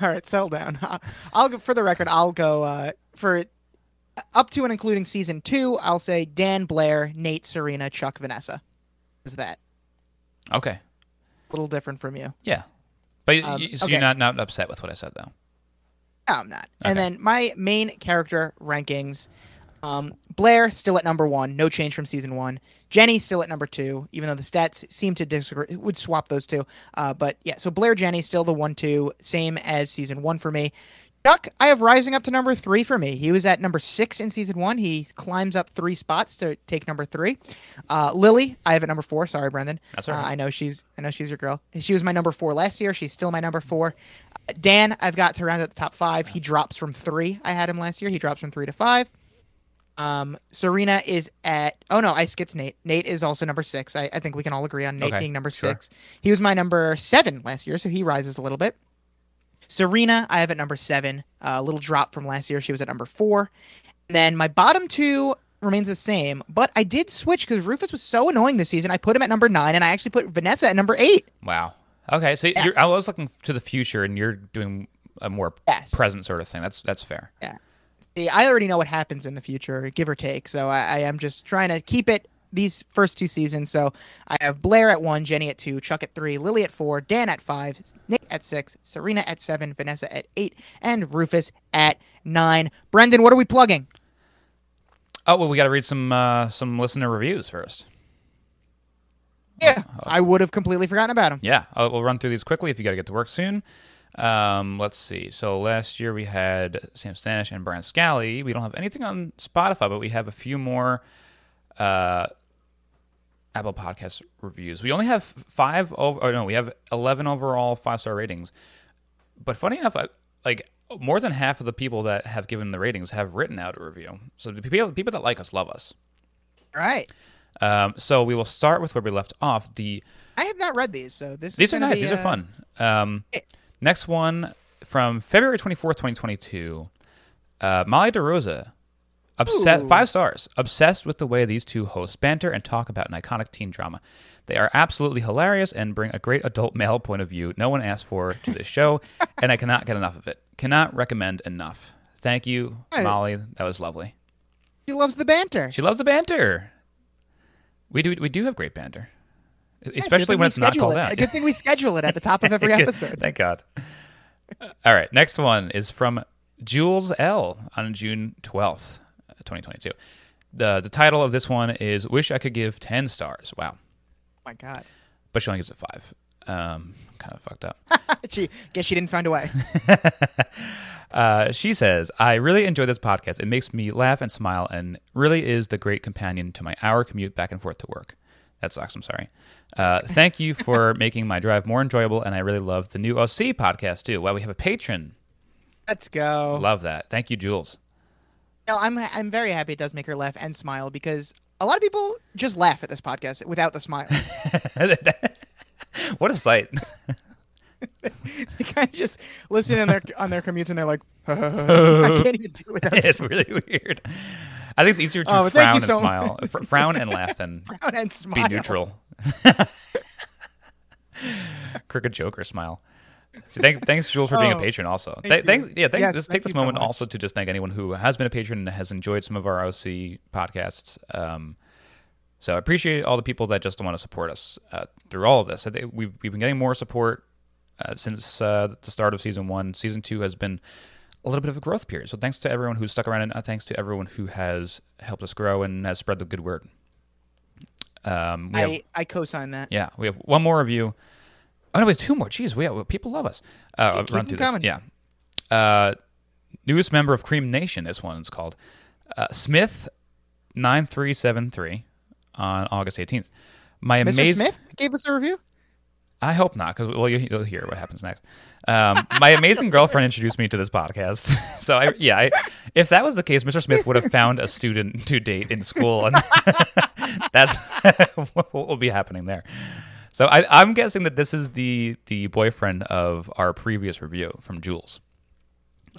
All right, settle down. I'll go for the record. I'll go uh, for up to and including season two. I'll say Dan Blair, Nate, Serena, Chuck, Vanessa. Is that Okay. A little different from you? Yeah. But Um, y- so okay. you're not not upset with what I said though. No, I'm not. And then my main character rankings. Um, Blair still at number one, no change from season one. Jenny still at number two, even though the stats seem to disagree. It would swap those two, uh, but yeah. So Blair, Jenny still the one, two, same as season one for me. Chuck, I have rising up to number three for me. He was at number six in season one. He climbs up three spots to take number three. Uh, Lily, I have at number four. Sorry, Brendan. That's all Uh. I know she's I know she's your girl. She was my number four last year. She's still my number four. Uh, Dan, I've got to round out the top five. He drops from three. I had him last year. He drops from three to five. Um, Serena is at. Oh no, I skipped Nate. Nate is also number six. I, I think we can all agree on Nate Okay, being number sure. six. He was my number seven last year, so he rises a little bit. Serena, I have at number seven. Uh, a little drop from last year. She was at number four. And then my bottom two remains the same, but I did switch because Rufus was so annoying this season. I put him at number nine, and I actually put Vanessa at number eight. Wow. Okay, so Yeah. you're, I was looking to the future, and you're doing a more Yes. present sort of thing. That's that's fair. Yeah. See, I already know what happens in the future, give or take. So I, I am just trying to keep it these first two seasons. So I have Blair at one, Jenny at two, Chuck at three, Lily at four, Dan at five, Nick at six, Serena at seven, Vanessa at eight, and Rufus at nine. Brendan, what are we plugging? Oh well, we got to read some uh, some listener reviews first. Yeah, I would have completely forgotten about him. Yeah, I'll, we'll run through these quickly if you got to get to work soon. Um, let's see. So last year we had Sam Stanish and Brian Scally. We don't have anything on Spotify, but we have a few more uh, Apple Podcast reviews. We only have five over. Or no, we have eleven overall five star ratings. But funny enough, I, like more than half of the people that have given the ratings have written out a review. So the people people that like us love us. All right. Um, so we will start with where we left off. The I have not read these, so this these is are nice. be, These are uh, fun. Um, next one from February 24th, 2022. Uh, Molly DeRosa, obsessed, five stars, obsessed with the way these two hosts banter and talk about an iconic teen drama. They are absolutely hilarious and bring a great adult male point of view no one asked for to this show, (laughs) and I cannot get enough of it. Cannot recommend enough. Thank you. Molly. That was lovely. She loves the banter. She loves the banter. We do. We do have great banter, especially when it's not called it. out. Good thing we schedule it at the top of (laughs) every episode. Thank God. All right, next one is from Jules L on June twelfth, twenty twenty two. The the title of this one is "Wish I Could Give Ten Stars." Wow, Oh my God. but she only gives it five. Um, kind of fucked up. (laughs) she guess she didn't find a way. (laughs) Uh, she says, I really enjoy this podcast. It makes me laugh and smile and really is the great companion to my hour commute back and forth to work. That sucks. I'm sorry. Uh, (laughs) thank you for making my drive more enjoyable, and I really love the new OC podcast too. Wow, we have a patron. Let's go. Love that. Thank you, Jules. No, I'm I'm very happy it does make her laugh and smile because a lot of people just laugh at this podcast without the smile. (laughs) what a sight. (laughs) they kind of just listen in their on their commutes and they're like, (laughs) I can't even do it without it's smiling really weird. I think it's easier to Oh, frown and so smile, Fr- frown and laugh than frown and smile. be neutral. Crooked Joker smile. So thank, thanks, Jules, for being a Oh, patron. Also, thank Th- thanks. Yeah, thanks. Yes, just thank take this you so moment also to just thank anyone who has been a patron and has enjoyed some of our OC podcasts. Um, so I appreciate all the people that just want to support us uh, through all of this. I think we've we've been getting more support uh, since uh, the start of season one. Season two has been a little bit of a growth period. So thanks to everyone who's stuck around, and uh, thanks to everyone who has helped us grow and has spread the good word. Um, we have- I I co-sign that. yeah, we have one more review. Oh no, we have two more. Jeez, we have, people love us. Uh, keep run through this. coming. Yeah. Uh, newest member of Cream Nation. This one is called uh, Smith nine three seven three on August eighteenth. My Mr. amazing. Smith gave us a review. I hope not, because well, you, you'll hear what happens next. Um, my amazing girlfriend introduced me to this podcast, (laughs) so I, yeah, I, if that was the case, Mr. Smith would have found a student to date in school, and (laughs) that's (laughs) what will be happening there. So I, I'm guessing that this is the the boyfriend of our previous review from Jules.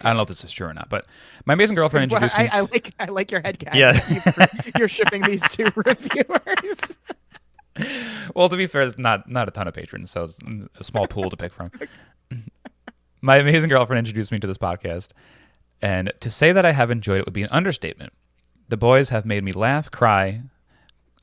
I don't know if this is true or not, but my amazing girlfriend Well, introduced I, me. I like I like your head Yeah. You, you're shipping these two (laughs) reviewers. Well, to be fair, it's not not a ton of patrons, so it's a small pool to pick from. (laughs) My amazing girlfriend introduced me to this podcast, and to say that I have enjoyed it would be an understatement. The boys have made me laugh, cry,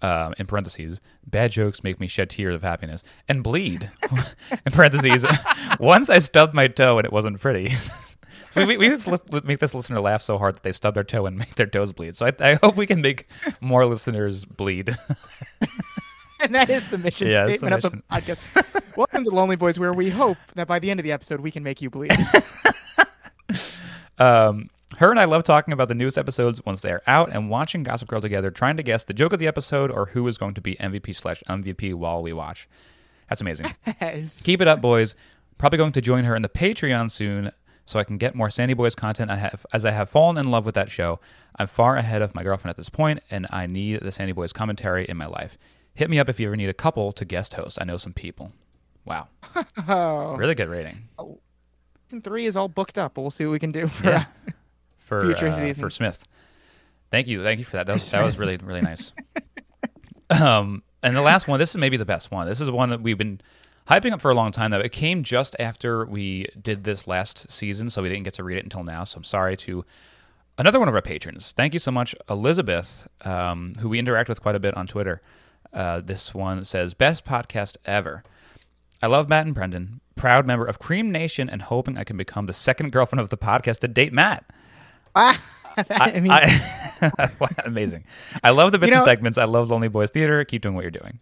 um, in parentheses, bad jokes make me shed tears of happiness, and bleed, (laughs) in parentheses, (laughs) once I stubbed my toe and it wasn't pretty. (laughs) we, we, we just li- make this listener laugh so hard that they stub their toe and make their toes bleed. So I, I hope we can make more listeners bleed. And that is the mission Yeah, that's the statement of the podcast. Welcome to Lonely Boys, where we hope that by the end of the episode we can make you bleed. Um, her and I love talking about the newest episodes once they are out and watching Gossip Girl together, trying to guess the joke of the episode or who is going to be MVP slash MVP while we watch. That's amazing. (laughs) Keep it up, boys. Probably going to join her in the Patreon soon so I can get more Sandy Boys content. I have as I have fallen in love with that show. I'm far ahead of my girlfriend at this point, and I need the Sandy Boys commentary in my life. Hit me up if you ever need a couple to guest host. I know some people. Wow, (laughs) Oh, really good rating oh. season three is all booked up. but We'll see what we can do for. Yeah. (laughs) for Future uh, for. Smith. Thank you, thank you for that. That was, that was really really nice. (laughs) um, and the last one, this is maybe the best one. This is one that we've been hyping up for a long time now. It came just after we did this last season, so we didn't get to read it until now. So I'm sorry to another one of our patrons. Thank you so much, Elizabeth, um, who we interact with quite a bit on Twitter. Uh, this one says, Best podcast ever. I love Matt and Brendan, proud member of Cream Nation, and hoping I can become the second girlfriend of the podcast to date Matt. Ah, (laughs) I, mean, I, (laughs) wow, amazing. I love the bits You and segments. I love Lonely Boys Theater. Keep doing what you're doing.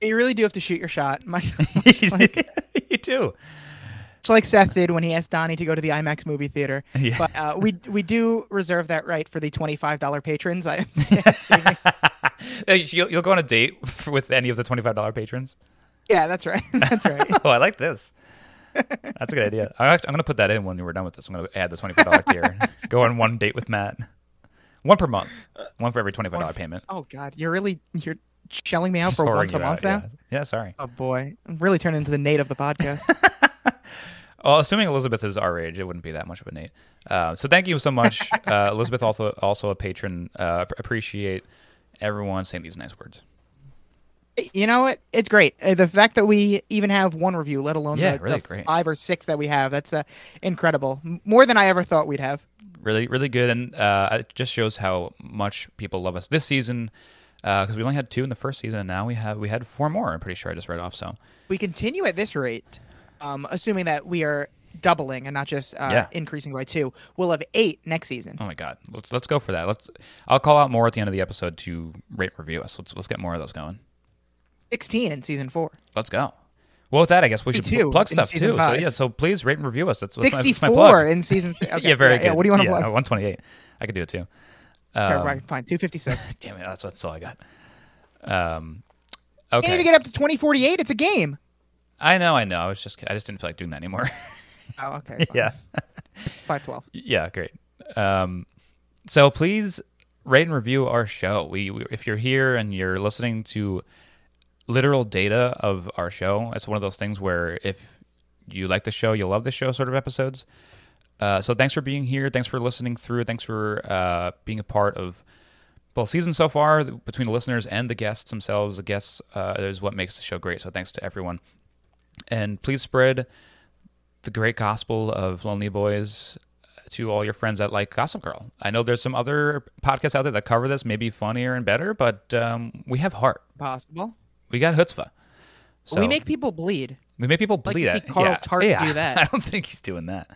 you really do have to shoot your shot. (laughs) Much, you do. much like Seth did when he asked Donnie to go to the IMAX movie theater. Yeah. But uh, we we do reserve that right for the twenty five dollar patrons. I am You'll, you'll go on a date with any of the $25 patrons? yeah, that's right. That's right. Oh, I like this. That's a good idea. I'm, actually, I'm going to put that in when we're done with this. I'm going to add the $25 tier. (laughs) Go on one date with Matt. One per month. One for every $25 payment. Oh God, you're really you're shelling me out for once a month out, now. Yeah. yeah, sorry. Oh boy, I'm really turning into the Nate of the podcast. (laughs) Well, assuming Elizabeth is our age, it wouldn't be that much of a Nate. Uh, so thank you so much, (laughs) uh, Elizabeth. Also, also a patron. Uh, appreciate everyone saying these nice words. You know what? It's great. Uh, the fact that we even have one review, let alone Yeah, the, really the five or six that we have, that's uh, incredible. More than I ever thought we'd have. Really, really good, and uh, it just shows how much people love us this season. Because we only had two in the first season, and now we have we had four more. I'm pretty sure I just read off. So We continue at this rate, um, assuming that we are doubling and not just uh, Yeah. increasing by two. We'll have eight next season. Oh my god, let's let's go for that. Let's. I'll call out more at the end of the episode to rate and review us. Let's let's get more of those going. Sixteen in season four. Let's go. Well, with that, I guess we should 52 plug stuff too. So yeah, so please rate and review us. That's, that's my, that's my Sixty-four plug. in season. Th- (laughs) okay, yeah, very yeah, good. Yeah, what do you want to yeah, plug? (laughs) 128. I could do it too. Okay, Um, right, fine. Two fifty-six. (laughs) Damn it, that's, that's all I got. Um, okay. Can't even get up to twenty forty-eight. It's a game. I know, I know. I was just, I just didn't feel like doing that anymore. Oh, okay. yeah. Five twelve. Yeah, great. Um, so please rate and review our show. We, we if you're here and you're listening to literal data of our show, it's one of those things where if you like the show, you'll love the show sort of episodes. Uh, so thanks for being here. Thanks for listening through. Thanks for uh, being a part of well season so far between the listeners and the guests themselves. The guests uh, is what makes the show great. So thanks to everyone. And please spread the great gospel of Lonely Boys to all your friends that like Gossip Girl. I know there's some other podcasts out there that cover this, maybe funnier and better, but um, we have heart. Possible. We got chutzpah. So we make people bleed. we make people bleed. to see. Carl yeah. Tart yeah. do (laughs) that. I don't think he's doing that.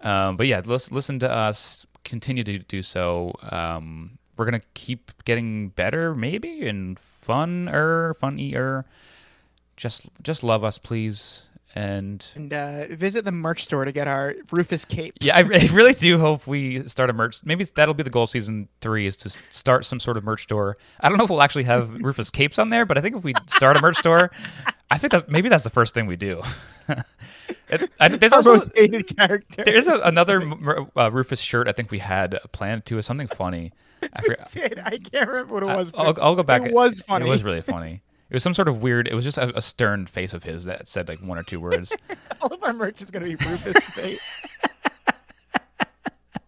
Um, but yeah, listen, listen to us. Continue to do so. Um, we're gonna keep getting better, maybe, and funner, funnier. Just, just love us, please. And And uh, visit the merch store to get our Rufus capes. yeah, I, (laughs) I really do hope we start a merch. Maybe that'll be the goal of season three is to start some sort of merch store. I don't know if we'll actually have (laughs) Rufus capes on there, but I think if we start a merch store, I think that maybe that's the first thing we do. (laughs) It- I, there's Our also most hated character. there is a, another uh, Rufus shirt I think we had planned to, Is something funny. I forget. Did. I can't remember what it was. I'll, I'll go back. It was funny. It was really funny. It was some sort of weird. It was just a, a stern face of his that said like one or two words. (laughs) All of our merch is going to be Rufus (laughs) face.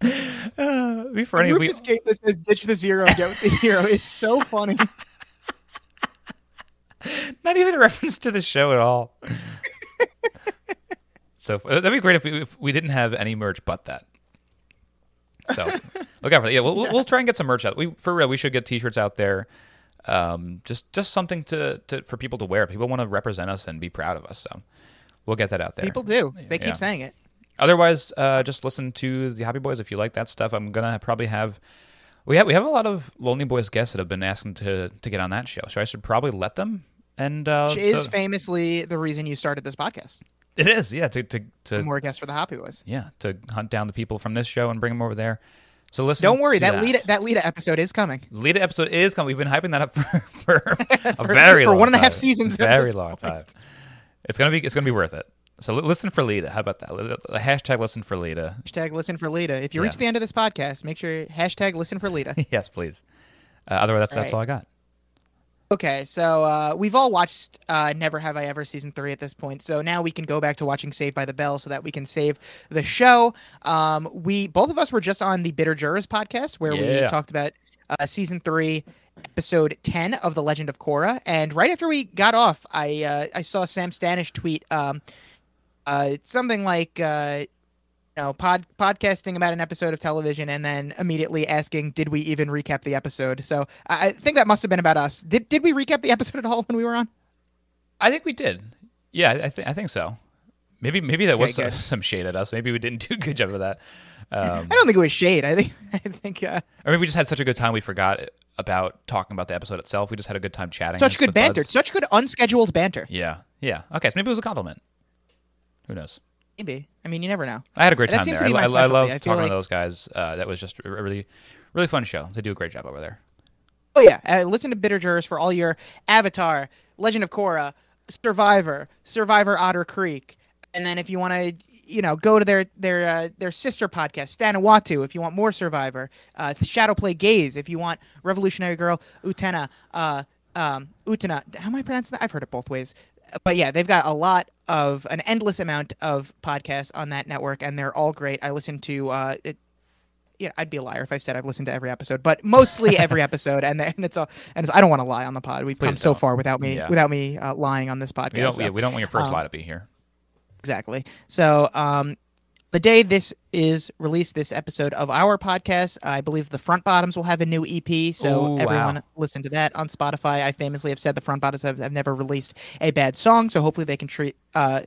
uh, it'd be funny if we Rufus cape that says "Ditch the zero, get with the hero" (laughs) is so funny. Not even a reference to the show at all. so uh, that'd be great if we, if we didn't have any merch but that. So look out for that. Yeah, we'll, we'll- we'll try and get some merch out. We for real, we should get T-shirts out there. Um, just just something to, to for people to wear. People want to represent us and be proud of us. So we'll get that out there. People do. They keep Yeah. saying it. Otherwise, uh, just listen to the Happy Boys if you like that stuff. I'm gonna probably have we have we have a lot of Lonely Boys guests that have been asking to to get on that show, so I should probably let them. And uh, Which is so- famously the reason you started this podcast. it is, yeah, to to, to More guests for the Happy Boys. yeah to hunt down the people from this show and bring them over there. So listen. Don't worry, to that, Lita that Lita episode is coming. Lita episode is coming. We've been hyping that up for, (laughs) (laughs) for a For- very for long one and a half time. seasons Very long point. time. It's gonna be it's gonna be worth it. So li- listen for Lita. How about that? Hashtag listen for Lita. Hashtag listen for Lita. If you Yeah. reach the end of this podcast, make sure hashtag listen for Lita. (laughs) yes, please. Uh, otherwise, that's, that's Right. all I got. Okay, so uh, we've all watched uh, Never Have I Ever season three at this point. So now we can go back to watching Saved by the Bell so that we can save the show. Um, we both of us were just on the Bitter Jurors podcast where we talked about uh, season three, episode ten of The Legend of Korra. And right after we got off, I uh, I saw Sam Stanish tweet um, uh, something like. You know, pod, podcasting about an episode of television and then immediately asking, "Did we even recap the episode?" So I I think that must have been about us. Did did we recap the episode at all when we were on? I think we did. Yeah, I, think I think so. Maybe maybe that was some, some shade at us. Maybe we didn't (laughs) do a good job of that. Um, I don't think it was shade. I think (laughs) I think uh, or maybe we just had such a good time we forgot about talking about the episode itself. We just had a good time chatting. such good banter, buds. such good unscheduled banter. Yeah, yeah. Okay, so maybe it was a compliment. Who knows? Maybe. I mean, you never know. I had a great time there. I, I, I love I talking like- to those guys. Uh, that was just a really, really fun show. They do a great job over there. Oh yeah, uh, listen to Bitter Jurors for all your Avatar, Legend of Korra, Survivor, Survivor Otter Creek, and then if you want to, you know, go to their their uh, their sister podcast, Stanawatu, if you want more Survivor, uh, Shadowplay Gaze, if you want Revolutionary Girl, Utena, uh, um, Utena. How am I pronouncing that? I've heard it both ways. But yeah, they've got a lot of an endless amount of podcasts on that network, and they're all great. I listen to uh, it, you know, I'd be a liar if I said I've listened to every episode, but mostly (laughs) every episode, and and it's all and it's, I don't want to lie on the pod. We've come Please so don't. far without me Yeah. without me uh, lying on this podcast. We don't. so- yeah, we don't want your first um, lie to be here. exactly. So, um, the day this is released, this episode of our podcast, I believe the Front Bottoms will have a new EP. So Ooh, everyone wow. listen to that on Spotify. I famously have said the Front Bottoms have, have never released a bad song, so hopefully they can treat. Uh,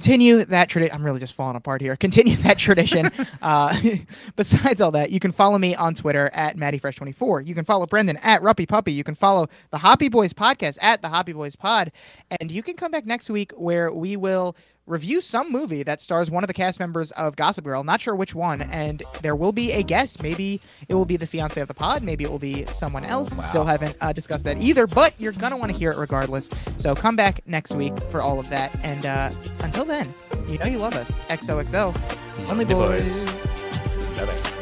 Continue that tradition. I'm really just falling apart here. (laughs) Continue that tradition. (laughs) uh, (laughs) besides all that, you can follow me on Twitter at MattyFresh24. You can follow Brendan at Ruppy Puppy. You can follow the Hoppy Boys podcast at the Hoppy Boys Pod. And you can come back next week where we will review some movie that stars one of the cast members of Gossip Girl. Not sure which one. And there will be a guest. Maybe it will be the fiance of the pod. Maybe it will be someone else. Wow. Still haven't uh, discussed that either. But you're going to want to hear it regardless. So come back next week for all of that. And uh, until then, you know you love us. XOXO. Only boys. boys. Bye-bye.